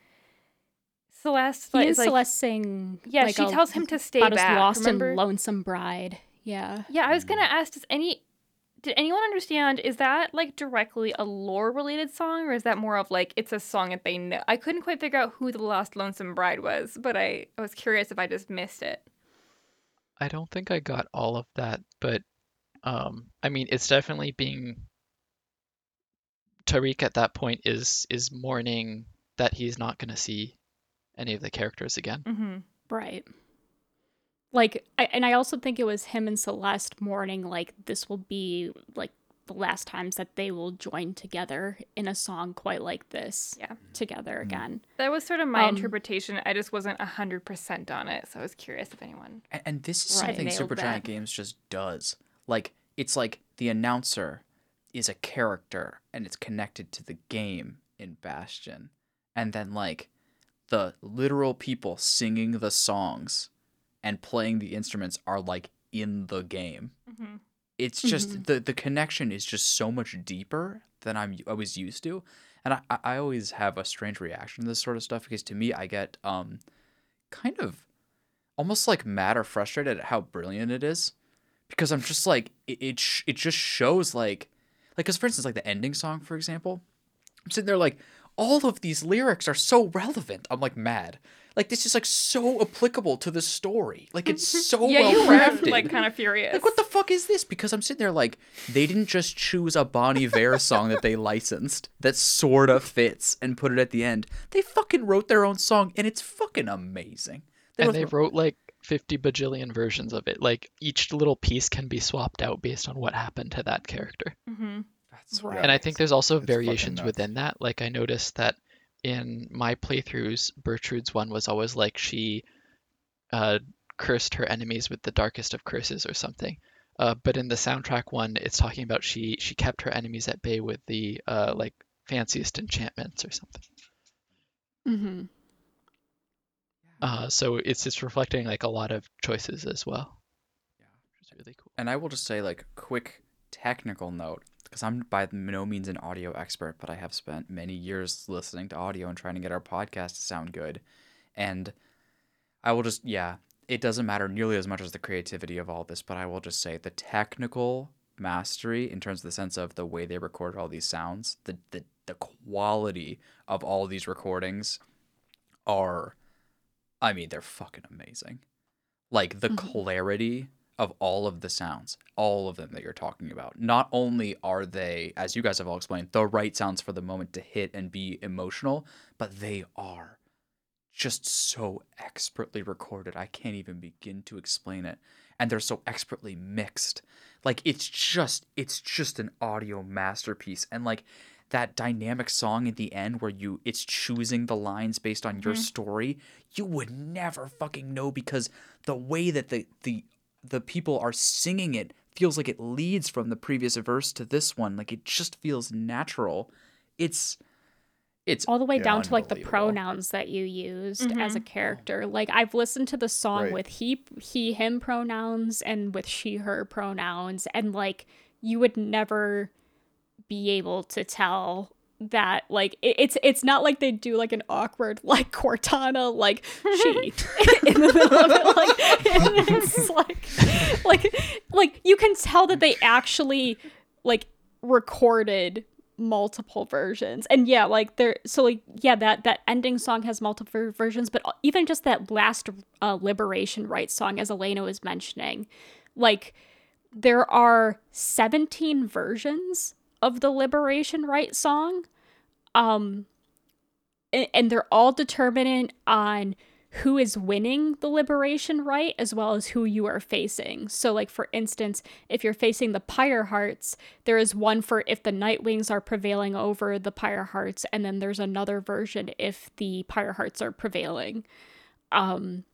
Celeste, He like, is like, Celeste sing. yeah, like, she a- tells him to stay about back. his lost remember? and lonesome bride. Yeah. Yeah, I was gonna ask, does any did anyone understand is that like directly a lore related song or is that more of like it's a song that they know i couldn't quite figure out who the last lonesome bride was but i, I was curious if i just missed it I don't think I got all of that, but um, I mean, it's definitely being Tariq at that point is is mourning that he's not going to see any of the characters again. mm-hmm. Right. Like, I, and I also think it was him and Celeste mourning, like, this will be, like, the last times that they will join together in a song quite like this Yeah. together again. that was sort of my Um, interpretation i just wasn't 100% on it so i was curious if anyone And, and this is Right. something Nailed Supergiant that. Games just does. Like it's like the announcer is a character and it's connected to the game in Bastion. And then like the literal people singing the songs and playing the instruments are like in the game. mm-hmm. It's just the the connection is just so much deeper than I'm I was used to. And I, I always have a strange reaction to this sort of stuff because to me I get um kind of almost like mad or frustrated at how brilliant it is because I'm just like it it, sh- it just shows like like because for instance like the ending song for example I'm sitting there like all of these lyrics are so relevant I'm like mad like this is like so applicable to the story like it's so yeah well you crafted were like kind of furious like what the fuck is this? Because I'm sitting there like they didn't just choose a Bon Iver song that they licensed that sort of fits and put it at the end. They fucking wrote their own song and it's fucking amazing. And wrote they wrote like 50 bajillion versions of it. Like each little piece can be swapped out based on what happened to that character. mm-hmm. That's Right. And I think there's also It's variations within that. Like I noticed that in my playthroughs, Bertrude's one was always like she uh, cursed her enemies with the darkest of curses or something. Uh, but in the soundtrack one, it's talking about she she kept her enemies at bay with the uh, like fanciest enchantments or something. Mm-hmm. Uh, so it's it's reflecting like a lot of choices as well. Yeah. Which is really cool. And I will just say like quick technical note because I'm by no means an audio expert, but I have spent many years listening to audio and trying to get our podcast to sound good. And I will just yeah, it doesn't matter nearly as much as the creativity of all this, but I will just say the technical mastery in terms of the sense of the way they recorded all these sounds, the the the quality of all these recordings are I mean, they're fucking amazing. Like the Mhm. clarity of all of the sounds, all of them that you're talking about. Not only are they, as you guys have all explained, the right sounds for the moment to hit and be emotional, but they are just so expertly recorded. I can't even begin to explain it. And they're so expertly mixed. Like it's just it's just an audio masterpiece. And like that dynamic song at the end where you it's choosing the lines based on your mm-hmm. story, you would never fucking know because the way that the the the people are singing it feels like it leads from the previous verse to this one. Like it just feels natural. It's it's all the way Yeah, down to like the pronouns that you used as a mm-hmm. character. Like I've listened to the song Right. with he, he, him pronouns and with she, her pronouns, and like you would never be able to tell that like it, it's it's not like they do like an awkward like Cortana like she <laughs> <laughs> in the middle of it like <laughs> it's like like like you can tell that they actually like recorded multiple versions. And yeah like there so like yeah that that ending song has multiple versions but even just that last uh, liberation rite song as elena was mentioning like there are 17 versions of the liberation rite song um and they're all determinant on who is winning the liberation rite as well as who you are facing. So like for instance, if you're facing the Pyre Hearts, there is one for if the Nightwings are prevailing over the Pyre Hearts and then there's another version if the Pyre Hearts are prevailing. Um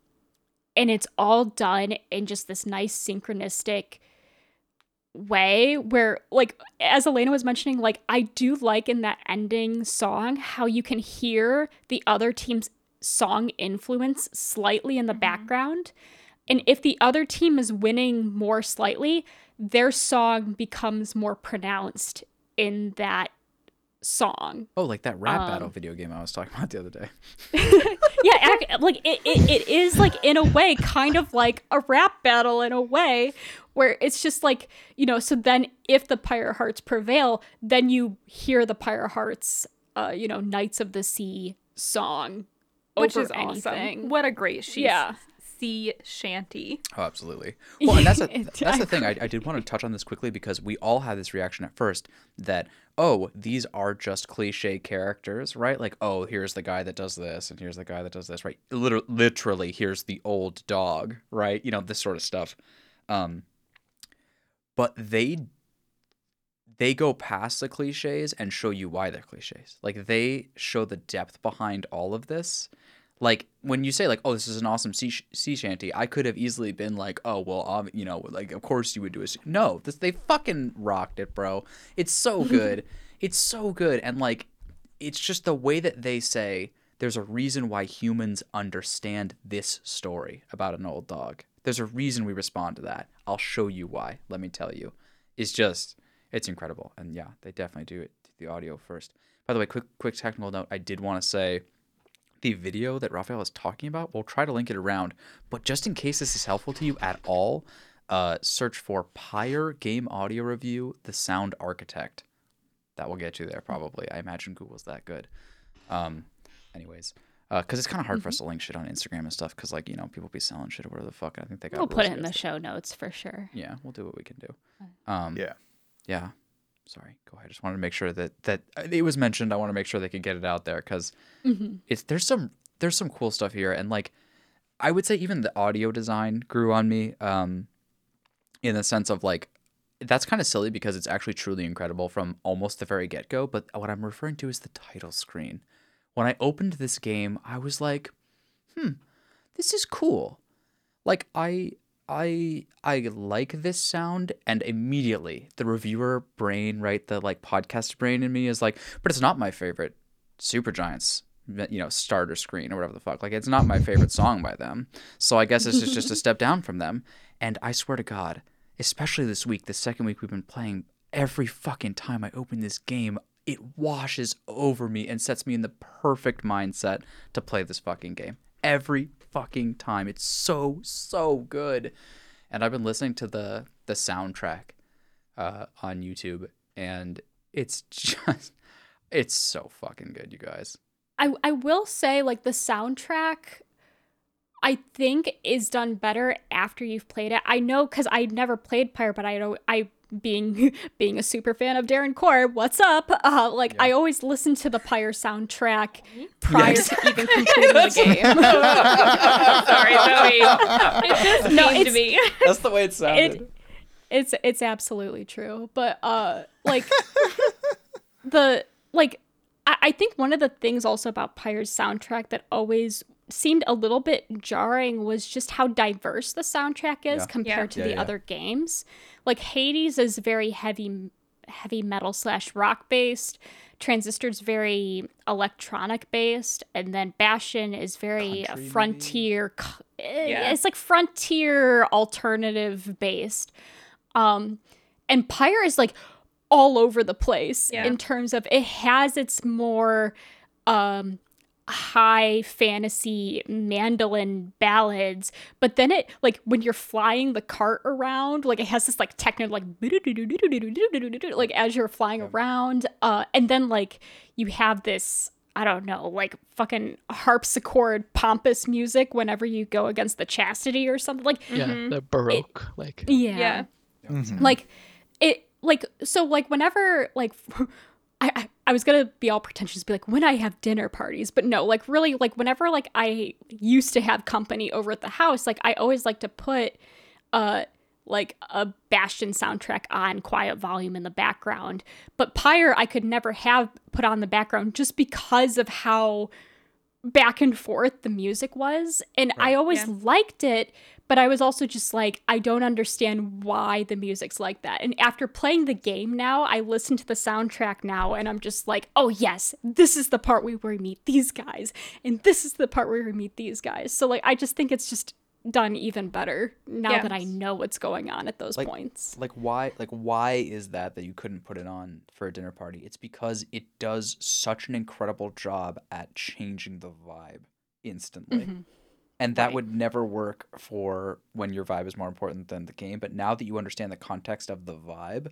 and it's all done in just this nice synchronistic way where like as Elena was mentioning like I do like in that ending song how you can hear the other team's song influence slightly in the mm-hmm. background. And if the other team is winning more slightly their song becomes more pronounced in that song Oh, like that rap battle Um, video game I was talking about the other day. <laughs> yeah ac- like it, it, it is like in a way kind of like a rap battle in a way where it's just like you know so then if the pyre hearts prevail then you hear the pyre hearts uh you know knights of the sea song which over is anything. awesome. What a great she- Yeah. Sea shanty. Oh, absolutely. Well, and that's a, <laughs> that's the thing. I, I did want to touch on this quickly because we all had this reaction at first that oh, these are just cliche characters, right? Like oh, here's the guy that does this, and here's the guy that does this, right? Literally, literally, here's the old dog, right? You know this sort of stuff. Um, but they they go past the cliches and show you why they're cliches. Like they show the depth behind all of this. Like when you say like, "Oh, this is an awesome sea, sea shanty," I could have easily been like, "Oh, well, um, you know, like of course you would do a." sea-" No, this they fucking rocked it, bro. It's so <laughs> good. it's so good, and like, it's just the way that they say. There's a reason why humans understand this story about an old dog. There's a reason we respond to that. I'll show you why. Let me tell you. It's just, it's incredible, and yeah, they definitely do it. The audio first. By the way, quick quick technical note. I did want to say the video that Raphael is talking about, we'll try to link it around. But just in case this is helpful to you at all, uh, search for Pyre Game Audio Review, The Sound Architect. That will get you there probably. I imagine Google's that good. Um, anyways, because it's kind of hard for us to link shit on Instagram and stuff. Because like you know people be selling shit or whatever the fuck. I think they got. we'll put it in the against show notes for sure Yeah, we'll do what we can do. Um, Yeah. yeah. Sorry. Go ahead. I just wanted to make sure that that it was mentioned. I want to make sure they could get it out there because it's there's some there's some cool stuff here, and like I would say even the audio design grew on me. Um, in the sense of like that's kind of silly because it's actually truly incredible from almost the very get go. But what I'm referring to is the title screen. When I opened this game, I was like, hmm, this is cool. Like I I I like this sound and immediately the reviewer brain, right, the like podcast brain in me is like, but it's not my favorite Supergiants uh, you know starter screen or whatever the fuck. Like it's not my favorite song by them. So I guess this is just a step down from them. And I swear to God, especially this week, the second week we've been playing, every fucking time I open this game, it washes over me and sets me in the perfect mindset to play this fucking game. Every fucking time. It's so, so good. And I've been listening to the the soundtrack uh, on YouTube and it's <laughs> just it's so fucking good, you guys. I I will say like the soundtrack I think is done better after you've played it. I know cuz I never played Pyre but I know I being <laughs> being a super fan of Darren Korb, what's up? Uh like I always listen to the Pyre soundtrack prior Yes. to even completing the game. <laughs> Sorry, Zoe. <laughs> It just No, came to it's- me. That's the way it sounded. it it's it's absolutely true but uh like the like I, I think one of the things also about pyre's soundtrack that always seemed a little bit jarring was just how diverse the soundtrack is Yeah. compared to Yeah, the yeah. other games like hades is very heavy heavy metal slash rock based transistor's very electronic based and then bastion is very Country, frontier c- eh, Yeah. it's like frontier alternative based um and pyre is like all over the place Yeah. in terms of it has its more um high fantasy mandolin ballads but then it like when you're flying the cart around like it has this like techno like <laughs> like as you're flying around uh and then like you have this I don't know, like fucking harpsichord pompous music whenever you go against the chastity or something. Like, Yeah, the baroque like yeah. Yeah. Mm-hmm. Like it like so like whenever like <laughs> I, I I was gonna be all pretentious, be like when I have dinner parties, but no, like really like whenever like I used to have company over at the house, like I always like to put uh like a Bastion soundtrack on quiet volume in the background. But Pyre I could never have put on the background just because of how back and forth the music was. And I always Yeah. liked it, but I was also just like, I don't understand why the music's like that. And after playing the game now, I listen to the soundtrack now and I'm just like, oh, yes, this is the part where we meet these guys. And this is the part where we meet these guys. So, like, I just think it's just done even better now Yeah. that I know what's going on at those Like- points. Like why like why is that that you couldn't put it on for a dinner party? It's because it does such an incredible job at changing the vibe instantly. Mhm. And that Right. would never work for when your vibe is more important than the game. But now that you understand the context of the vibe,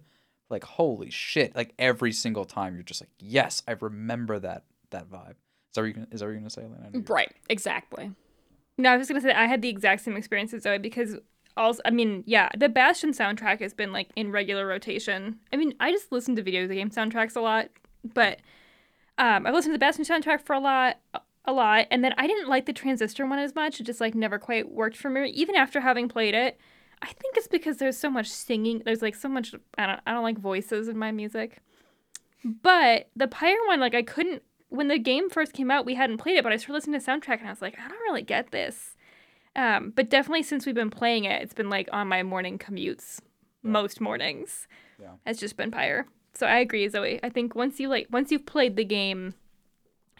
like holy shit! Like every single time, you're just like, yes, I remember that that vibe. Is that what you're gonna, is that what you're gonna say, Elena? Right, exactly. No, I was just gonna say I had the exact same experience as Zoe because also I mean, yeah, the Bastion soundtrack has been like in regular rotation. I mean, I just listen to video game soundtracks a lot, but um, I've listened to the Bastion soundtrack for a lot, a lot, and then I didn't like the Transistor one as much. It just like never quite worked for me, even after having played it. I think it's because there's so much singing. There's like so much. I don't. I don't like voices in my music. But the Pyre one, like I couldn't. When the game first came out, we hadn't played it, but I started listening to the soundtrack and I was like, I don't really get this. Um, but definitely since we've been playing it, it's been like on my morning commutes most mornings. Yeah. It's just been Pyre. So I agree, Zoe. I think once you like once you've played the game,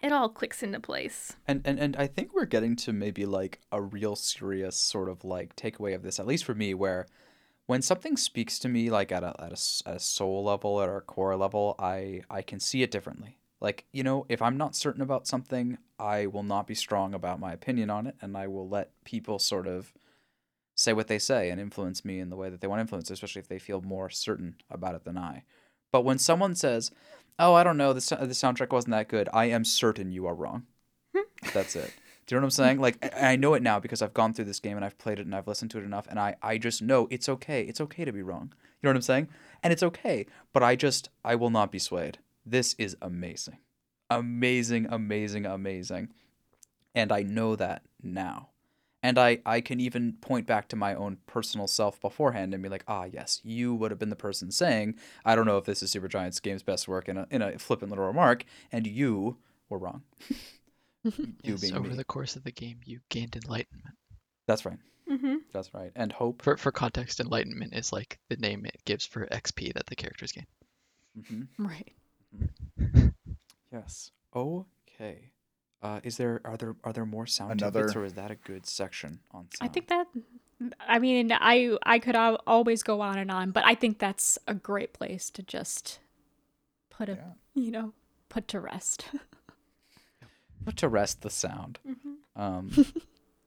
it all clicks into place. And, and and I think we're getting to maybe like a real serious sort of like takeaway of this, at least for me, where when something speaks to me like at a at a, at a soul level, at our core level, I I can see it differently. Like you know, if I'm not certain about something, I will not be strong about my opinion on it, and I will let people sort of say what they say and influence me in the way that they want to influence, especially if they feel more certain about it than I. But when someone says, "Oh, I don't know, the the soundtrack wasn't that good," I am certain you are wrong. Hmm. That's it. Do you know what I'm saying? Like, I I know it now because I've gone through this game and I've played it and I've listened to it enough, and I I just know it's okay. It's okay to be wrong. You know what I'm saying? And it's okay. But I just I will not be swayed. This is amazing, amazing, amazing, amazing, and I know that now. And I, I can even point back to my own personal self beforehand and be like, ah, yes, you would have been the person saying, I don't know if this is Supergiant's game's best work in a, in a flippant little remark, and you were wrong. <laughs> you Yes, being over me. the course of the game, you gained enlightenment. That's right. Mm-hmm. That's right. And hope. For for context, enlightenment is like the name it gives for XP that the characters gain. hmm Right. <laughs> Yes. Okay. Uh, is there are there are there more sound Another- tidbits, or is that a good section on sound? I think that I mean I I could always go on and on, but I think that's a great place to just put a Yeah. you know put to rest. <laughs> put to rest the sound. Mm-hmm. Um,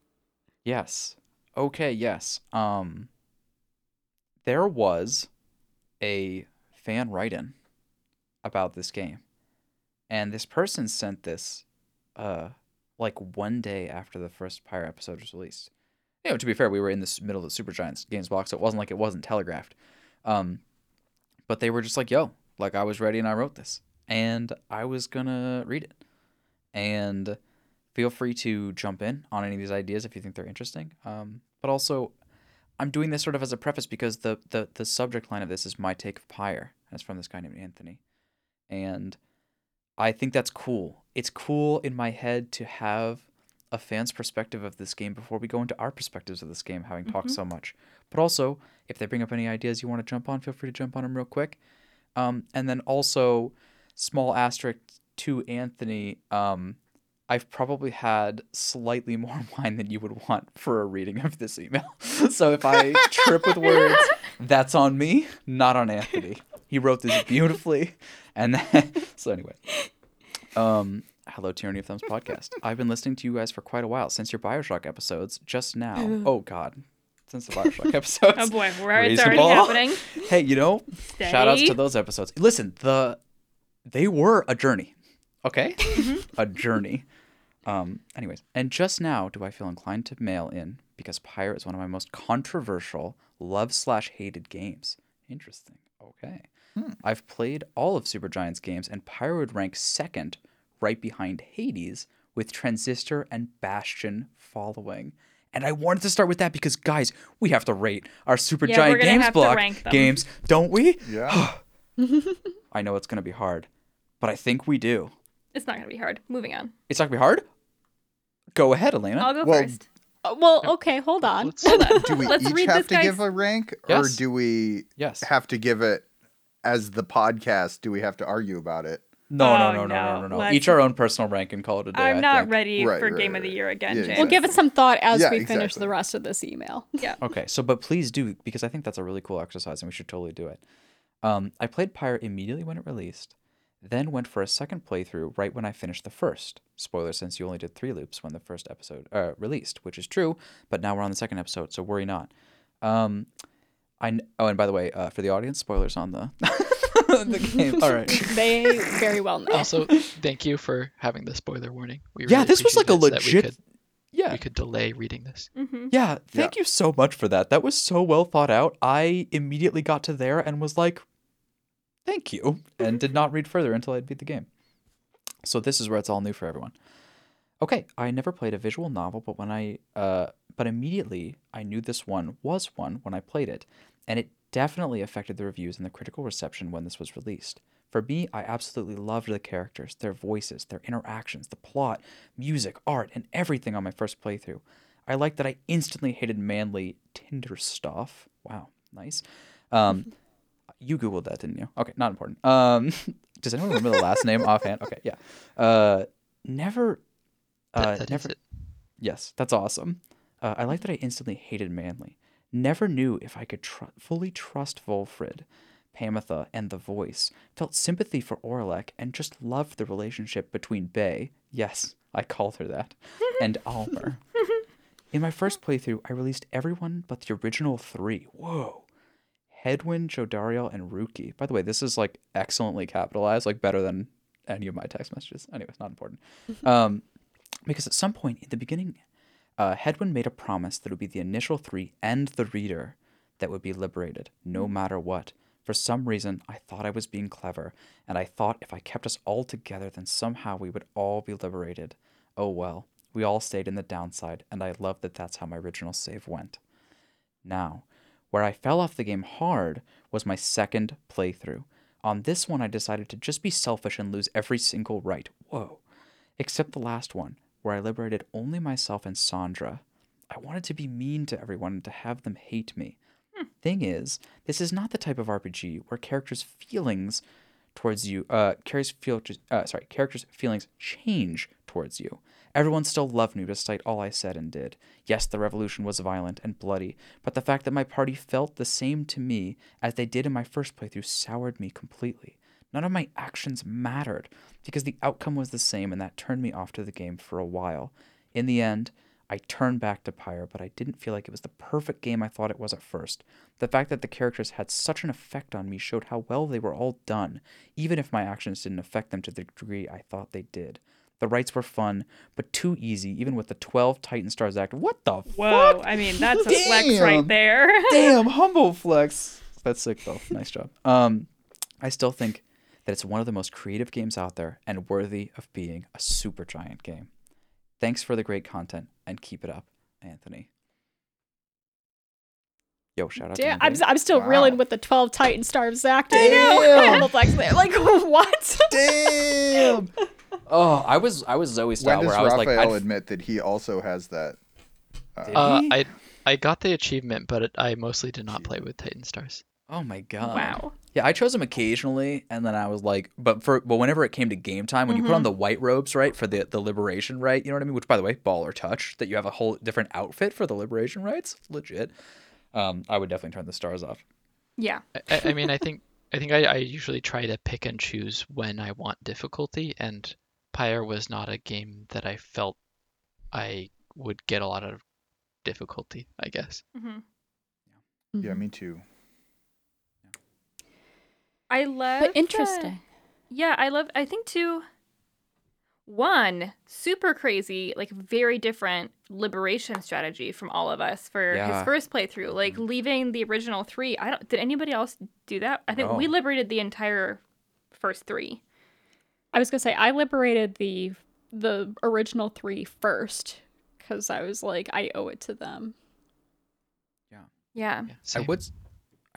<laughs> yes. Okay. Yes. Um, there was a fan write-in about this game, and this person sent this, uh, like one day after the first Pyre episode was released. You know, to be fair, we were in the middle of the Supergiants games block, so it wasn't like it wasn't telegraphed. Um, but they were just like, "Yo, like I was ready and I wrote this, and I was gonna read it." And feel free to jump in on any of these ideas if you think they're interesting. Um, but also, I'm doing this sort of as a preface because the, the, the subject line of this is my take of Pyre. And it's from this guy named Anthony. And I think that's cool. It's cool in my head to have a fan's perspective of this game before we go into our perspectives of this game, having talked Mhm. so much. But also, if they bring up any ideas you want to jump on, feel free to jump on them real quick. Um, and then also, small asterisk to Anthony. Um, I've probably had slightly <laughs> more wine than you would want for a reading of this email. <laughs> so if I trip with words, <laughs> that's on me, not on Anthony. He wrote this <laughs> beautifully. And then, <laughs> so anyway, um, hello, Tyranny of Thumbs podcast. I've been listening to you guys for quite a while since your Bioshock episodes. Just now, oh God, since the Bioshock <laughs> episodes. Oh boy, it's already happening. Hey, you know, shout outs to those episodes. Listen, the they were a journey. Okay? a journey. Um, anyways, and just now do I feel inclined to mail in because Pyre is one of my most controversial love slash hated games. Interesting. Okay. I've played all of Supergiant's games, and Pyre would rank second, right behind Hades, with Transistor and Bastion following. And I wanted to start with that because, guys, we have to rate our Supergiant Yeah, we're Games block games, don't we? Yeah. <sighs> <laughs> I know it's going to be hard, but I think we do. It's not gonna be hard. Moving on. It's not going to be hard? Go ahead, Elena. I'll go Well, first. Uh, well, okay, hold on. Let's- Hold <laughs> on. Do we Let's each read have this to give a rank, Yes. or do we Yes. have to give it as the podcast? Do we have to argue about it? No, Oh, no, no, no, no, no. no, no. Let's- Each our own personal rank and call it a day. I'm I not think. ready Right, for right, game of the year again, Yeah, James. We'll give it some thought as Yeah, we finish the rest of this email. <laughs> Yeah. Okay, so but please do because I think that's a really cool exercise and we should totally do it. Um, I played Pyre immediately when it released, then went for a second playthrough right when I finished the first. Spoiler, since you only did three loops when the first episode uh, released, which is true, but now we're on the second episode, so worry not. Um, I kn- oh, and by the way, uh, for the audience, spoilers on the <laughs> the game. <laughs> All right. They very well know. Also, thank you for having the spoiler warning. We Yeah, really this was like a appreciate legit. We could, Yeah, we could delay reading this. hmm Yeah, thank you so much for that. That was so well thought out. I immediately got to there and was like, thank you, and did not read further until I'd beat the game. So this is where it's all new for everyone. Okay, I never played a visual novel, but when I uh but immediately I knew this one was one when I played it, and it definitely affected the reviews and the critical reception when this was released. For me, I absolutely loved the characters, their voices, their interactions, the plot, music, art, and everything on my first playthrough. I liked that I instantly hated manly Tinder stuff. Wow, nice. Um, <laughs> you googled that, didn't you? Okay, not important. Um, <laughs> does anyone remember the last name offhand? Okay, yeah. Uh, never. That, Uh, that is never. Yes, that's awesome. Uh, I like that I instantly hated Manly. Never knew if I could tr- fully trust Volfred, Pamitha, and the voice. Felt sympathy for Oralech and just loved the relationship between Bay, yes, I called her that, <laughs> and Almer. In my first playthrough, I released everyone but the original three. Whoa. Hedwyn, Jodariel, and Rukey. By the way, this is like excellently capitalized, like better than any of my text messages. Anyways, not important. <laughs> Um, because at some point in the beginning, uh, Hedwyn made a promise that it would be the initial three and the reader that would be liberated, no matter what. For some reason, I thought I was being clever, and I thought if I kept us all together, then somehow we would all be liberated. Oh well, we all stayed in the downside, and I love that that's how my original save went. Now, where I fell off the game hard was my second playthrough. On this one, I decided to just be selfish and lose every single rite. Whoa. Except the last one, where I liberated only myself and Sandra. I wanted to be mean to everyone and to have them hate me. Thing is, this is not the type of RPG where characters' feelings towards you, uh, characters feel, uh, sorry, characters' feelings change towards you. Everyone still loved me despite all I said and did. Yes, the revolution was violent and bloody, but the fact that my party felt the same to me as they did in my first playthrough soured me completely. None of my actions mattered because the outcome was the same, and that turned me off to the game for a while. In the end, I turned back to Pyre, but I didn't feel like it was the perfect game I thought it was at first. The fact that the characters had such an effect on me showed how well they were all done, even if my actions didn't affect them to the degree I thought they did. The rites were fun, but too easy, even with the 12 Titan Stars Act. What the fuck? Whoa, I mean that's a flex right Damn. there. <laughs> Damn, humble flex. That's sick though. Nice job. Um, I still think that it's one of the most creative games out there and worthy of being a Supergiant game. Thanks for the great content and keep it up, Anthony. Yo, shout out Yeah, to I'm, I'm still Wow. reeling with the 12 Titan Stars active. I know. Humble flex there. Like, <laughs> what? Damn. <laughs> oh, I was I was Zoe When style does where I was Raphael like, I'd- admit that he also has that? Did Uh, he? I I got the achievement, but it, I mostly did not play with Titan Stars. Oh my god. wow. Yeah, I chose them occasionally, and then I was like, but for but whenever it came to game time, when you put on the white robes, right, for the the liberation rite, you know what I mean? Which, by the way, ball or touch, that you have a whole different outfit for the liberation rites, legit. Um, I would definitely turn the stars off. Yeah. I, I- I mean, I think I think I, I usually try to pick and choose when I want difficulty, and Pyre was not a game that I felt I would get a lot of difficulty. I guess. hmm Yeah, me too. I love. But the- interesting. Yeah, I love. I think too. One super crazy, like very different liberation strategy from all of us for Yeah. his first playthrough. Like mm-hmm. leaving the original three. I don't. Did anybody else do that? I think we liberated the entire first three. I was gonna say I liberated the the original three first because I was like I owe it to them. Yeah. Yeah, I would,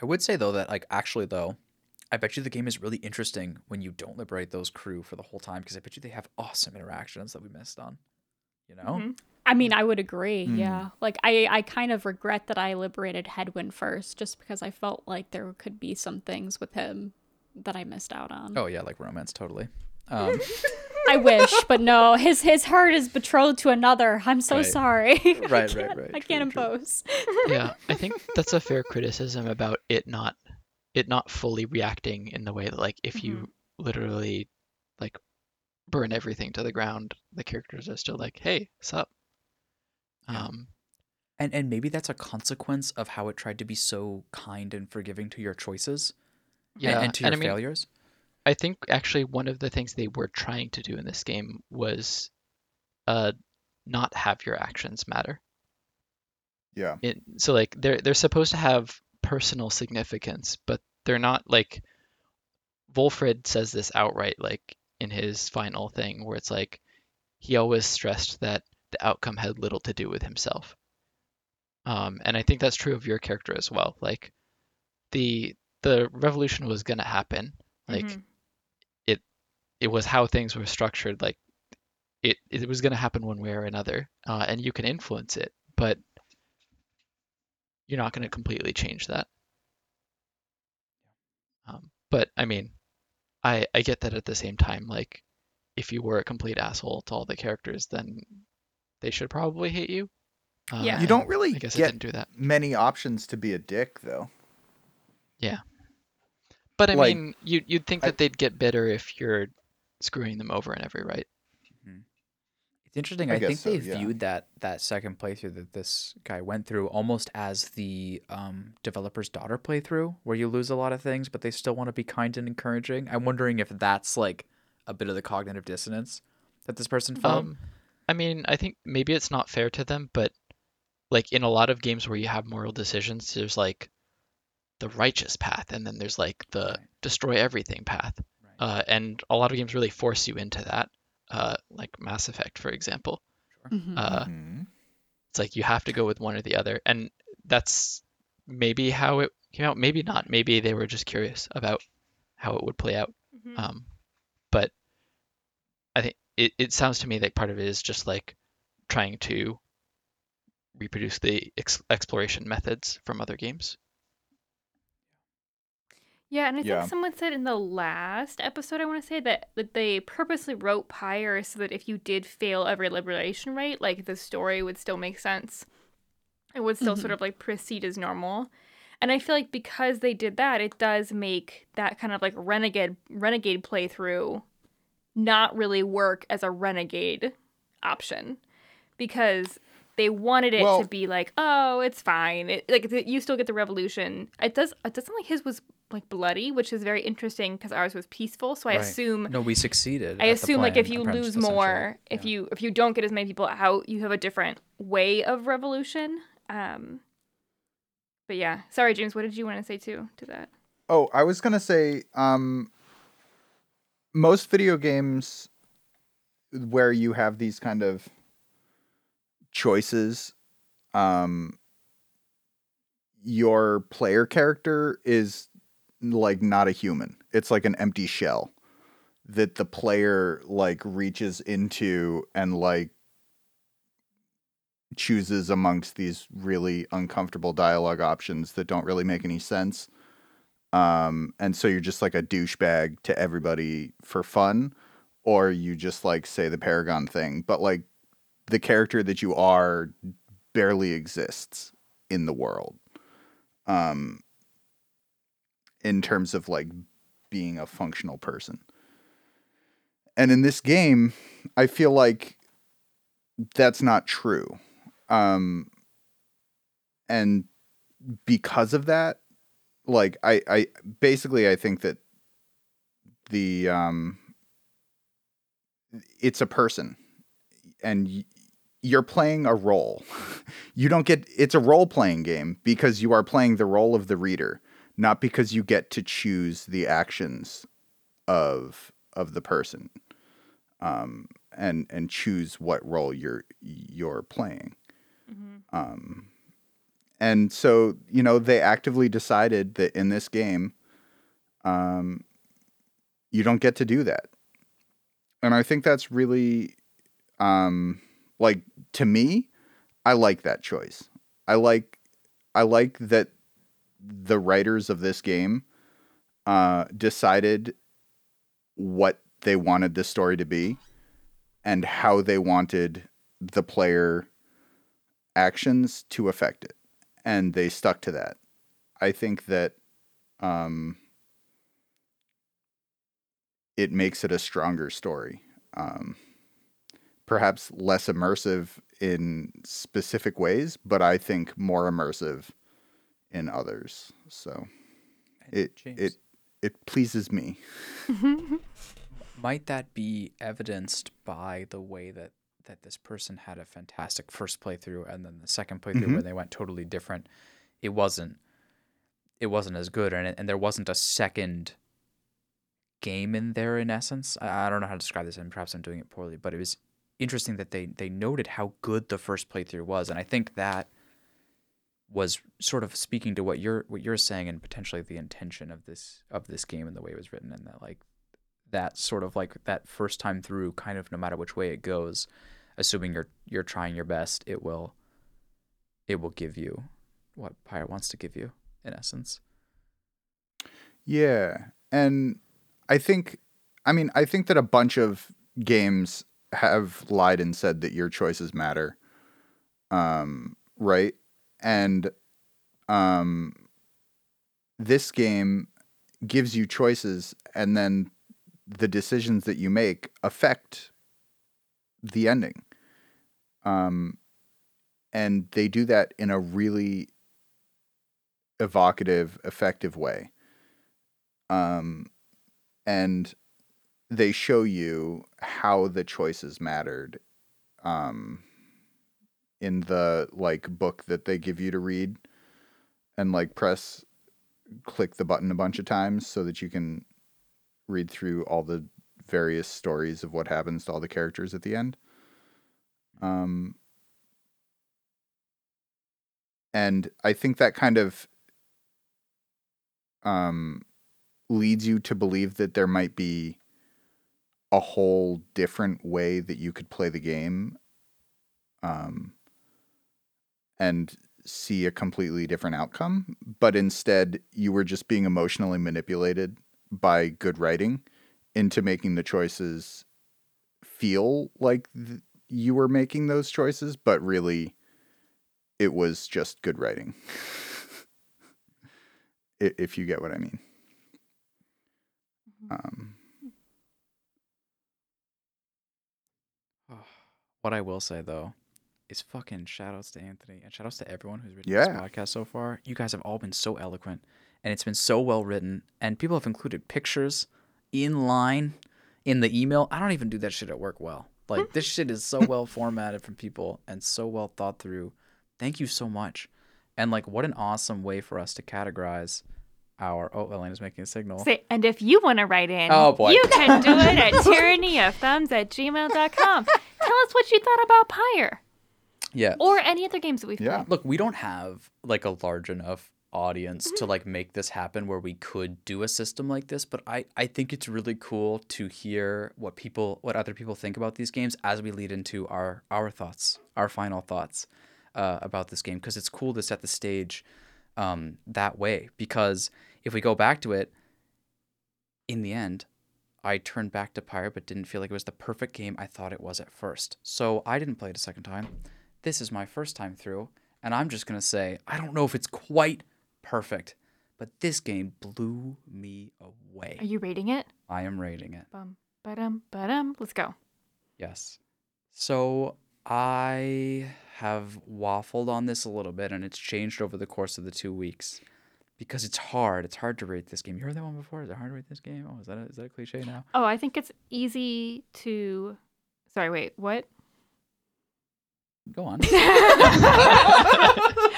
I would say though that like actually though, I bet you the game is really interesting when you don't liberate those crew for the whole time because I bet you they have awesome interactions that we missed on. You know, Mhm. I mean, I would agree. Hmm. Yeah. Like I I kind of regret that I liberated Hedwyn first just because I felt like there could be some things with him that I missed out on. Oh yeah, like romance, totally. Um, <laughs> I wish, but no. His his heart is betrothed to another. I'm so Right. sorry. <laughs> I Right, right, can't- right. I can't true. impose. yeah, I think that's a fair criticism about it not it not fully reacting in the way that like if you literally like burn everything to the ground, the characters are still like, "Hey, sup?" Yeah. Um, and and maybe that's a consequence of how it tried to be so kind and forgiving to your choices yeah, and, to your I mean, failures. I think actually one of the things they were trying to do in this game was uh not have your actions matter. Yeah. it so like they're they're supposed to have personal significance, but they're not like Volfred says this outright like in his final thing where it's like he always stressed that the outcome had little to do with himself. Um, and I think that's true of your character as well. Like the the revolution was gonna happen. Like Mhm. it was how things were structured. Like it it was gonna happen one way or another, uh, and you can influence it, but you're not gonna completely change that. Um, but I mean, I I get that at the same time. Like if you were a complete asshole to all the characters, then they should probably hate you. Uh, Yeah. You don't really I guess I get didn't do that. many options to be a dick, though. Yeah, but I like, mean, you you'd think I- that they'd get bitter if you're screwing them over in every rite. It's interesting. I I, think so, they yeah. viewed that that second playthrough that this guy went through almost as the um, developer's daughter playthrough, where you lose a lot of things, but they still want to be kind and encouraging. I'm wondering if that's like a bit of the cognitive dissonance that this person felt. Um, I mean, I think maybe it's not fair to them, but like in a lot of games where you have moral decisions, there's like the righteous path, and then there's like the Right. destroy everything path. Right. Uh, and a lot of games really force you into that, uh, like Mass Effect, for example. Mhm. Uh, Mhm. it's like you have to go with one or the other, and that's maybe how it came out. Maybe not. Maybe they were just curious about how it would play out. Mhm. Um, but I think it, it sounds to me like part of it is just like trying to reproduce the ex- exploration methods from other games. Yeah, and I Yeah. think someone said in the last episode, I want to say that, that they purposely wrote Pyre so that if you did fail every liberation rate, like the story would still make sense. It would still sort mm-hmm. of like proceed as normal. And I feel like because they did that, it does make that kind of like renegade renegade playthrough not really work as a renegade option because they wanted it Well- to be like, oh, it's fine. It, like it- you still get the revolution. It does. It doesn't like his was like bloody, which is very interesting because ours was peaceful. So I Right. assume no, we succeeded. I at the assume like if you lose essentially. more, if you if you don't get as many people out, you have a different way of revolution. Um, but yeah, sorry, James. What did you want to say too to that? Oh, I was gonna say, um, most video games where you have these kind of choices, um, your player character is like not a human. It's like an empty shell that the player like reaches into and like chooses amongst these really uncomfortable dialogue options that don't really make any sense. Um, and so you're just like a douchebag to everybody for fun, or you just like say the Paragon thing, but like the character that you are barely exists in the world. Um, in terms of like being a functional person. And in this game, I feel like that's not true. Um, and because of that, like I, I basically I think that the um it's a person and you're playing a role. <laughs> you don't get it's a role playing game because you are playing the role of the reader, not because you get to choose the actions of of the person. Um and and choose what role you're you're playing. Um and so you know they actively decided that in this game um you don't get to do that and i think that's really um Like to me, I like that choice. I like I like that the writers of this game uh, decided what they wanted the story to be and how they wanted the player actions to affect it and they stuck to that i think that um, it makes it a stronger story um, perhaps less immersive in specific ways but i think more immersive in others so it James. it it pleases me <laughs> might that be evidenced by the way that that this person had a fantastic first playthrough and then the second playthrough where Mhm. they went totally different it wasn't it wasn't as good and, it, and there wasn't a second game in there in essence I, I don't know how to describe this and perhaps i'm doing it poorly but it was interesting that they they noted how good the first playthrough was and i think that was sort of speaking to what you're what you're saying and potentially the intention of this of this game and the way it was written and that like that sort of like that first time through kind of no matter which way it goes assuming you're you're trying your best it will it will give you what Pyre wants to give you in essence Yeah. And I think I mean, I think that a bunch of games have lied and said that your choices matter. Um, right? And um this game gives you choices and then the decisions that you make affect the ending. Um and they do that in a really evocative, effective way um, and they show you how the choices mattered um, in the like book that they give you to read and like press click the button a bunch of times so that you can read through all the various stories of what happens to all the characters at the end. Um, and i think that kind of um, leads you to believe that there might be a whole different way that you could play the game um, and see a completely different outcome. But instead, you were just being emotionally manipulated by good writing into making the choices feel like th- you were making those choices, but really it was just good writing. <laughs> If you get what I mean. Um, what I will say though is fucking shoutouts to Anthony and shoutouts to everyone who's written Yeah. this podcast so far. You guys have all been so eloquent and it's been so well written and people have included pictures in line in the email. I don't even do that shit at work well. Like hmm. this shit is so well <laughs> formatted from people and so well thought through. Thank you so much. And like what an awesome way for us to categorize our oh Elena's making a signal. Say, and if you want to write in, Oh, boy. you can do it at <laughs> tyrannyofthumbs at gmail.com. Tell us what you thought about Pyre yeah. or any other games that we've Yeah. played. Look, we don't have like a large enough audience to like make this happen where we could do a system like this, but I I think it's really cool to hear what people what other people think about these games as we lead into our our thoughts, our final thoughts uh, about this game because it's cool to set the stage um, that way because if we go back to it in the end I turned back to Pyre but didn't feel like it was the perfect game I thought it was at first. So I didn't play it a second time. This is my first time through, and I'm just to say I don't know if it's quite perfect, but this game blew me away. Are you rating it? I am rating it. Bum, ba-dum, ba-dum. Let's go. Yes. So I have waffled on this a little bit, and it's changed over the course of the two weeks because it's hard. It's hard to rate this game. You heard that one before? Is it hard to rate this game? Oh, is that a, is that a cliche now? Oh, I think it's easy to. Sorry, wait, what? Go on. <laughs> <laughs>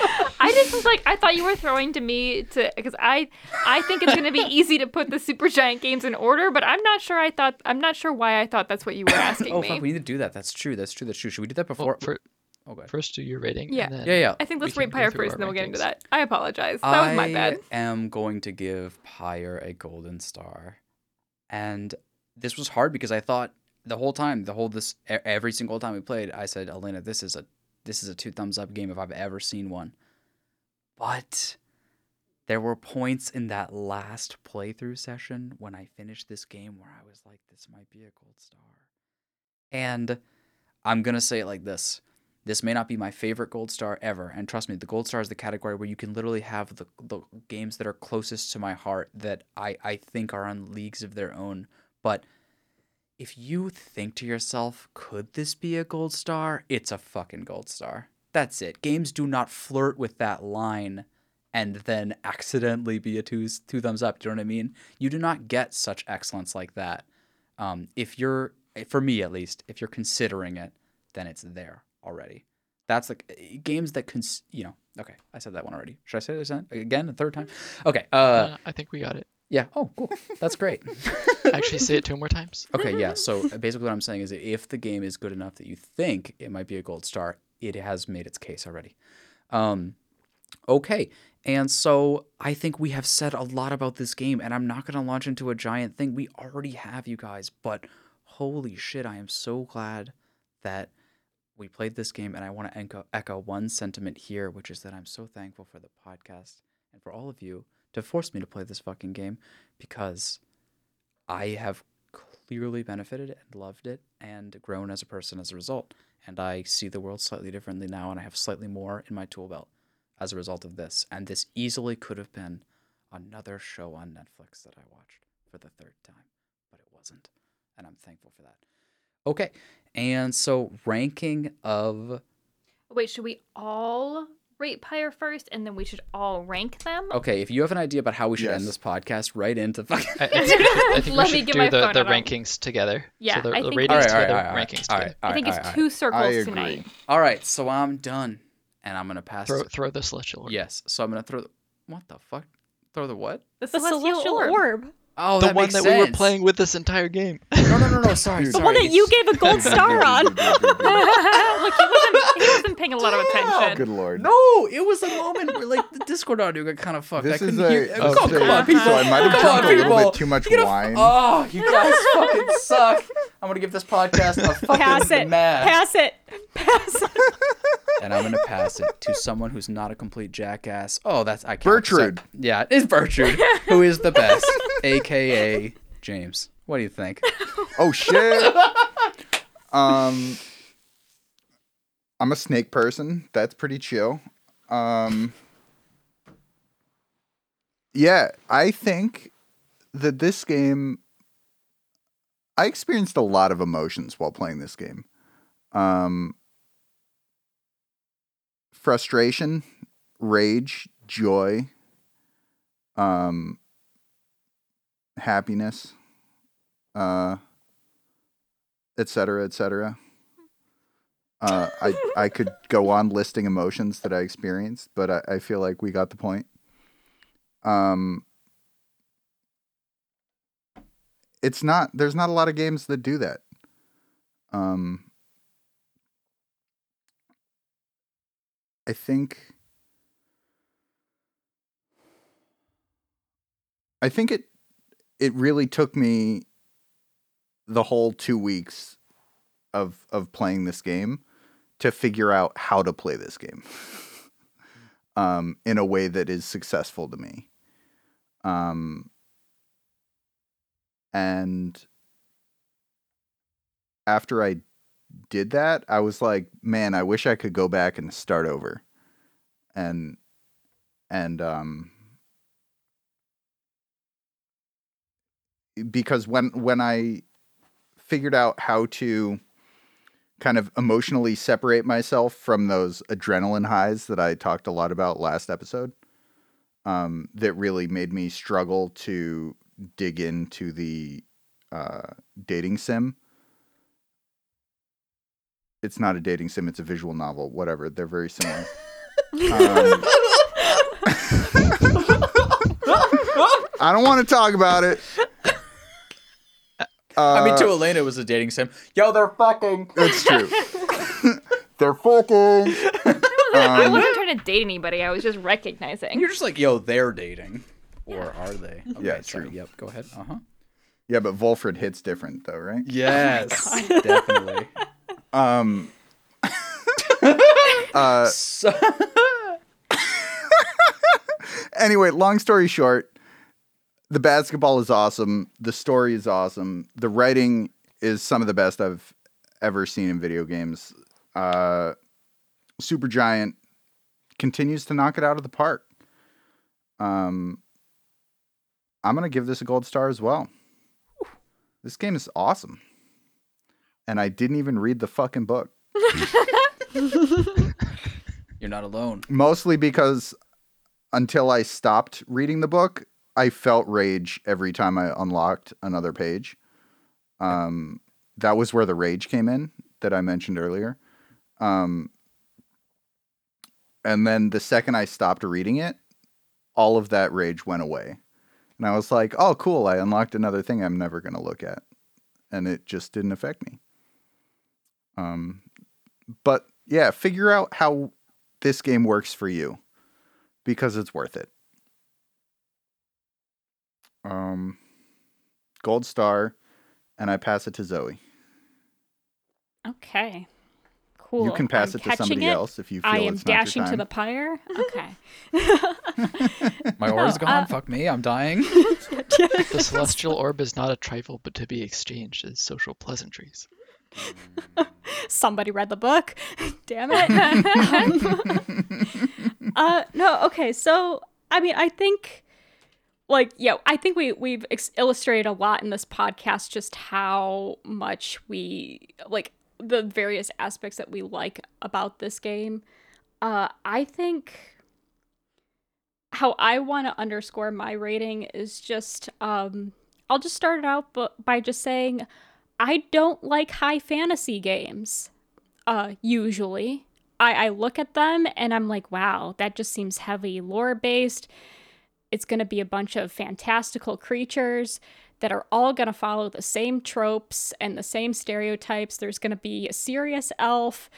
I just was like, I thought you were throwing to me to because I, I think it's gonna be <laughs> easy to put the Supergiant games in order, but I'm not sure. I thought I'm not sure why I thought that's what you were <coughs> asking oh, me. fuck, we need to do that. That's true. That's true. That's true. Should we do that Well, before? for, oh, go first do your rating. Yeah. And then Yeah, yeah. I think let's rate Pyre first, and then we'll get into that. I apologize. That was my bad. I am going to give Pyre a golden star. And this was hard because I thought the whole time, the whole this e- every single time we played, I said, Elena, this is a this is a two thumbs up game if I've ever seen one. But there were points in that last playthrough session when I finished this game where I was like, this might be a gold star. And I'm gonna say it like this. This may not be my favorite gold star ever, and trust me, the gold star is the category where you can literally have the, the games that are closest to my heart that I, I think are on leagues of their own. But if you think to yourself, could this be a gold star? It's a fucking gold star. That's it. Games do not flirt with that line and then accidentally be a two two thumbs up. Do you know what I mean? You do not get such excellence like that. Um, if you're, for me at least, if you're considering it, then it's there already. That's like games that cons. You know. Okay, I said that one already. Should I say this again a third time? Okay. Uh, Uh, I think we got it. yeah. Oh, cool. That's great. <laughs> Actually, say it two more times. Okay, yeah. So basically, what I'm saying is, if the game is good enough that you think it might be a gold star, it has made its case already. Um, okay, and so I think we have said a lot about this game, and I'm not going to launch into a giant thing. We already have, you guys, but holy shit, I am so glad that we played this game, and I want to echo, echo one sentiment here, which is that I'm so thankful for the podcast and for all of you to force me to play this fucking game because I have clearly benefited and loved it and grown as a person as a result. And I see the world slightly differently now, and I have slightly more in my tool belt as a result of this. And this easily could have been another show on Netflix that I watched for the third time, but it wasn't. And I'm thankful for that. Okay. And so, ranking of. Wait, should we all rate Pyre first, and then we should all rank them? Okay, if you have an idea about how we should end this podcast, right into fucking. I, I think, <laughs> I think Let we me should get do my the, phone the out. rankings together. Yeah, so the, I the think ratings that's- together, all right, all right, rankings all right, together. all I think right, it's all right. two circles I agree. tonight. All right, so I'm done, and I'm gonna pass. Throw, throw the celestial orb. Yes, so I'm gonna throw. The, what the fuck? Throw the what? The The celestial orb. Oh, the that one makes that we were sense. playing with this entire game. No, no, no, no. Sorry, <laughs> The sorry. one that you it's- gave a gold <laughs> star on. Look, he wasn't, he wasn't paying a lot of attention. Good lord. No, it was a moment where like the Discord audio got kind of fucked. I This is couldn't a, hear. a oh, come stage, on, people. so I might have Come drunk on, a little bit too much You gotta- wine. Oh, you guys fucking suck. I'm gonna give this podcast a fucking Pass it. mad. Pass it. Pass it. <laughs> and I'm gonna pass it to someone who's not a complete jackass. Oh, that's I can't. Bertrude. so- yeah, it's Bertrude, who is the best, aka James. What do you think? Oh shit. <laughs> um, I'm a snake person. That's pretty chill. Um, yeah, I think that this game. I experienced a lot of emotions while playing this game. Um, frustration, rage, joy, um, happiness uh, et cetera, et cetera. Uh, <laughs> I I could go on listing emotions that I experienced, but I, I feel like we got the point. Um, it's not. There's not a lot of games that do that. Um, I think. I think it it really took me the whole two weeks of of playing this game to figure out how to play this game <laughs> um, in a way that is successful to me. Um, and after I did that, I was like, man, I wish I could go back and start over. And and um because when when I figured out how to kind of emotionally separate myself from those adrenaline highs that I talked a lot about last episode, um, that really made me struggle to dig into the uh, dating sim. It's not a dating sim; it's a visual novel. Whatever, they're very similar. um, <laughs> <laughs> I don't want to talk about it. I mean, Uh, to Elena, it was a dating sim. Yo, they're fucking. That's true. <laughs> <laughs> They're fucking. I Um, wasn't trying to date anybody. I was just recognizing. You're just like, yo, they're dating, or are they? Okay, Yeah, sorry. true. Yep. Go ahead. Uh huh. Yeah, but Volfred hits different though, right? Yes, definitely. <laughs> Um. uh. So, Anyway, long story short, the basketball is awesome. The story is awesome. The writing is some of the best I've ever seen in video games. Uh, Supergiant continues to knock it out of the park. Um, I'm gonna give this a gold star as well. This game is awesome, and I didn't even read the fucking book. you're not alone. mostly because until I stopped reading the book, I felt rage every time I unlocked another page. Um, that was where the rage came in that I mentioned earlier. Um, and then the second I stopped reading it, all of that rage went away. And I was like, oh, cool, I unlocked another thing I'm never going to look at. And it just didn't affect me. Um, but yeah, figure out how this game works for you because it's worth it. Um, gold star, and I pass it to Zoe. Okay. Cool. You can pass I'm it to catching somebody it. else if you feel I am it's not your dashing to the pyre. <laughs> Okay. <laughs> My aura's No, gone. uh, Fuck me. I'm dying. <laughs> The celestial orb is not a trifle, but to be exchanged as social pleasantries. Somebody read the book. Damn it. uh, no, okay. So, I mean, I think, like, yeah, I think we we've ex- illustrated a lot in this podcast just how much we like the various aspects that we like about this game. Uh, I think how I want to underscore my rating is just um I'll just start it out bu- by just saying I don't like high fantasy games. Uh usually. I I look at them and I'm like, wow, that just seems heavy lore based. It's going to be a bunch of fantastical creatures that are all going to follow the same tropes and the same stereotypes. There's going to be a serious elf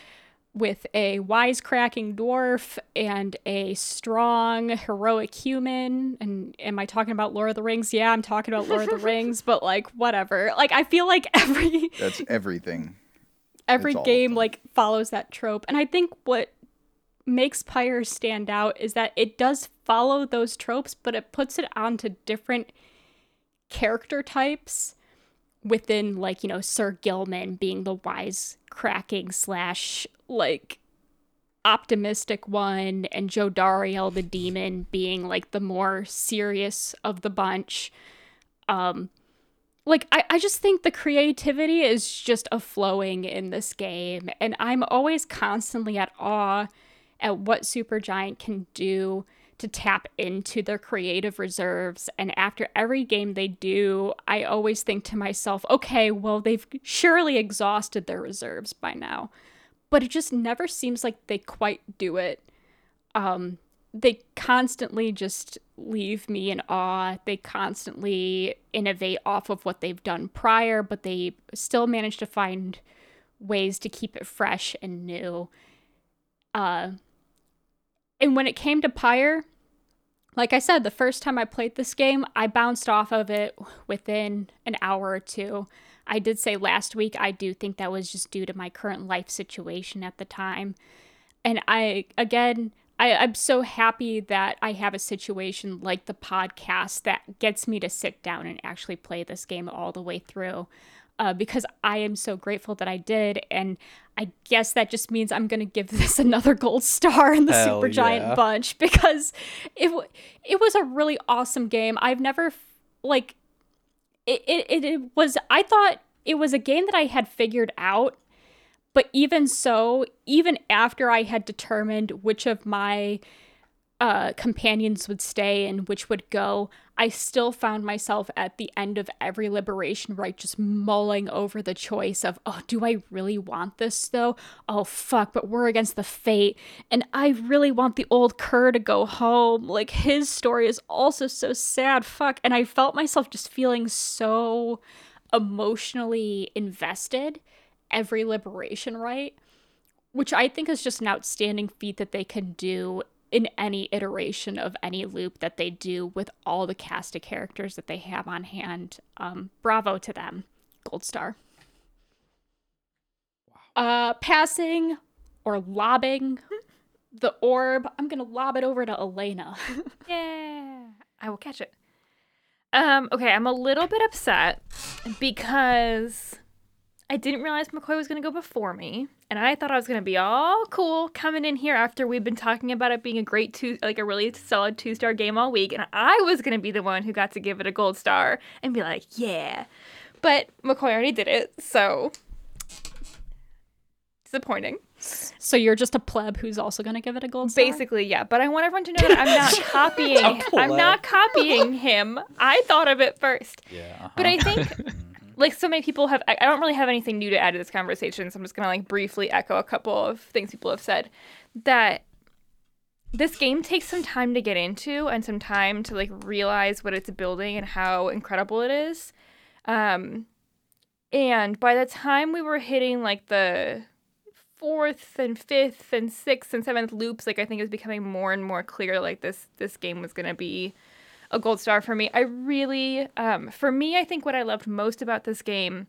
with a wisecracking dwarf and a strong heroic human. And am i talking about lord of the rings? Yeah i'm talking about lord of the <laughs> rings but like whatever. Like i feel like every That's everything. <laughs> every It's game like follows that trope. And i think what makes pyre stand out is that it does follow those tropes but it puts it onto different character types within like you know sir gilman being the wise cracking slash like optimistic one and Jodariel the demon being like the more serious of the bunch. Um like I, I just think the creativity is just a flowing in this game and i'm always constantly at awe at what supergiant can do to tap into their creative reserves and after every game they do i always think to myself okay well they've surely exhausted their reserves by now but it just never seems like they quite do it um they constantly just leave me in awe. They constantly innovate off of what they've done prior, but they still manage to find ways to keep it fresh and new. Uh, and when it came to Pyre, like I said, the first time I played this game, I bounced off of it within an hour or two. I did say last week I do think that was just due to my current life situation at the time. And I, again, I, I'm so happy that I have a situation like the podcast that gets me to sit down and actually play this game all the way through. Uh, because I am so grateful that I did, and I guess that just means I'm gonna give <laughs> this another gold star in the Hell Supergiant yeah. bunch <laughs> because it w- it was a really awesome game. I've never f- like it it it was. I thought it was a game that I had figured out but even so, even after I had determined which of my uh, companions would stay and which would go, I still found myself at the end of every liberation rite just mulling over the choice of, oh, do I really want this though? Oh, fuck, but we're against the fate. And I really want the old cur to go home. Like, his story is also so sad. Fuck. And I felt myself just feeling so emotionally invested every liberation rite, which I think is just an outstanding feat that they can do in any iteration of any loop that they do with all the cast of characters that they have on hand. Um, bravo to them. Gold star. Uh, passing or lobbing the orb. I'm gonna lob it over to Elena. <laughs> Yeah, I will catch it. Um, okay, I'm a little bit upset because I didn't realize McCoy was gonna go before me, and I thought I was gonna be all cool coming in here after we've been talking about it being a great two, like a really solid two star game all week, and I was gonna be the one who got to give it a gold star and be like, yeah. But McCoy already did it, so disappointing. so you're just a pleb who's also gonna give it a gold star. Basically, yeah. But I want everyone to know that I'm not <laughs> copying. I'm not copying him. I thought of it first. Yeah. But I uh-huh. think, <laughs> like, so many people have. I don't really have anything new to add to this conversation, so I'm just gonna like briefly echo a couple of things people have said. That this game takes some time to get into and some time to like realize what it's building and how incredible it is. Um, and by the time we were hitting like the fourth and fifth and sixth and seventh loops, like I think it was becoming more and more clear like this this game was gonna be a gold star for me. I really, um, for me, I think what I loved most about this game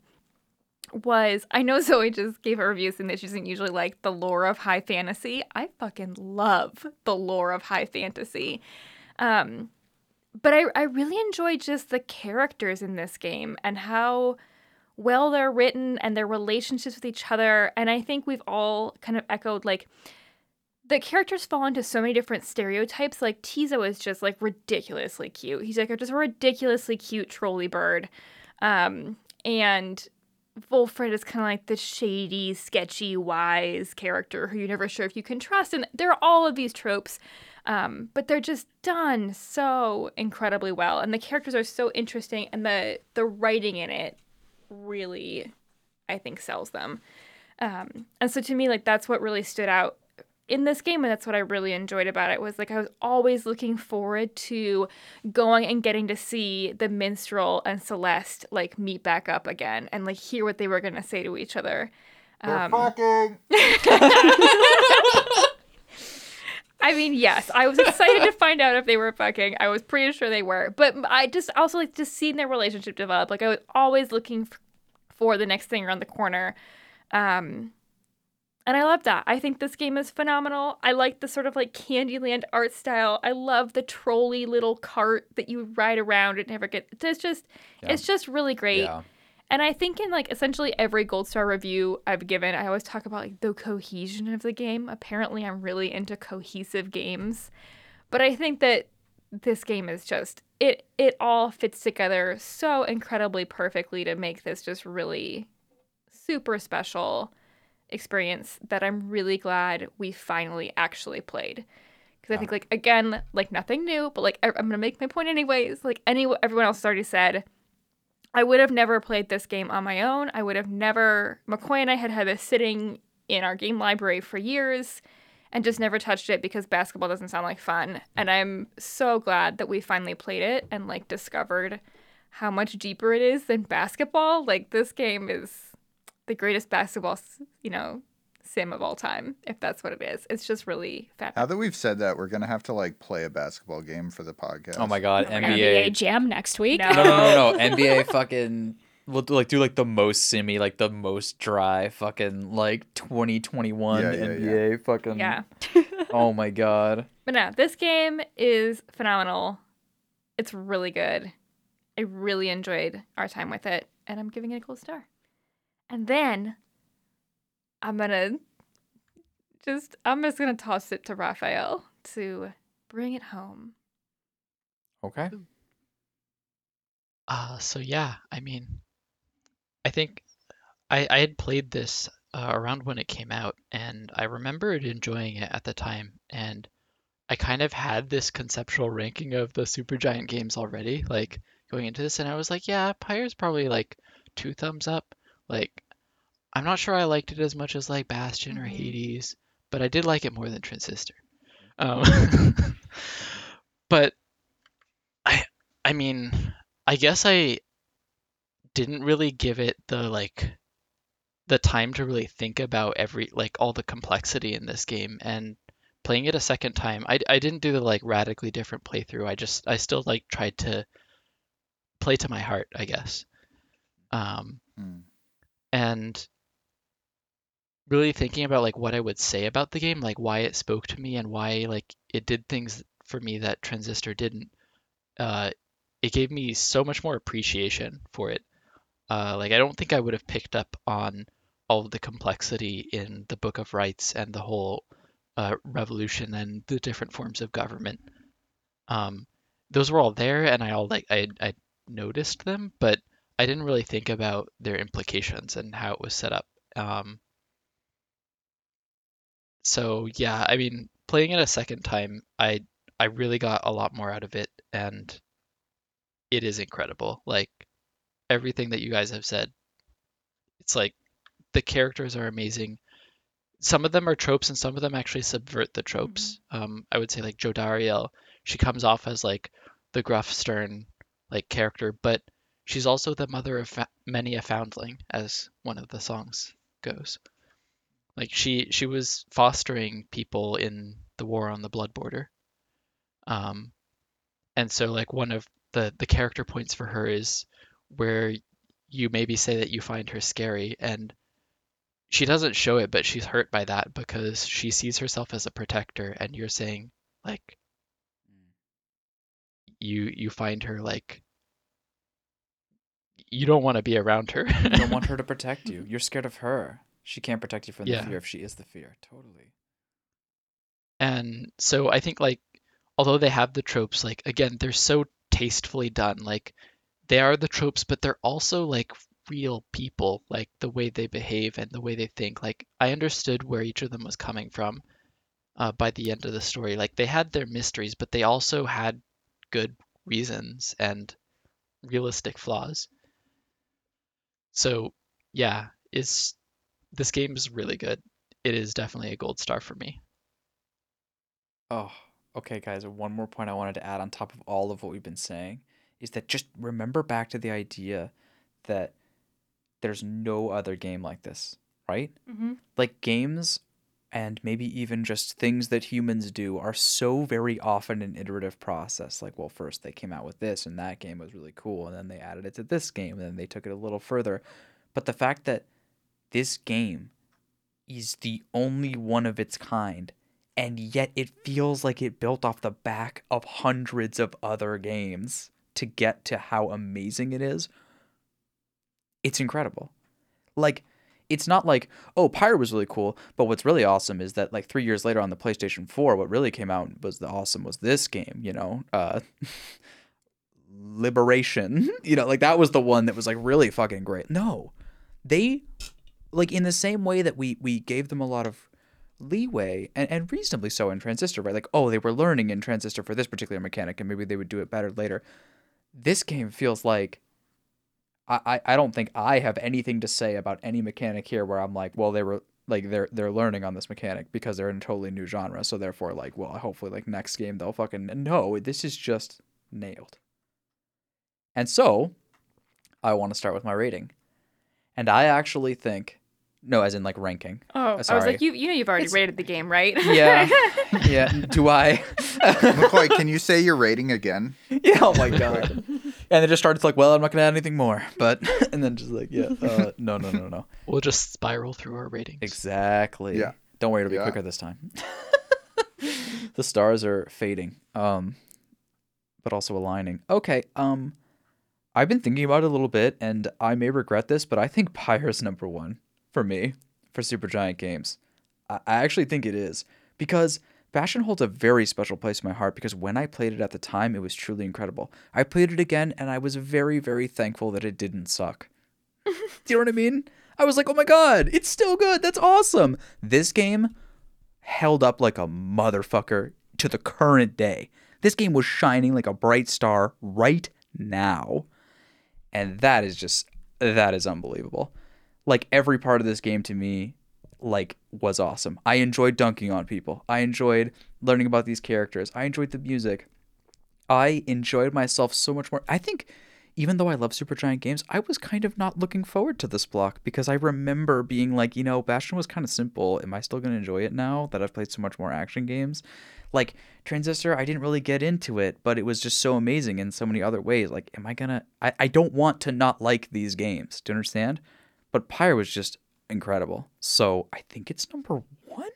was I know <laughs> Zoe just gave a review saying that she doesn't usually like the lore of high fantasy. I fucking love the lore of high fantasy. Um, but I, I really enjoy just the characters in this game and how well they're written and their relationships with each other. And I think we've all kind of echoed like the characters fall into so many different stereotypes. Like Ti'zo is just like ridiculously cute. He's like just a ridiculously cute trolley bird. Um, and Volfred is kind of like the shady, sketchy, wise character who you're never sure if you can trust. And there are all of these tropes, um, but they're just done so incredibly well. And the characters are so interesting, and the the writing in it really, I think, sells them. Um, and so to me, like that's what really stood out in this game, and that's what I really enjoyed about it. Was like I was always looking forward to going and getting to see the minstrel and Celeste like meet back up again and like hear what they were gonna say to each other. Um, fucking. <laughs> I mean, yes, I was excited to find out if they were fucking. I was pretty sure they were, but I just also like just seeing their relationship develop. Like I was always looking f- for the next thing around the corner, um, and I love that. I think this game is phenomenal. I like the sort of like Candyland art style. I love the trolley little cart that you ride around and never get. It's just, Yeah. it's just really great. Yeah. And I think in like essentially every gold star review I've given, I always talk about like the cohesion of the game. Apparently, I'm really into cohesive games, but I think that this game is just it. It all fits together so incredibly perfectly to make this just really super special experience that I'm really glad we finally actually played. Because I think ah. like again, like nothing new, but like I- I'm gonna make my point anyways. Like any everyone else has already said. I would have never played this game on my own. I would have never. McCoy and I had had this sitting in our game library for years and just never touched it because basketball doesn't sound like fun. Hmm. And I'm so glad that we finally played it and like discovered how much deeper it is than basketball. Like this game is the greatest basketball, you know, sim of all time, if that's what it is. It's just really fantastic. Now that we've said that, we're gonna have to like play a basketball game for the podcast. Oh my god, NBA NBA. Jam next week. No. No, no, no, no, no. <laughs> NBA fucking. We'll do like do like the most simmy, like the most dry, fucking like 2021 Yeah, yeah, yeah. NBA fucking. Yeah. <laughs> Oh my god. But no, this game is phenomenal. It's really good. I really enjoyed our time with it, and I'm giving it a cool star. And then I'm gonna just I'm just gonna toss it to Raphael to bring it home. Okay. Uh, so yeah, I mean, I think I I had played this uh, around when it came out, and I remembered enjoying it at the time, and I kind of had this conceptual ranking of the Supergiant games already, like going into this, and I was like, yeah, Pyre's probably like two thumbs up. Like, I'm not sure I liked it as much as like Bastion or Mhm. Hades, but I did like it more than Transistor. Um, <laughs> but I I mean, I guess I didn't really give it the like the time to really think about every like all the complexity in this game and playing it a second time, I I didn't do the like radically different playthrough. I just I still like tried to play to my heart, I guess. Um, Hmm. And really thinking about like what I would say about the game, like why it spoke to me and why like it did things for me that Transistor didn't. Uh, it gave me so much more appreciation for it. Uh, like I don't think I would have picked up on all of the complexity in the Book of Rites and the whole uh, revolution and the different forms of government. Um, those were all there, and I all like I I noticed them, but I didn't really think about their implications and how it was set up. Um, so yeah, I mean, playing it a second time, I I really got a lot more out of it, and it is incredible. Like everything that you guys have said, it's like the characters are amazing. Some of them are tropes, and some of them actually subvert the tropes. Um, I would say like Jodariel, she comes off as like the gruff, stern like character, but she's also the mother of fa- many a foundling, as one of the songs goes. Like she she was fostering people in the war on the blood border. Um, and so like one of the the character points for her is where you maybe say that you find her scary and she doesn't show it but she's hurt by that because she sees herself as a protector and you're saying like you you find her like you don't want to be around her You don't want her to <laughs> protect you. You're scared of her. She can't protect you from Yeah. the fear if she is the fear. Totally. And so I think like although they have the tropes, like again, they're so tastefully done. Like they are the tropes, but they're also like real people, like the way they behave and the way they think. Like I understood where each of them was coming from uh, by the end of the story. Like they had their mysteries, but they also had good reasons and realistic flaws. So yeah, it's this game is really good. It is definitely a gold star for me. Oh, okay, guys. One more point I wanted to add on top of all of what we've been saying is that just remember back to the idea that there's no other game like this, right? Mm-hmm. Like games and maybe even just things that humans do are so very often an iterative process. Like, well, first they came out with this and that game was really cool, and then they added it to this game, and then they took it a little further. But the fact that this game is the only one of its kind and yet it feels like it built off the back of hundreds of other games to get to how amazing it is. It's incredible. Like, it's not like, oh, Pyre was really cool, but what's really awesome is that like three years later on the PlayStation 4, what really came out was the awesome was this game, you know? Uh <laughs> Liberation. <laughs> You know, like that was the one that was like really fucking great. No. They like in the same way that we we gave them a lot of leeway and, and reasonably so in transistor right like oh they were learning in transistor for this particular mechanic and maybe they would do it better later this game feels like I, I don't think I have anything to say about any mechanic here where I'm like, well, they were like they're they're learning on this mechanic because they're in a totally new genre. So therefore, like, well, hopefully, like next game they'll fucking no. This is just nailed. And so, I want to start with my rating, and I actually think, no, as in like ranking. Oh, I was sorry. like, you you know you've already It's- rated the game, right? Yeah, <laughs> yeah. Do I? McCoy, can you say your rating again? <laughs> yeah. Oh my god. And they just started to like, well, I'm not gonna add anything more, but <laughs> and then just like, yeah, uh, no, no, no, no. We'll just spiral through our ratings. Exactly. Yeah. Don't worry, it'll be Yeah. quicker this time. the stars are fading, um, but also aligning. Okay. Um, I've been thinking about it a little bit, and I may regret this, but I think Pyre's number one for me for Supergiant Games. I, I actually think it is because Bastion holds a very special place in my heart because when I played it at the time, it was truly incredible. I played it again, and I was very, very thankful that it didn't suck. <laughs> Do you know what I mean? I was like, oh my god, it's still good. That's awesome. This game held up like a motherfucker to the current day. This game was shining like a bright star right now. And that is just, that is unbelievable. Like every part of this game to me, like, was awesome. I enjoyed dunking on people. I enjoyed learning about these characters. I enjoyed the music. I enjoyed myself so much more. I think even though I love Supergiant games, I was kind of not looking forward to this block because I remember being like, you know, Bastion was kind of simple. Am I still going to enjoy it now that I've played so much more action games? Like Transistor, I didn't really get into it, but it was just so amazing in so many other ways. Like, am I gonna? I, I don't want to not like these games. Do you understand? But Pyre was just incredible. So I think it's number one,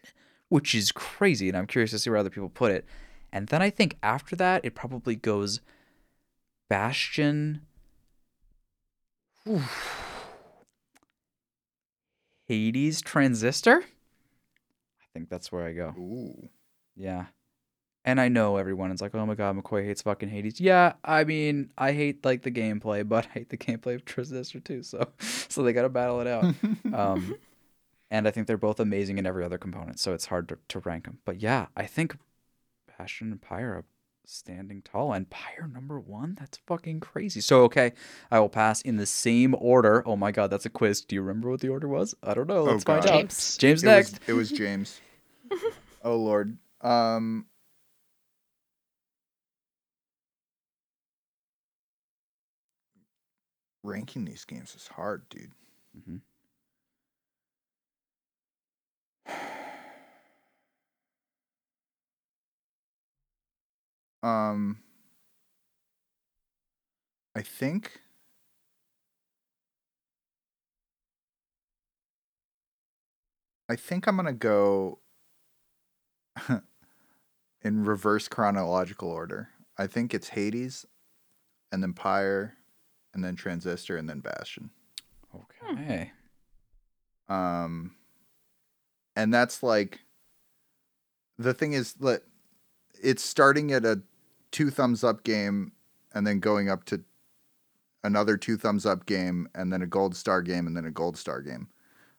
which is crazy, and I'm curious to see where other people put it. And then I think after that, it probably goes Bastion. Oof. <sighs> Hades Transistor. I think that's where I go. Ooh. Yeah. And I know everyone is like, oh my god, McCoy hates fucking Hades. Yeah, I mean, I hate like the gameplay, but I hate the gameplay of Transistor too. So, <laughs> so they gotta battle it out. <laughs> um, and I think they're both amazing in every other component, so it's hard to, to rank them. But yeah, I think Bastion and Pyre are standing tall, and Pyre number one. That's fucking crazy. So okay, I will pass in the same order. Oh my god, that's a quiz. Do you remember what the order was? I don't know. Oh, Let's find out. James. James It next. was, it was James. <laughs> oh Lord. Um. Ranking these games is hard, dude. Mhm. <sighs> Um. I think. I think I'm gonna go <laughs> in reverse chronological order. I think it's Hades, and then Pyre, and then Transistor, and then Bastion. Okay. Um, and that's like the thing is that it's starting at a two thumbs up game and then going up to another two thumbs up game and then a gold star game and then a gold star game.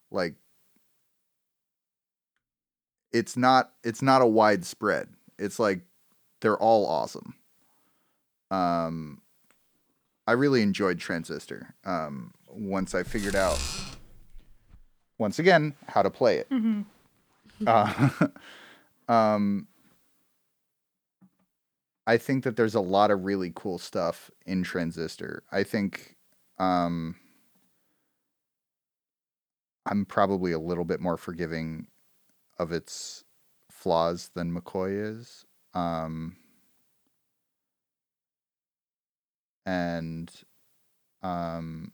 Like it's not it's not a wide spread. It's like they're all awesome. Um I really enjoyed Transistor. Um once I figured out once again how to play it. Mm-hmm. Uh, <laughs> um, I think that there's a lot of really cool stuff in Transistor. I think um, I'm probably a little bit more forgiving of its flaws than McCoy is. Um, and um,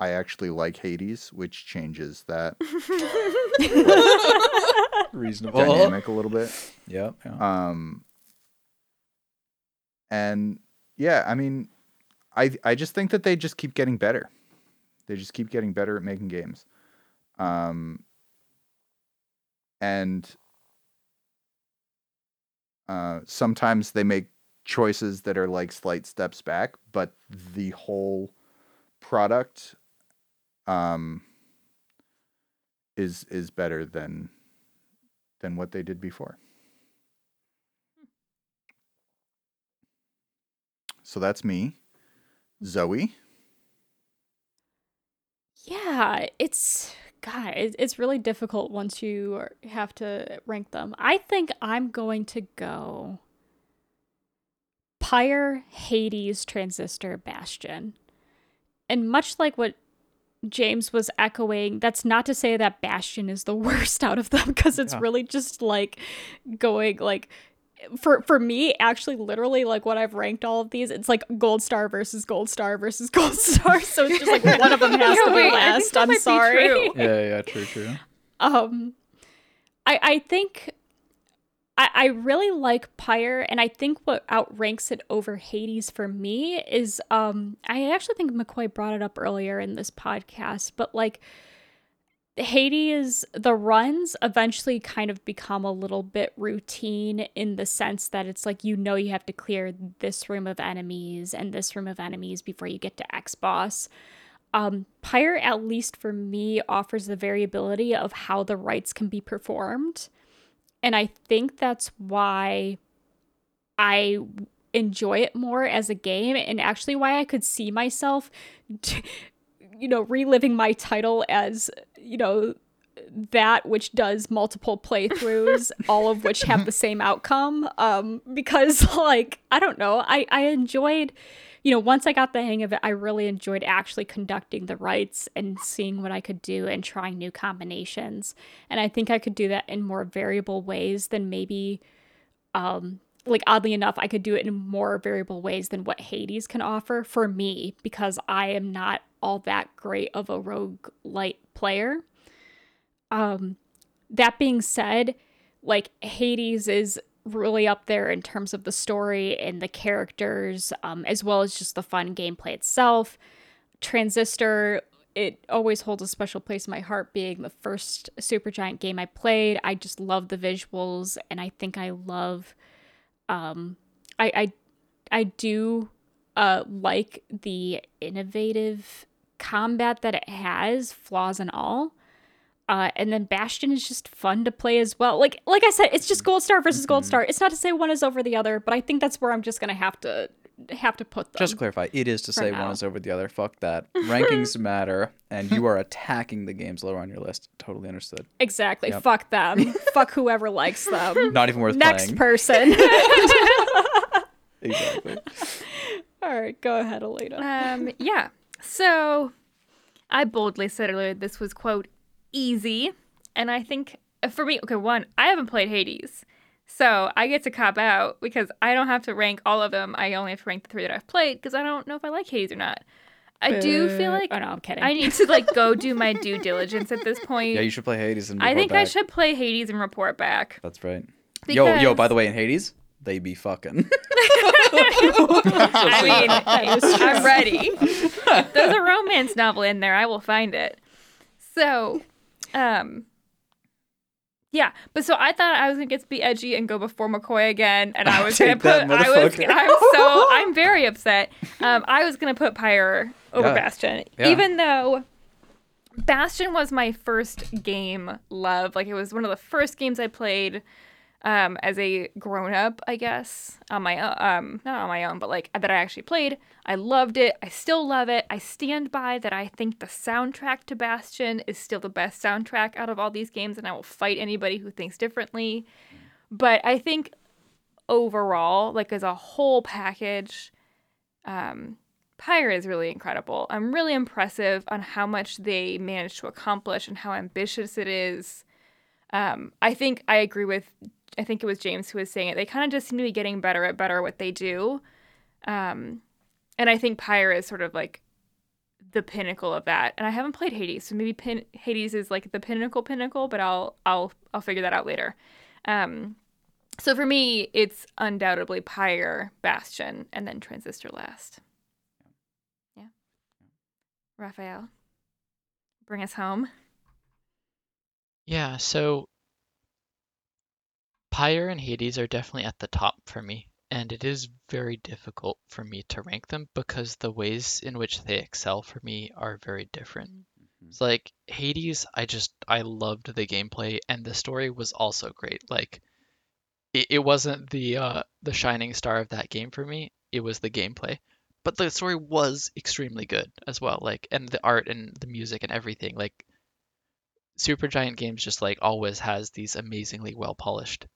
I actually like Hades, which changes that <laughs> Reasonable. <laughs> dynamic a little bit. Yep. yeah. Um, and yeah, I mean, I I just think that they just keep getting better. They just keep getting better at making games. Um, and uh, sometimes they make choices that are like slight steps back, but the whole product um, is is better than than what they did before. So that's me. Zoe. Yeah, it's God, it's really difficult once you have to rank them. I think I'm going to go Pyre, Hades, Transistor, Bastion. And much like what James was echoing, that's not to say that Bastion is the <laughs> worst out of them because it's Yeah. really just like going like for for me actually literally like what I've ranked all of these it's like gold star versus gold star versus <laughs> gold star so it's just like one of them has Yeah, to <laughs> be wait, I last I'm might be sorry yeah, yeah, true, true. um I I think I, I really like Pyre, and I think what outranks it over Hades for me is um I actually think McCoy brought it up earlier in this podcast, but like Hades, the runs eventually kind of become a little bit routine in the sense that it's like you know you have to clear this room of enemies and this room of enemies before you get to X boss. Um, Pyre, at least for me, offers the variability of how the rites can be performed. And I think that's why I enjoy it more as a game and actually why I could see myself <laughs> you know reliving my title as you know that which does multiple playthroughs <laughs> all of which have the same outcome. Um because <laughs> like I don't know. I I enjoyed you know, once I got the hang of it, I really enjoyed actually conducting the rites and seeing what I could do and trying new combinations. And I think I could do that in more variable ways than maybe, um, like oddly enough, I could do it in more variable ways than what Hades can offer for me because I am not all that great of a rogue light player. Um, that being said, like Hades is really up there in terms of the story and the characters, um, as well as just the fun gameplay itself. Transistor, it always holds a special place in my heart, being the first Supergiant game I played. I just love the visuals, and I think I love, um, I I, I do, uh, like the innovative combat that it has, flaws and all. Uh, and then Bastion is just fun to play as well. Like like I said, it's just Gold Star versus Gold Star. It's not to say one is over the other, but I think that's where I'm just gonna have to have to put them. Just to clarify, it is to say now. one is over the other. Fuck that. <laughs> Rankings matter, and you are attacking the games lower on your list. Totally understood. exactly. Yep. Fuck them. <laughs> Fuck whoever likes them. <laughs> Not even worth Next playing. person. exactly. All right, go ahead, Alita. Um, yeah. So I boldly said earlier this was quote easy, and I think uh, for me, okay, one, I haven't played Hades, so I get to cop out because I don't have to rank all of them. I only have to rank the three that I've played because I don't know if I like Hades or not. I do feel like Oh no, I'm kidding. I need to like go do my due diligence at this point. <laughs> Yeah, you should play Hades and I report think I should play Hades and report back. That's right. Yo, yo. By the way, in Hades, they be fucking. <laughs> <laughs> I mean, I'm ready. There's a romance novel in there. I will find it. So, um, yeah. But so I thought I was gonna get to be edgy and go before McCoy again, and I <laughs> was gonna put. I was. I'm so. <laughs> I'm very upset. Um, I was gonna put Pyre over Yeah. Bastion, Yeah. even though. Bastion was my first game love. Like it was one of the first games I played um, as a grown up, I guess, on my own, um, not on my own, but like that I actually played. I loved it. I still love it. I stand by that. I think the soundtrack to Bastion is still the best soundtrack out of all these games, and I will fight anybody who thinks differently. But I think overall, like as a whole package, um, Pyre is really incredible. I'm really impressive on how much they managed to accomplish and how ambitious it is. Um, I think I agree with. I think it was James who was saying it. They kind of just seem to be getting better at better at what they do, um, and I think Pyre is sort of like the pinnacle of that. And I haven't played Hades, so maybe pin- Hades is like the pinnacle pinnacle, but I'll I'll I'll figure that out later. Um, so for me, it's undoubtedly Pyre, Bastion, and then Transistor last. Yeah, Raphael, bring us home. Yeah, so Pyre and Hades are definitely at the top for me, and it is very difficult for me to rank them because the ways in which they excel for me are very different. It's like Hades, I just I loved the gameplay and the story was also great. Like it, it wasn't the uh the shining star of that game for me, it was the gameplay. But the story was extremely good as well, like and the art and the music and everything. Like Supergiant Games just like always has these amazingly well polished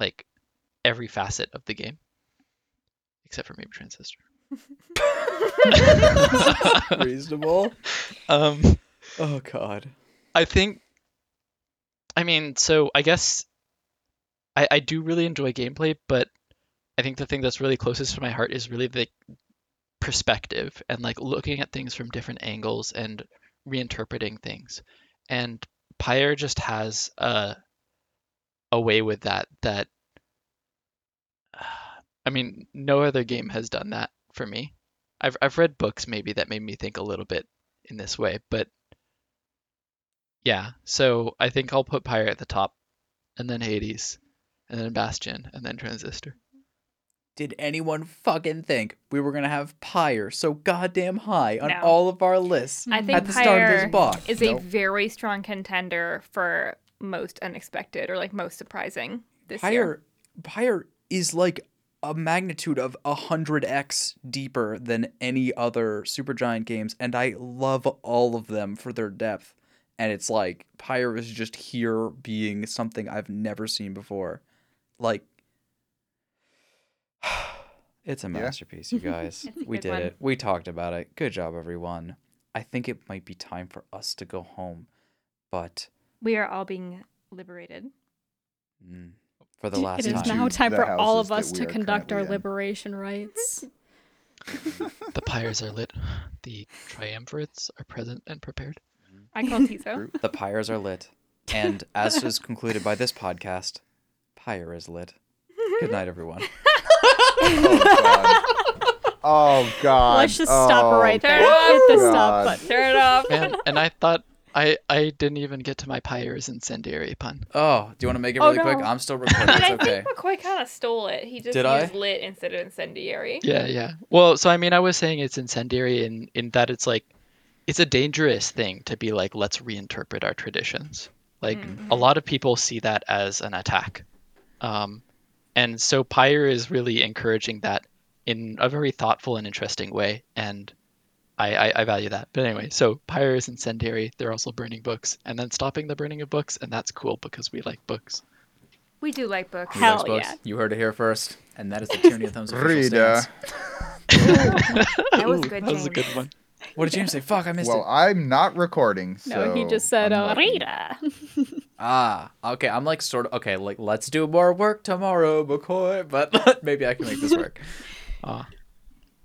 like every facet of the game. Except for maybe Transistor. <laughs> Reasonable. <laughs> Um Oh God. I think I mean, so I guess I, I do really enjoy gameplay, but I think the thing that's really closest to my heart is really the perspective and like looking at things from different angles and reinterpreting things. And Pyre just has a a way with that that <sighs> I mean, no other game has done that for me. I've I've read books maybe that made me think a little bit in this way, but yeah, so I think I'll put Pyre at the top, and then Hades, and then Bastion, and then Transistor. Did anyone fucking think we were gonna have Pyre so goddamn high on No. all of our lists I hmm. think at the start of Pyre this box? is Nope. a very strong contender for most unexpected or like most surprising this year. Pyre, Pyre is like a magnitude of a hundred x deeper than any other Supergiant games, and I love all of them for their depth. And it's like Pyre is just here being something I've never seen before. Like, <sighs> It's a masterpiece, you guys. <laughs> We did one. it. We talked about it. Good job, everyone. I think it might be time for us to go home, but We are all being liberated. mm, for the <laughs> last It is time. now time for all of us to conduct our in. liberation rites. <laughs> The pyres are lit. The triumvirates are present and prepared. I call Ti'zo. The pyres are lit, and as is concluded by this podcast, pyre is lit. Good night, everyone. <laughs> Oh God. Oh, God. Let's just oh, stop right there. it Hit the God. stop button. Turn it off. Man, and I thought I I didn't even get to my pyres incendiary pun. Oh, do you want to make it Oh, really quick? no. I'm still recording. And I It's okay. think McCoy kind of stole it. He just Did I? used lit instead of incendiary. Yeah, yeah. Well, so I mean, I was saying it's incendiary in in that it's like it's a dangerous thing to be like let's reinterpret our traditions. Like a lot of people see that as an attack. Um, and so Pyre is really encouraging that in a very thoughtful and interesting way, and I, I, I value that. But anyway, so Pyre is incendiary. They're also burning books, and then stopping the burning of books, and that's cool because we like books. We do like books. You guys Hell folks, yeah. You heard it here first, and that is the <laughs> Tyranny of Thumbs official Rita. stance. <laughs> That was good, That was a good one. What did James say? Fuck, I missed Well, it. I'm not recording. So No, he just said, I'm uh, lucky. Rita. <laughs> Ah, okay. I'm like sort of okay. Like, let's do more work tomorrow, McCoy. But maybe I can make this work. Uh,